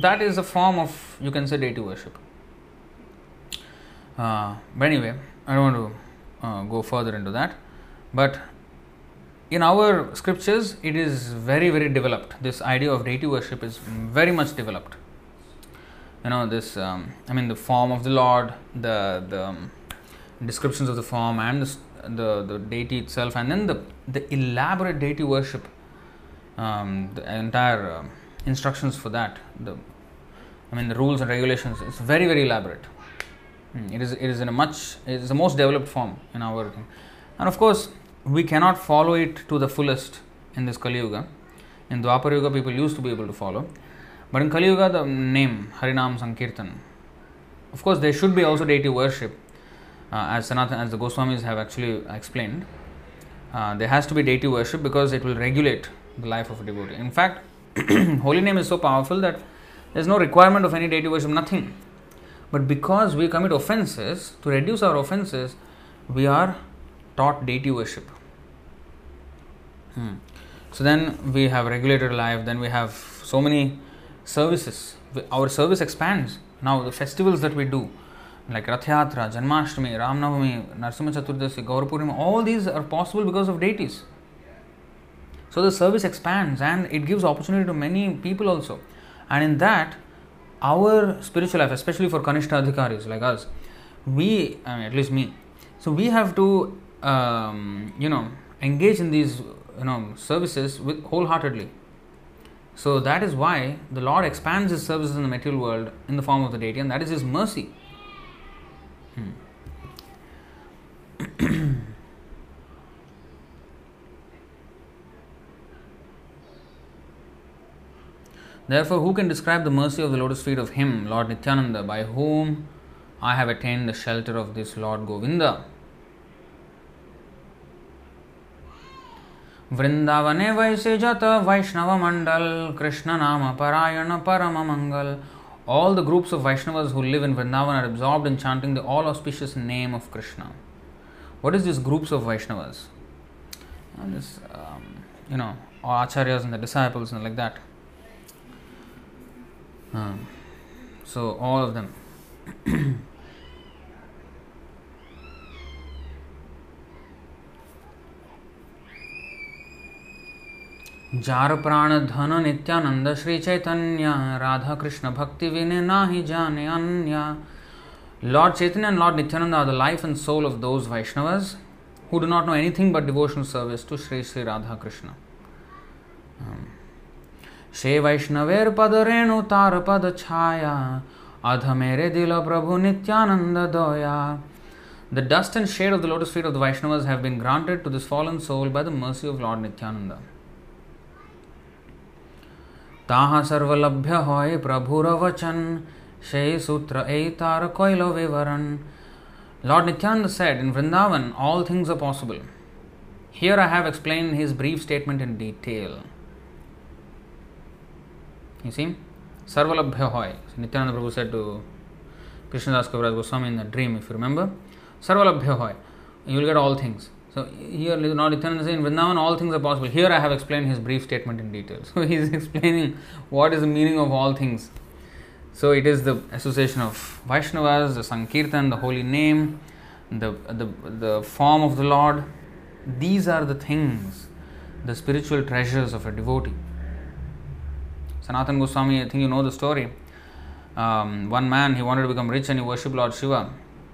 that is a form of you can say deity worship. Uh, but anyway, I don't want to uh, go further into that. But in our scriptures, it is very, very developed. This idea of deity worship is very much developed. You know, this, um, I mean, the form of the Lord, the, the um, descriptions of the form, and the, the, the deity itself, and then the, the elaborate deity worship, um, the entire uh, instructions for that, the, I mean, the rules and regulations, it's very, very elaborate. Hmm, it is, it is in a much, it is the most developed form in our, and of course, we cannot follow it to the fullest in this Kali Yuga. In Dwapar Yuga, people used to be able to follow. But in Kali Yuga, the name Harinam Sankirtan, of course, there should be also deity worship, uh, as Sanatan, as the Goswamis have actually explained. Uh, there has to be deity worship because it will regulate the life of a devotee. In fact, (clears throat) holy name is so powerful that there is no requirement of any deity worship, nothing. But because we commit offenses, to reduce our offenses, we are taught deity worship. Hmm. So then we have regulated life, then we have so many services. Our service expands. Now the festivals that we do, like Rath Yatra, Janmashtami, Ramnavami, Narsimha Chaturdasi, Gaurapurnima, all these are possible because of deities. So the service expands and it gives opportunity to many people also. And in that, our spiritual life, especially for Kanishta Adhikaris like us, we, I mean, at least me, so we have to um, you know engage in these you know services with wholeheartedly so that is why the lord expands his services in the material world in the form of the deity and that is his mercy hmm. (clears throat) (clears throat) Therefore, who can describe the mercy of the lotus feet of him, Lord Nityananda, by whom I have attained the shelter of this Lord Govinda? वृंदावने वैसे जत वैष्णव मंडल कृष्ण नाम पारायण परम मंगल All the groups of Vaishnavas who live in Vrindavan are absorbed in chanting the all auspicious name of Krishna. What is these groups of Vaishnavas? And this, um, you know, acharyas and the disciples and like that. हाँ, so all of them जार प्राण धन नित्यानंद श्री चैतन्य राधा कृष्ण भक्ति विने ना ही जाने अन्य lord Chaitanya and lord Nityananda are the life and soul of those Vaishnavas who do not know anything but devotional service to Shri Shri Radha Krishna. शे वैष्णवेर पद रेणु तार पद छाया अध मेरे दिल प्रभु Nityanand दोया The dust and shade of the lotus feet of the Vaishnavas have been granted to this fallen soul by the mercy of Lord Nityananda. ताहा सर्वलभ्य होय प्रभुर वचन शे सूत्र एतार कोइल विवरण Lord Nityananda said, In Vrindavan, all things are possible. Here I have explained his brief statement in detail. You see? Sarvalabhya hoy. So Nityananda Prabhu said to Krishnadas Kaviraj Goswami in the dream, if you remember. Sarvalabhya hoy. You will get all things. So here Lord Nityananda says in Vrindavan all things are possible. Here I have explained his brief statement in detail. (laughs) So he is explaining what is the meaning of all things. So it is the association of Vaishnavas, the Sankirtan, the holy name, the, the, the form of the Lord. These are the things, the spiritual treasures of a devotee. Sanatan Goswami, I think you know the story. Um, one man, he wanted to become rich and he worshipped Lord Shiva.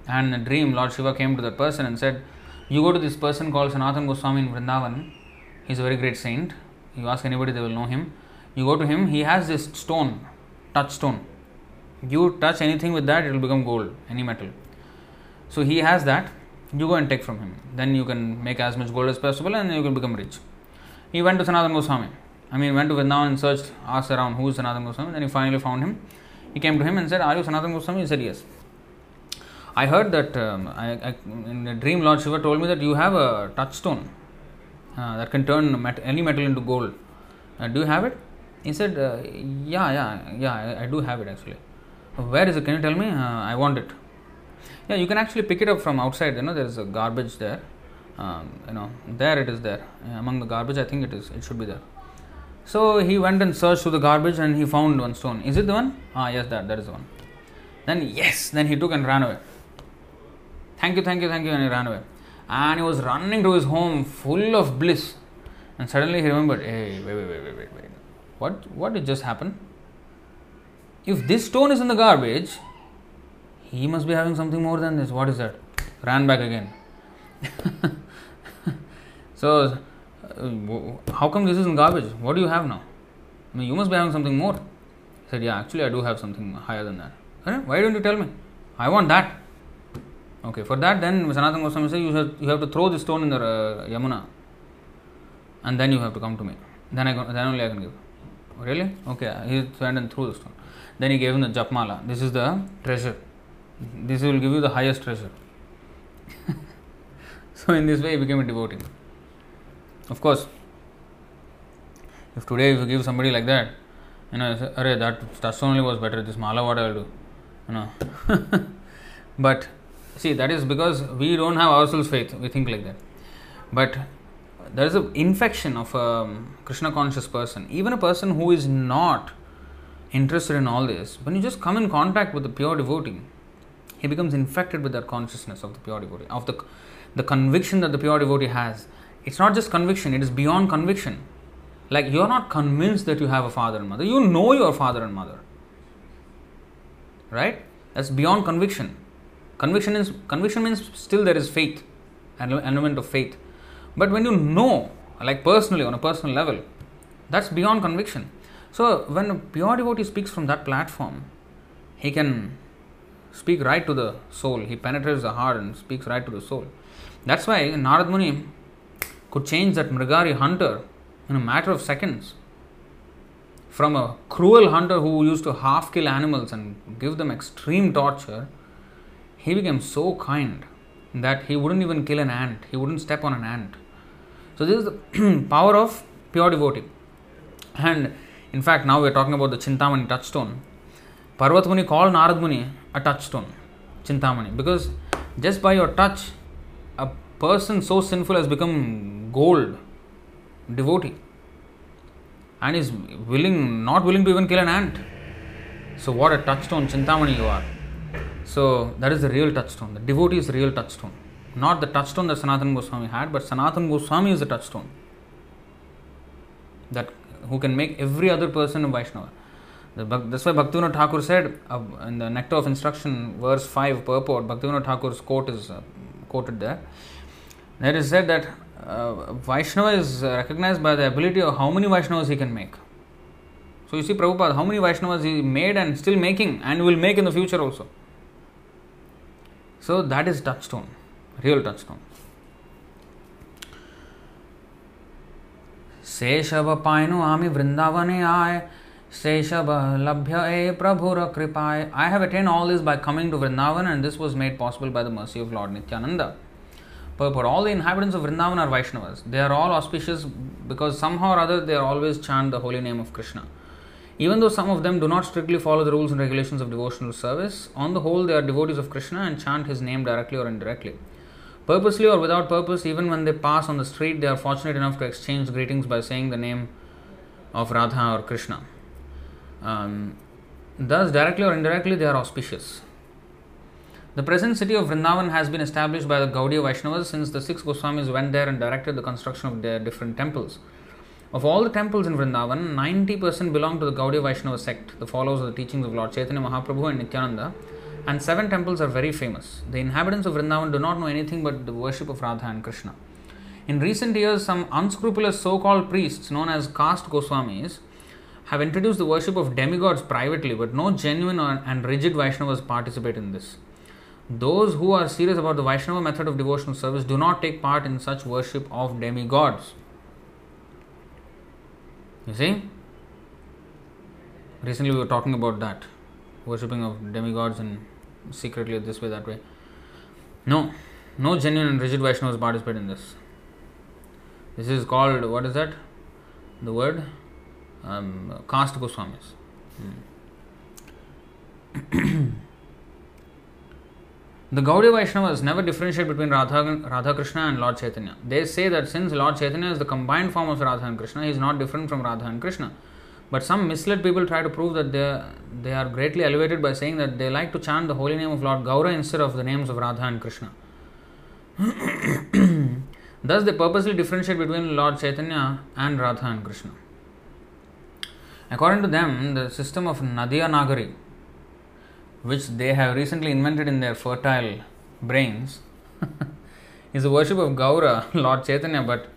And in a dream, Lord Shiva came to that person and said, You go to this person called Sanatan Goswami in Vrindavan. He's a very great saint. You ask anybody, they will know him. You go to him, he has this stone, touchstone. You touch anything with that, it will become gold, any metal. So he has that. You go and take from him. Then you can make as much gold as possible and you can become rich. He went to Sanatan Goswami. I mean, went to Vrindavan and searched, asked around who is Sanatan Goswami. Then he finally found him. He came to him and said, Are you Sanatan Goswami? He said, Yes. I heard that um, I, I, in a dream, Lord Shiva told me that you have a touchstone uh, that can turn met- any metal into gold. uh, Do you have it? He said, uh, Yeah, yeah, yeah, I, I, do have it actually. Where is it? Can you tell me? Uh, I want it. Yeah, you can actually pick it up from outside. You know, there is a garbage there. Um, you know, there it is there. Among the garbage, I think it is. It should be there. So he went and searched through the garbage and he found one stone. Is it the one? Ah, yes, that, that is the one. Then, yes, then he took and ran away. Thank you, thank you, thank you, and he ran away. And he was running to his home full of bliss. And suddenly he remembered, hey, wait, wait, wait, wait, wait, wait. What, what did just happen? If this stone is in the garbage, he must be having something more than this. What is that? Ran back again. (laughs) so, how come this is in garbage? What do you have now? I mean, you must be having something more. He said, Yeah, actually, I do have something higher than that. Why don't you tell me? I want that. Okay, for that, then Sanatana Goswami said, you have, you have to throw the stone in the uh, Yamuna and then you have to come to me. Then, I, then only I can give. Really? Okay, he went and threw the stone. Then he gave him the Japmala. This is the treasure. This will give you the highest treasure. (laughs) so, in this way, he became a devotee. Of course, if today if you give somebody like that, you know, say, that touch only was better. This mala, what I'll do, you know. (laughs) but see, that is because we don't have ourselves faith. We think like that. But there is an infection of a um, Krishna conscious person, even a person who is not interested in all this. When you just come in contact with the pure devotee, he becomes infected with that consciousness of the pure devotee, of the the conviction that the pure devotee has. It's not just conviction; it is beyond conviction. Like you are not convinced that you have a father and mother. You know your father and mother. Right? That's beyond conviction. Conviction is conviction means still there is faith, an element of faith. But when you know, like personally, on a personal level, that's beyond conviction. So when a pure devotee speaks from that platform, he can speak right to the soul. He penetrates the heart and speaks right to the soul. That's why Narad Muni could change that Mrigari hunter in a matter of seconds. From a cruel hunter who used to half kill animals and give them extreme torture, he became so kind that he wouldn't even kill an ant, he wouldn't step on an ant. So, this is the (clears throat) power of pure devotee. And in fact, now we are talking about the Chintamani touchstone. Parvat Muni called Narad Muni a touchstone, Chintamani, because just by your touch, person so sinful has become gold, devotee, and is willing, not willing to even kill an ant. So, what a touchstone, Chintamani, you are. So, that is the real touchstone. The devotee is the real touchstone. Not the touchstone that Sanatana Goswami had, but Sanatana Goswami is the touchstone. That who can make every other person a Vaishnava. That's why Bhaktivinoda Thakur said uh, in the Nectar of Instruction, verse 5 purport, Bhaktivinoda Thakur's quote is uh, quoted there There is said that uh, Vaishnava is recognized by the ability of how many Vaishnavas he can make. So you see, Prabhupada, how many Vaishnavas he made and still making and will make in the future also. So that is touchstone, real touchstone. शेषव पायनु आमी वृंदावने आय शेषव लभ्य ए प्रभुर कृपाय I have attained all this by coming to Vrindavan and this was made possible by the mercy of Lord Nityananda. Purport All the inhabitants of Vrindavan are Vaishnavas. They are all auspicious because somehow or other they always chant the holy name of Krishna. Even though some of them do not strictly follow the rules and regulations of devotional service, on the whole they are devotees of Krishna and chant his name directly or indirectly. Purposely or without purpose, even when they pass on the street, they are fortunate enough to exchange greetings by saying the name of Radha or Krishna. Um, thus, directly or indirectly, they are auspicious. The present city of Vrindavan has been established by the Gaudiya Vaishnavas since the six Goswamis went there and directed the construction of their different temples. Of all the temples in Vrindavan, 90% belong to the Gaudiya Vaishnava sect, the followers of the teachings of Lord Chaitanya Mahaprabhu and Nityananda, and seven temples are very famous. The inhabitants of Vrindavan do not know anything but the worship of Radha and Krishna. In recent years, some unscrupulous so called priests known as caste Goswamis have introduced the worship of demigods privately, but no genuine and rigid Vaishnavas participate in this. Those who are serious about the Vaishnava method of devotional service do not take part in such worship of demigods. You see? Recently we were talking about that worshipping of demigods and secretly this way, that way. No, no genuine and rigid Vaishnavas participate in this. This is called, what is that? The word? um, caste Goswamis. (clears throat) (clears throat) the Gaudiya Vaishnavas never differentiate between Radha, Radha Krishna and Lord Chaitanya. They say that since Lord Chaitanya is the combined form of Radha and Krishna, he is not different from Radha and Krishna. But some misled people try to prove that they, they are greatly elevated by saying that they like to chant the holy name of Lord Gaura instead of the names of Radha and Krishna. (coughs) Thus, they purposely differentiate between Lord Chaitanya and Radha and Krishna. According to them, the system of Nadia Nagari, which they have recently invented in their fertile brains, (laughs) is the worship of Gaura, (laughs) Lord Chaitanya, but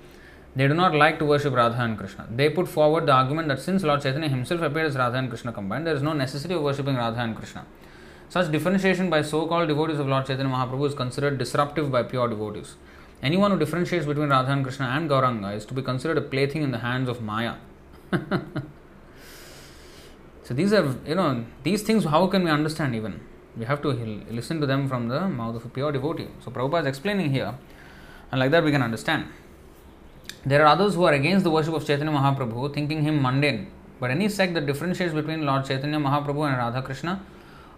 they do not like to worship Radha and Krishna. They put forward the argument that since Lord Chaitanya himself appeared as Radha and Krishna combined, there is no necessity of worshipping Radha and Krishna. Such differentiation by so called devotees of Lord Chaitanya Mahaprabhu is considered disruptive by pure devotees. Anyone who differentiates between Radha and Krishna and Gauranga is to be considered a plaything in the hands of Maya. (laughs) so these are, you know, these things, how can we understand even? We have to listen to them from the mouth of a pure devotee. So Prabhupada is explaining here, and like that we can understand. There are others who are against the worship of Chaitanya Mahaprabhu, thinking him mundane. But any sect that differentiates between Lord Chaitanya Mahaprabhu and Radha Krishna,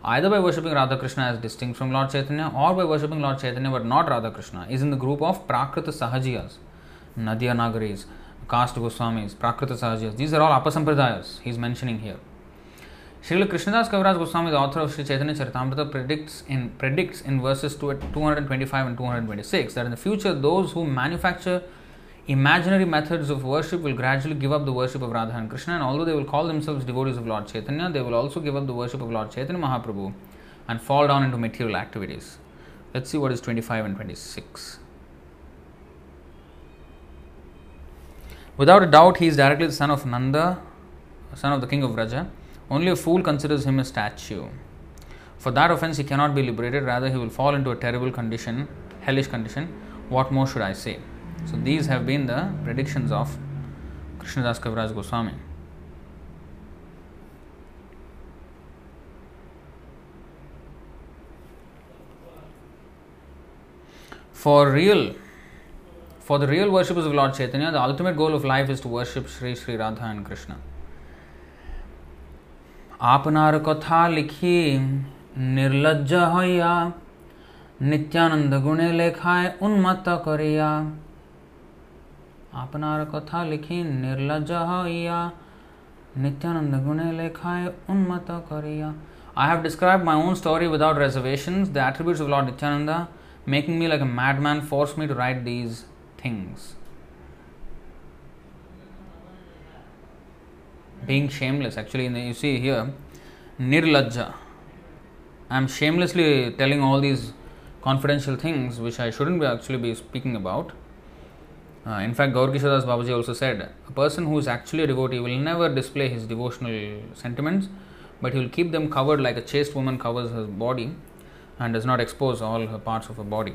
either by worshipping Radha Krishna as distinct from Lord Chaitanya or by worshipping Lord Chaitanya but not Radha Krishna, is in the group of Prakrita Sahajiyas, Nadia Nagaris, Caste Goswamis, Prakrita Sahajiyas. These are all Apasampradayas he is mentioning here. Srila Krishnadas Kaviraj Goswami, the author of Sri Chaitanya Charitamrita, predicts in, predicts in verses 225 and 226 that in the future those who manufacture imaginary methods of worship will gradually give up the worship of Radha and Krishna, and although they will call themselves devotees of Lord Chaitanya, they will also give up the worship of Lord Chaitanya Mahaprabhu and fall down into material activities. Let's see what is 25 and 26. Without a doubt, he is directly the son of Nanda, son of the king of Vraja. Only a fool considers him a statue. For that offense, he cannot be liberated, rather, he will fall into a terrible condition, hellish condition. What more should I say? So, these have been the predictions of Krishnadas Kaviraj Goswami. For real, for the real worshippers of Lord Chaitanya, the ultimate goal of life is to worship Sri Sri Radha and Krishna. আপনার কথা লিখি নির্লজ্জ হইয়া নিত্যানন্দ গুণে লেখায় উন্মত্ত করিয়া আপনার কথা লিখি নির্লজ্জ হইয়া নিত্যানন্দ গুণে লেখায় উন্মত করিয়া I have described my own story without reservations. The attributes of Lord Nityananda, making me like a madman, forced me to write these things. Being shameless, actually, you see here, nirlajja. I am shamelessly telling all these confidential things which I shouldn't be actually be speaking about. Uh, in fact, Gaur Kishadas Babaji also said a person who is actually a devotee will never display his devotional sentiments, but he will keep them covered like a chaste woman covers her body and does not expose all her parts of her body.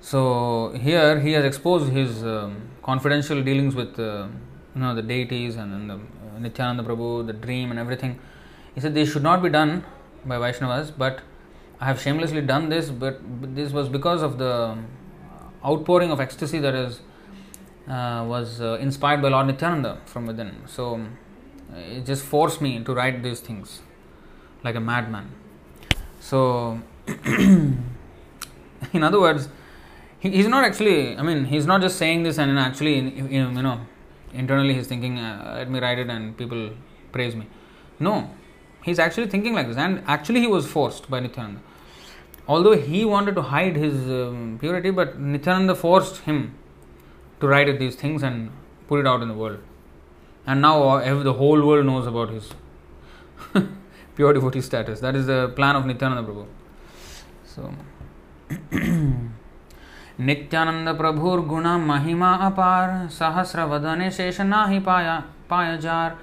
So here he has exposed his um, confidential dealings with uh, you know the deities and, then the uh, Nityananda Prabhu, the dream and everything. He said this should not be done by Vaishnavas, but I have shamelessly done this, but this was because of the outpouring of ecstasy that is uh, was uh, inspired by Lord Nityananda from within. So it just forced me to write these things like a madman. So, (clears throat) in other words, he, he's not actually. I mean, he's not just saying this and actually, you know, internally he's thinking, uh, "Let me write it and people praise me." No, he's actually thinking like this, and actually he was forced by Nityananda although he wanted to hide his um, purity, but Nityananda forced him to write these things and put it out in the world. And now the whole world knows about his (laughs) pure devotee status. That is the plan of Nityananda Prabhu. So, (clears throat) Nityanand प्रभुर्गुण महिमा अपार सहस्रवदने शेष ना ही पाया पाया जार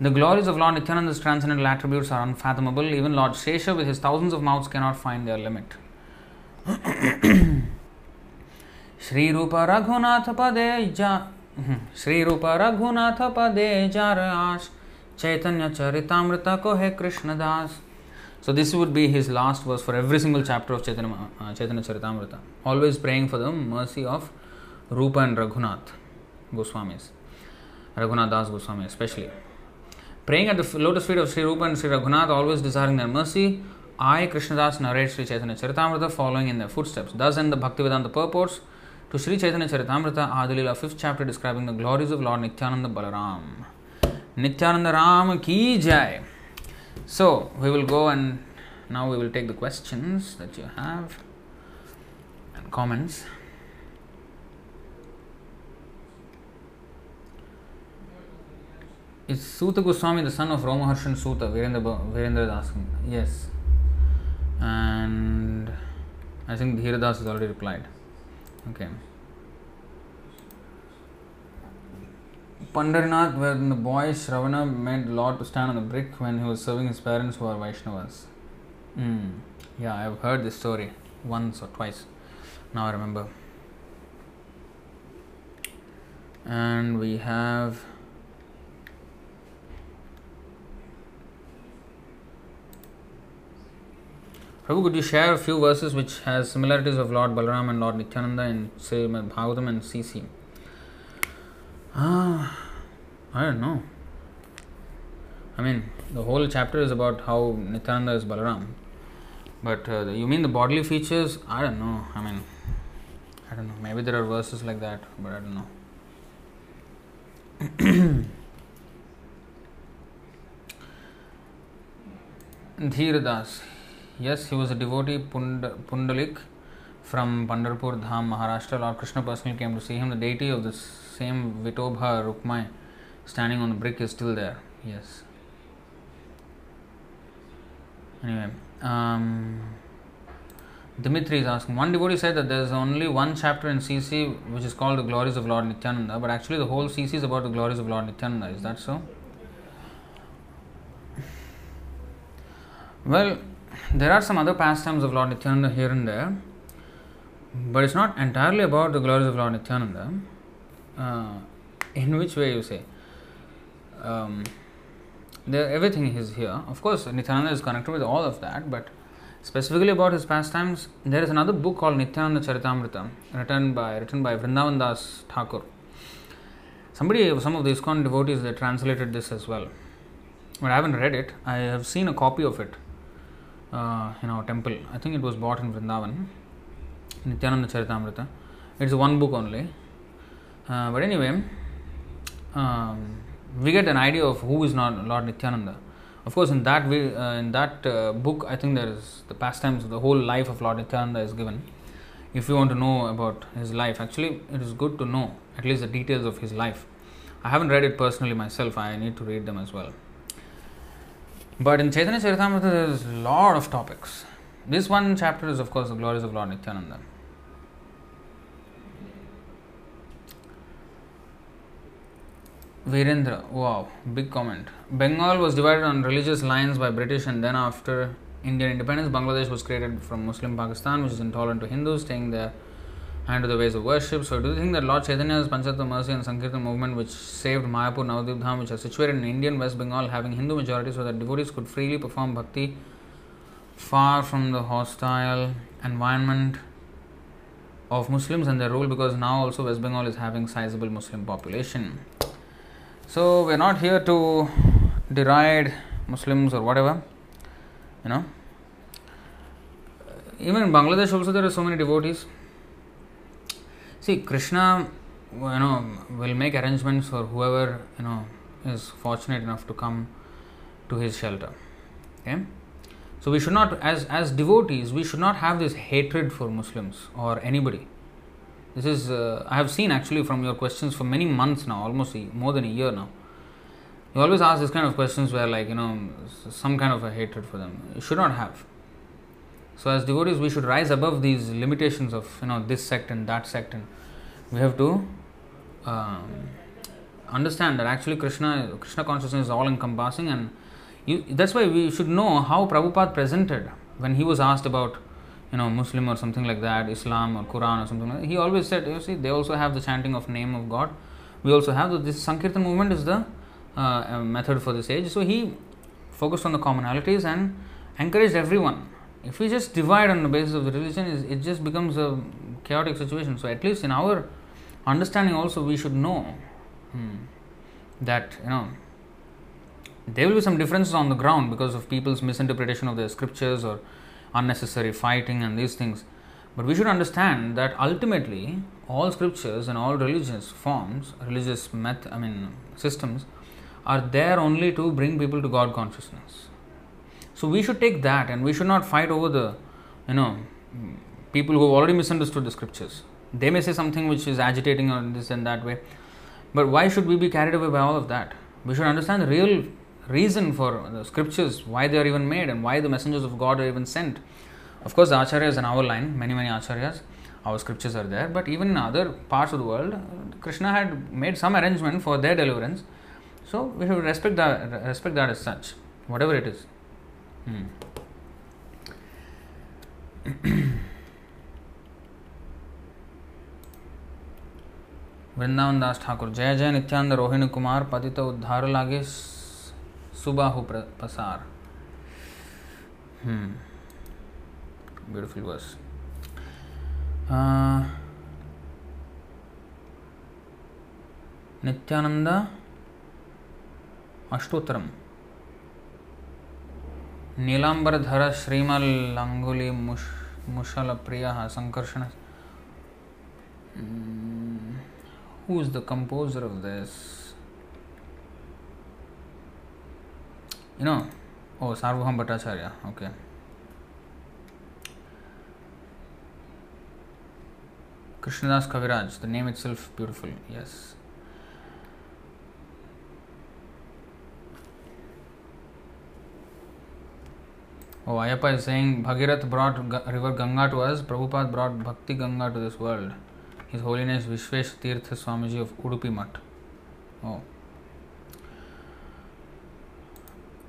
The glories of Lord Nityananda's transcendental attributes are unfathomable. Even Lord Shesha, with his thousands of mouths, cannot find their limit. Shri Rupa Raghunath पदे जा श्री रूप रघुनाथ पदे जार आश चैतन्य चरितमृत को है Krishnadas So this would be his last verse for every single chapter of Chaitanya, uh, Chaitanya Charitamrita. Always praying for the mercy of Rupa and Raghunath Goswamis. Raghunath Das Goswami especially. Praying at the lotus feet of Sri Rupa and Sri Raghunath, always desiring their mercy, I, Krishnadas, narrate Sri Chaitanya Charitamrita following in their footsteps. Thus end the Bhaktivedanta purports to Sri Chaitanya Charitamrita, Adilila, 5th chapter describing the glories of Lord Nityananda Balaram. Nityananda Ram ki jai. So, we will go and now we will take the questions that you have and comments. Is Suta Goswami the son of Romaharshan Suta? Virendra, Virendra asking. Yes. And I think Dhiradas has already replied. Okay. Pandarnath, when the boy Shravana made Lord to stand on the brick when he was serving his parents who are Vaishnavas. Mm. Yeah, I have heard this story once or twice. Now I remember. And we have. Prabhu, could you share a few verses which has similarities of Lord Balaram and Lord Nityananda in Srimad Bhagavatam and CC? Ah, I don't know. I mean, the whole chapter is about how Nityananda is Balaram. But uh, you mean the bodily features? I don't know. I mean, I don't know. Maybe there are verses like that, but I don't know. (clears throat) Dhiradas. Yes, he was a devotee Pund- Pundalik from Pandharpur Dham, Maharashtra. Lord Krishna personally came to see him. The deity of the same Vithoba Rukmai standing on the brick is still there. Yes. Anyway, um, Dimitri is asking. One devotee said that there is only one chapter in CC which is called the glories of Lord Nityananda, but actually the whole CC is about the glories of Lord Nityananda. Is that so? Well, there are some other pastimes of Lord Nityananda here and there, but it's not entirely about the glories of Lord Nityananda. Uh, in which way you say? Um, there, everything is here. Of course, Nityananda is connected with all of that, but specifically about his pastimes, there is another book called Nityananda Charitamrita, written by written by Vrindavan Das Thakur. Somebody, some of the ISKCON devotees, they translated this as well, but I haven't read it. I have seen a copy of it uh, in our temple. I think it was bought in Vrindavan, Nityananda Charitamrita. It's one book only, uh, but anyway. Um, we get an idea of who is not Lord Nityananda. Of course, in that way, uh, in that uh, book, I think there is the pastimes, of the whole life of Lord Nityananda is given. If you want to know about his life, actually, it is good to know at least the details of his life. I haven't read it personally myself. I need to read them as well. But in Chaitanya Charitamrita, there is a lot of topics. This one chapter is, of course, the glories of Lord Nityananda. Virendra, wow, big comment. Bengal was divided on religious lines by British, and then after Indian independence, Bangladesh was created from Muslim Pakistan, which is intolerant to Hindus, staying there and to the ways of worship. So, do you think that Lord Chaitanya's Panchatattva Mercy and Sankirtan movement, which saved Mayapur, Navadvip Dham, which are situated in Indian West Bengal, having Hindu majority, so that devotees could freely perform bhakti far from the hostile environment of Muslims and their rule, because now also West Bengal is having sizable Muslim population. So we're not here to deride Muslims or whatever, you know. Uh, even in Bangladesh also there are so many devotees. See, Krishna, you know, will make arrangements for whoever you know is fortunate enough to come to his shelter. Okay, so we should not, as as devotees, we should not have this hatred for Muslims or anybody. This is, uh, I have seen actually from your questions for many months now, almost more than a year now. You always ask this kind of questions where, like, you know, some kind of a hatred for them. You should not have. So, as devotees, we should rise above these limitations of, you know, this sect and that sect, and we have to um, understand that actually Krishna, Krishna consciousness is all encompassing, and you, that's why we should know how Prabhupada presented when he was asked about you know Muslim or something like that, Islam or Quran or something like that. He always said, you see, they also have the chanting of name of God. We also have the, this Sankirtan movement is the uh, method for this age. So he focused on the commonalities and encouraged everyone. If we just divide on the basis of the religion, it just becomes a chaotic situation. So at least in our understanding, also we should know hmm, that you know there will be some differences on the ground because of people's misinterpretation of the scriptures or unnecessary fighting and these things. But we should understand that ultimately all scriptures and all religious forms, religious method, I mean systems, are there only to bring people to God consciousness. So we should take that and we should not fight over the, you know, people who have already misunderstood the scriptures. They may say something which is agitating or this and that way. But why should we be carried away by all of that? We should understand the real reason for the scriptures, why they are even made, and why the messengers of God are even sent. Of course, the acharyas in our line, many, many acharyas, our scriptures are there, but even in other parts of the world, Krishna had made some arrangement for their deliverance. So we should respect that, respect that as such, whatever it is. Hmm. Vrindavan दास ठाकुर जय जय नित्यानंद रोहिणी कुमार पतित उद्धार लागे सुबह हो पसार beautiful verse Nityananda अष्टोत्तर नीलांबरधर श्रीमल अंगुली मुश मुशल प्रिय Sankarshan who is the composer of this You know, oh, Sarvabhaum Bhattacharya, okay. Krishnadas Kaviraj, the name itself beautiful, yes. Oh, Ayappa is saying Bhagirath brought river Ganga to us, Prabhupada brought Bhakti Ganga to this world. His Holiness Vishwesh Tirtha Swamiji of Udupi Mutt. Oh.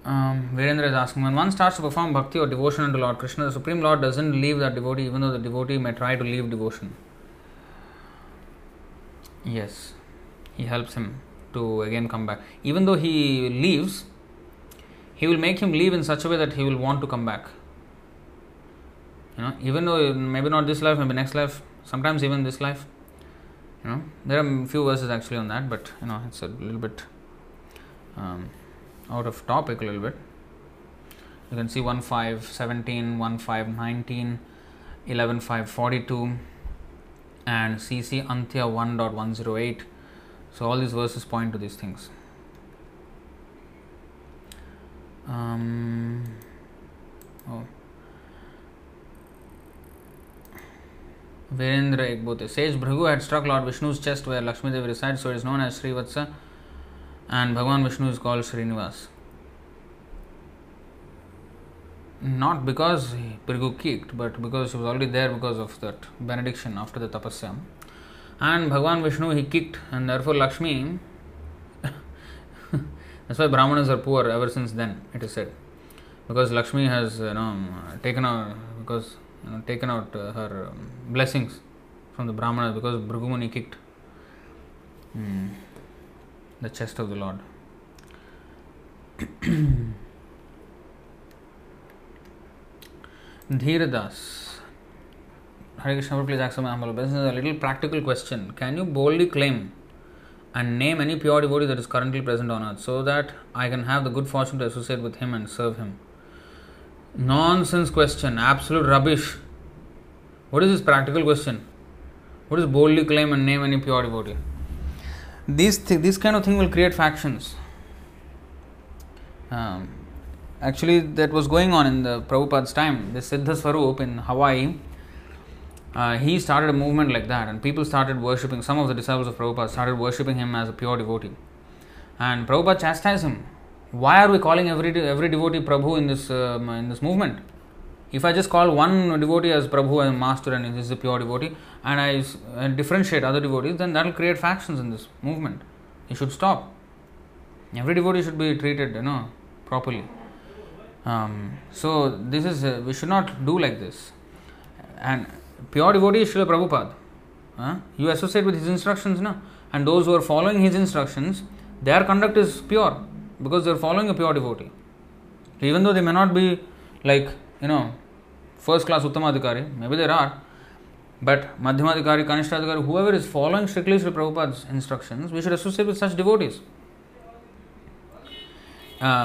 Um, Virendra is asking when one starts to perform bhakti or devotion unto Lord Krishna, the Supreme Lord doesn't leave that devotee even though the devotee may try to leave devotion. Yes, he helps him to again come back. Even though he leaves, he will make him leave in such a way that he will want to come back. You know, even though maybe not this life, maybe next life, sometimes even this life, you know, there are a few verses actually on that, but you know, it's a little bit um, out of topic a little bit. You can see 1 5 17, 1 5 19, 11 5 42, and CC Antya 1.108. So, all these verses point to these things. Um, oh. Virendra Ekbote. Sage Bhrigu had struck Lord Vishnu's chest where Lakshmi Devi resides, so it is known as Srivatsa, and Bhagavan Vishnu is called Srinivas. Not because Bhrigu kicked, but because he was already there because of that benediction after the tapasya. And Bhagavan Vishnu he kicked, and therefore Lakshmi. (laughs) that's why Brahmanas are poor ever since then, it is said. Because Lakshmi has you know taken out because you know, taken out uh, her um, blessings from the Brahmanas because Bhrigumuni kicked mm, the chest of the Lord. (clears throat) Dhiradas. Hare Krishna, please accept my humble is a little practical question. Can you boldly claim and name any pure devotee that is currently present on earth so that I can have the good fortune to associate with him and serve him? Nonsense question, absolute rubbish. What is this practical question? What is boldly claim and name any pure devotee? These th- this kind of thing will create factions. Um, actually, that was going on in the Prabhupada's time. The Siddha Swarup in Hawaii, uh, he started a movement like that, and people started worshipping. Some of the disciples of Prabhupada started worshipping him as a pure devotee, and Prabhupada chastised him why are we calling every every devotee Prabhu in this um, in this movement? If I just call one devotee as Prabhu and Master and he is a pure devotee, and I uh, differentiate other devotees, then that will create factions in this movement. It should stop. Every devotee should be treated, you know, properly. Um, so this is uh, we should not do like this. And pure devotee is Srila Prabhupada. You associate with his instructions, no? And those who are following his instructions, their conduct is pure because they are following a pure devotee. Even though they may not be like, you know, first class uttam adhikari may be there are but madhyam adhikari kanishtha adhikari who is following strictly Shri Prabhupada instruction we should associate with such devotees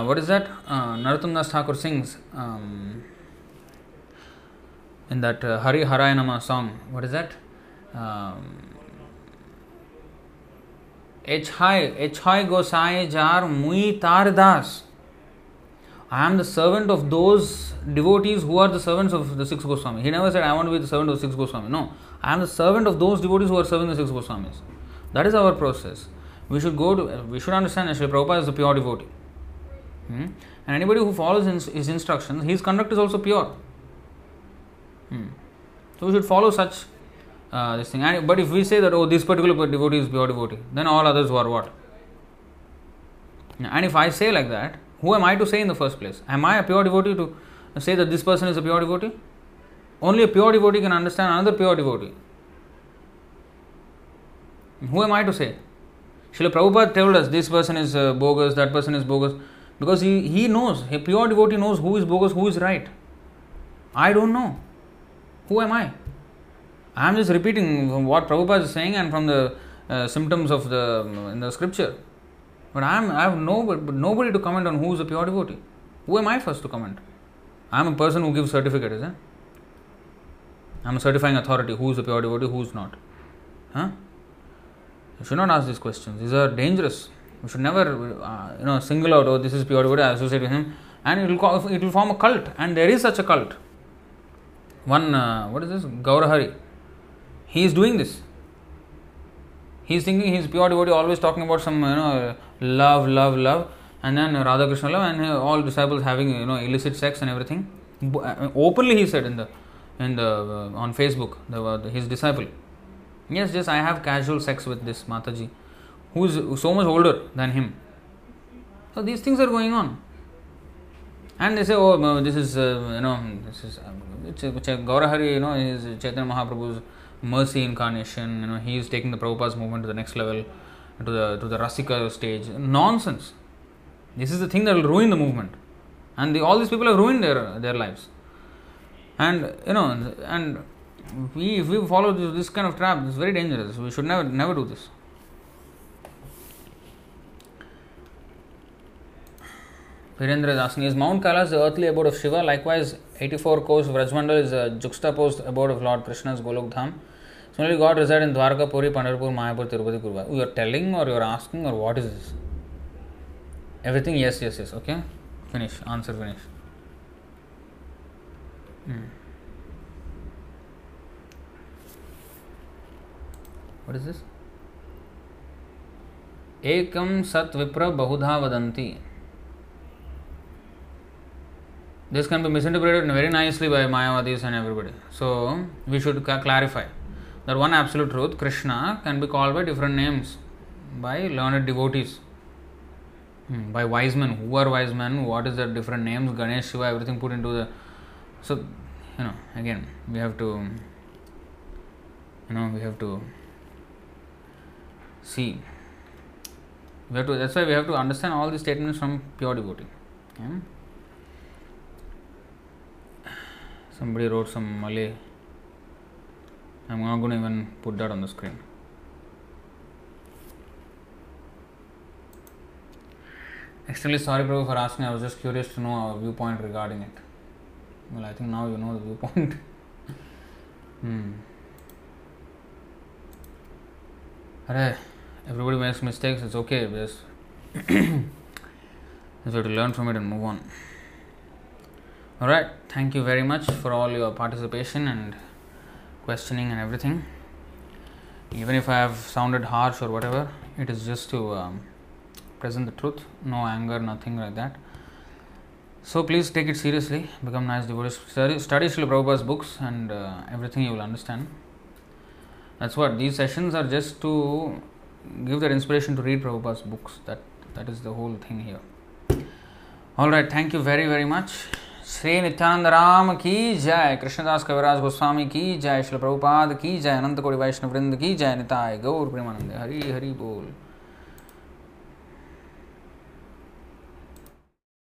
what is that Narottam Das Thakur sing in that Hari हराय नम song what is that एच हाय एच हाय गोसाई जार मुई तार दास I am the servant of those devotees who are the servants of the six Goswami. He never said, I want to be the servant of six Goswami. No, I am the servant of those devotees who are serving the six Goswamis. That is our process. We should go to, we should understand that Srila Prabhupada is a pure devotee. Hmm? And anybody who follows his, his instructions, his conduct is also pure. Hmm. So we should follow such uh, this thing. And, but if we say that, oh, this particular devotee is pure devotee, then all others are what? And if I say like that, who am I to say in the first place? Am I a pure devotee to say that this person is a pure devotee? Only a pure devotee can understand another pure devotee. Who am I to say? Srila Prabhupada told us this person is uh, bogus, that person is bogus, because he, he knows, a pure devotee knows who is bogus, who is right. I don't know. Who am I? I am just repeating what Prabhupada is saying and from the uh, symptoms of the in the scripture. But I am I have no nobody to comment on who is a pure devotee. Who am I first to comment? I am a person who gives certificates. is it? I am a certifying authority. Who is a pure devotee? Who is not? Huh? You should not ask these questions. These are dangerous. You should never, uh, you know, single out. Oh, this is pure devotee. I associate with him, and it will it will form a cult. And there is such a cult. One, uh, what is this? Gaurahari. He is doing this. He is thinking he is pure devotee, always talking about some, you know, love, love, love, and then Radha Krishna love, and all disciples having, you know, illicit sex and everything. Openly, he said in the, in the uh, on Facebook, the, his disciple. Yes, just I have casual sex with this Mataji, who is so much older than him. So these things are going on. And they say, oh, this is, uh, you know, this is, um, a Gaurahari, you know, is Chaitanya Mahaprabhu's mercy incarnation, you know, he is taking the Prabhupada's movement to the next level, to the, to the Rasika stage. Nonsense. This is the thing that will ruin the movement. And the, all these people have ruined their, their lives. And, you know, and we if we follow this, this kind of trap, it's very dangerous. We should never never do this. Virendra is asking, is Mount Kailash the earthly abode of Shiva? Likewise, 84 course of Vrajmandal is a juxtaposed abode of Lord Krishna's Golok Dham. Similarly, God resides in Dwarka, Puri, Pandharpur, Mayapur, Tirupati, Kurva. You are telling or you are asking or what is this? Everything? Yes, yes, yes. Okay. Finish. Answer finish. Hmm. what is this ekam sat vipra bahudha vadanti this can be misinterpreted very nicely by mayavadis and everybody so we should clarify that one absolute truth. Krishna can be called by different names. By learned devotees. Hmm, by wise men. Who are wise men? What is the different names? Ganesh shiva everything put into the so you know again we have to you know we have to see. We have to that's why we have to understand all these statements from pure devotee. Somebody wrote some malay i'm not going to even put that on the screen. Extremely sorry Prabhu for asking. I was just curious to know our viewpoint regarding it. Well i think now you know the viewpoint. (laughs) Hmm. Hare everybody makes mistakes. It's okay just (clears throat) you have to learn from it and move on. All right thank you very much for all your participation and questioning and everything. Even if i have sounded harsh or whatever it is just to um, present the truth. No anger nothing like that. So please take it seriously. Become nice devotees study, study Srila Prabhupada's books and uh, everything you will understand. That's what these sessions are just to give that inspiration to read Prabhupada's books. That that is the whole thing here. All right, thank you very very much. Shri Nityanand Ram की जय। कृष्णदास कविराज गोस्वामी की जय। श्री प्रभुपाद की जय। अनंत कोटि वैष्णव वृंद की जय। निताय गौर प्रेमानंद। हरि हरि बोल।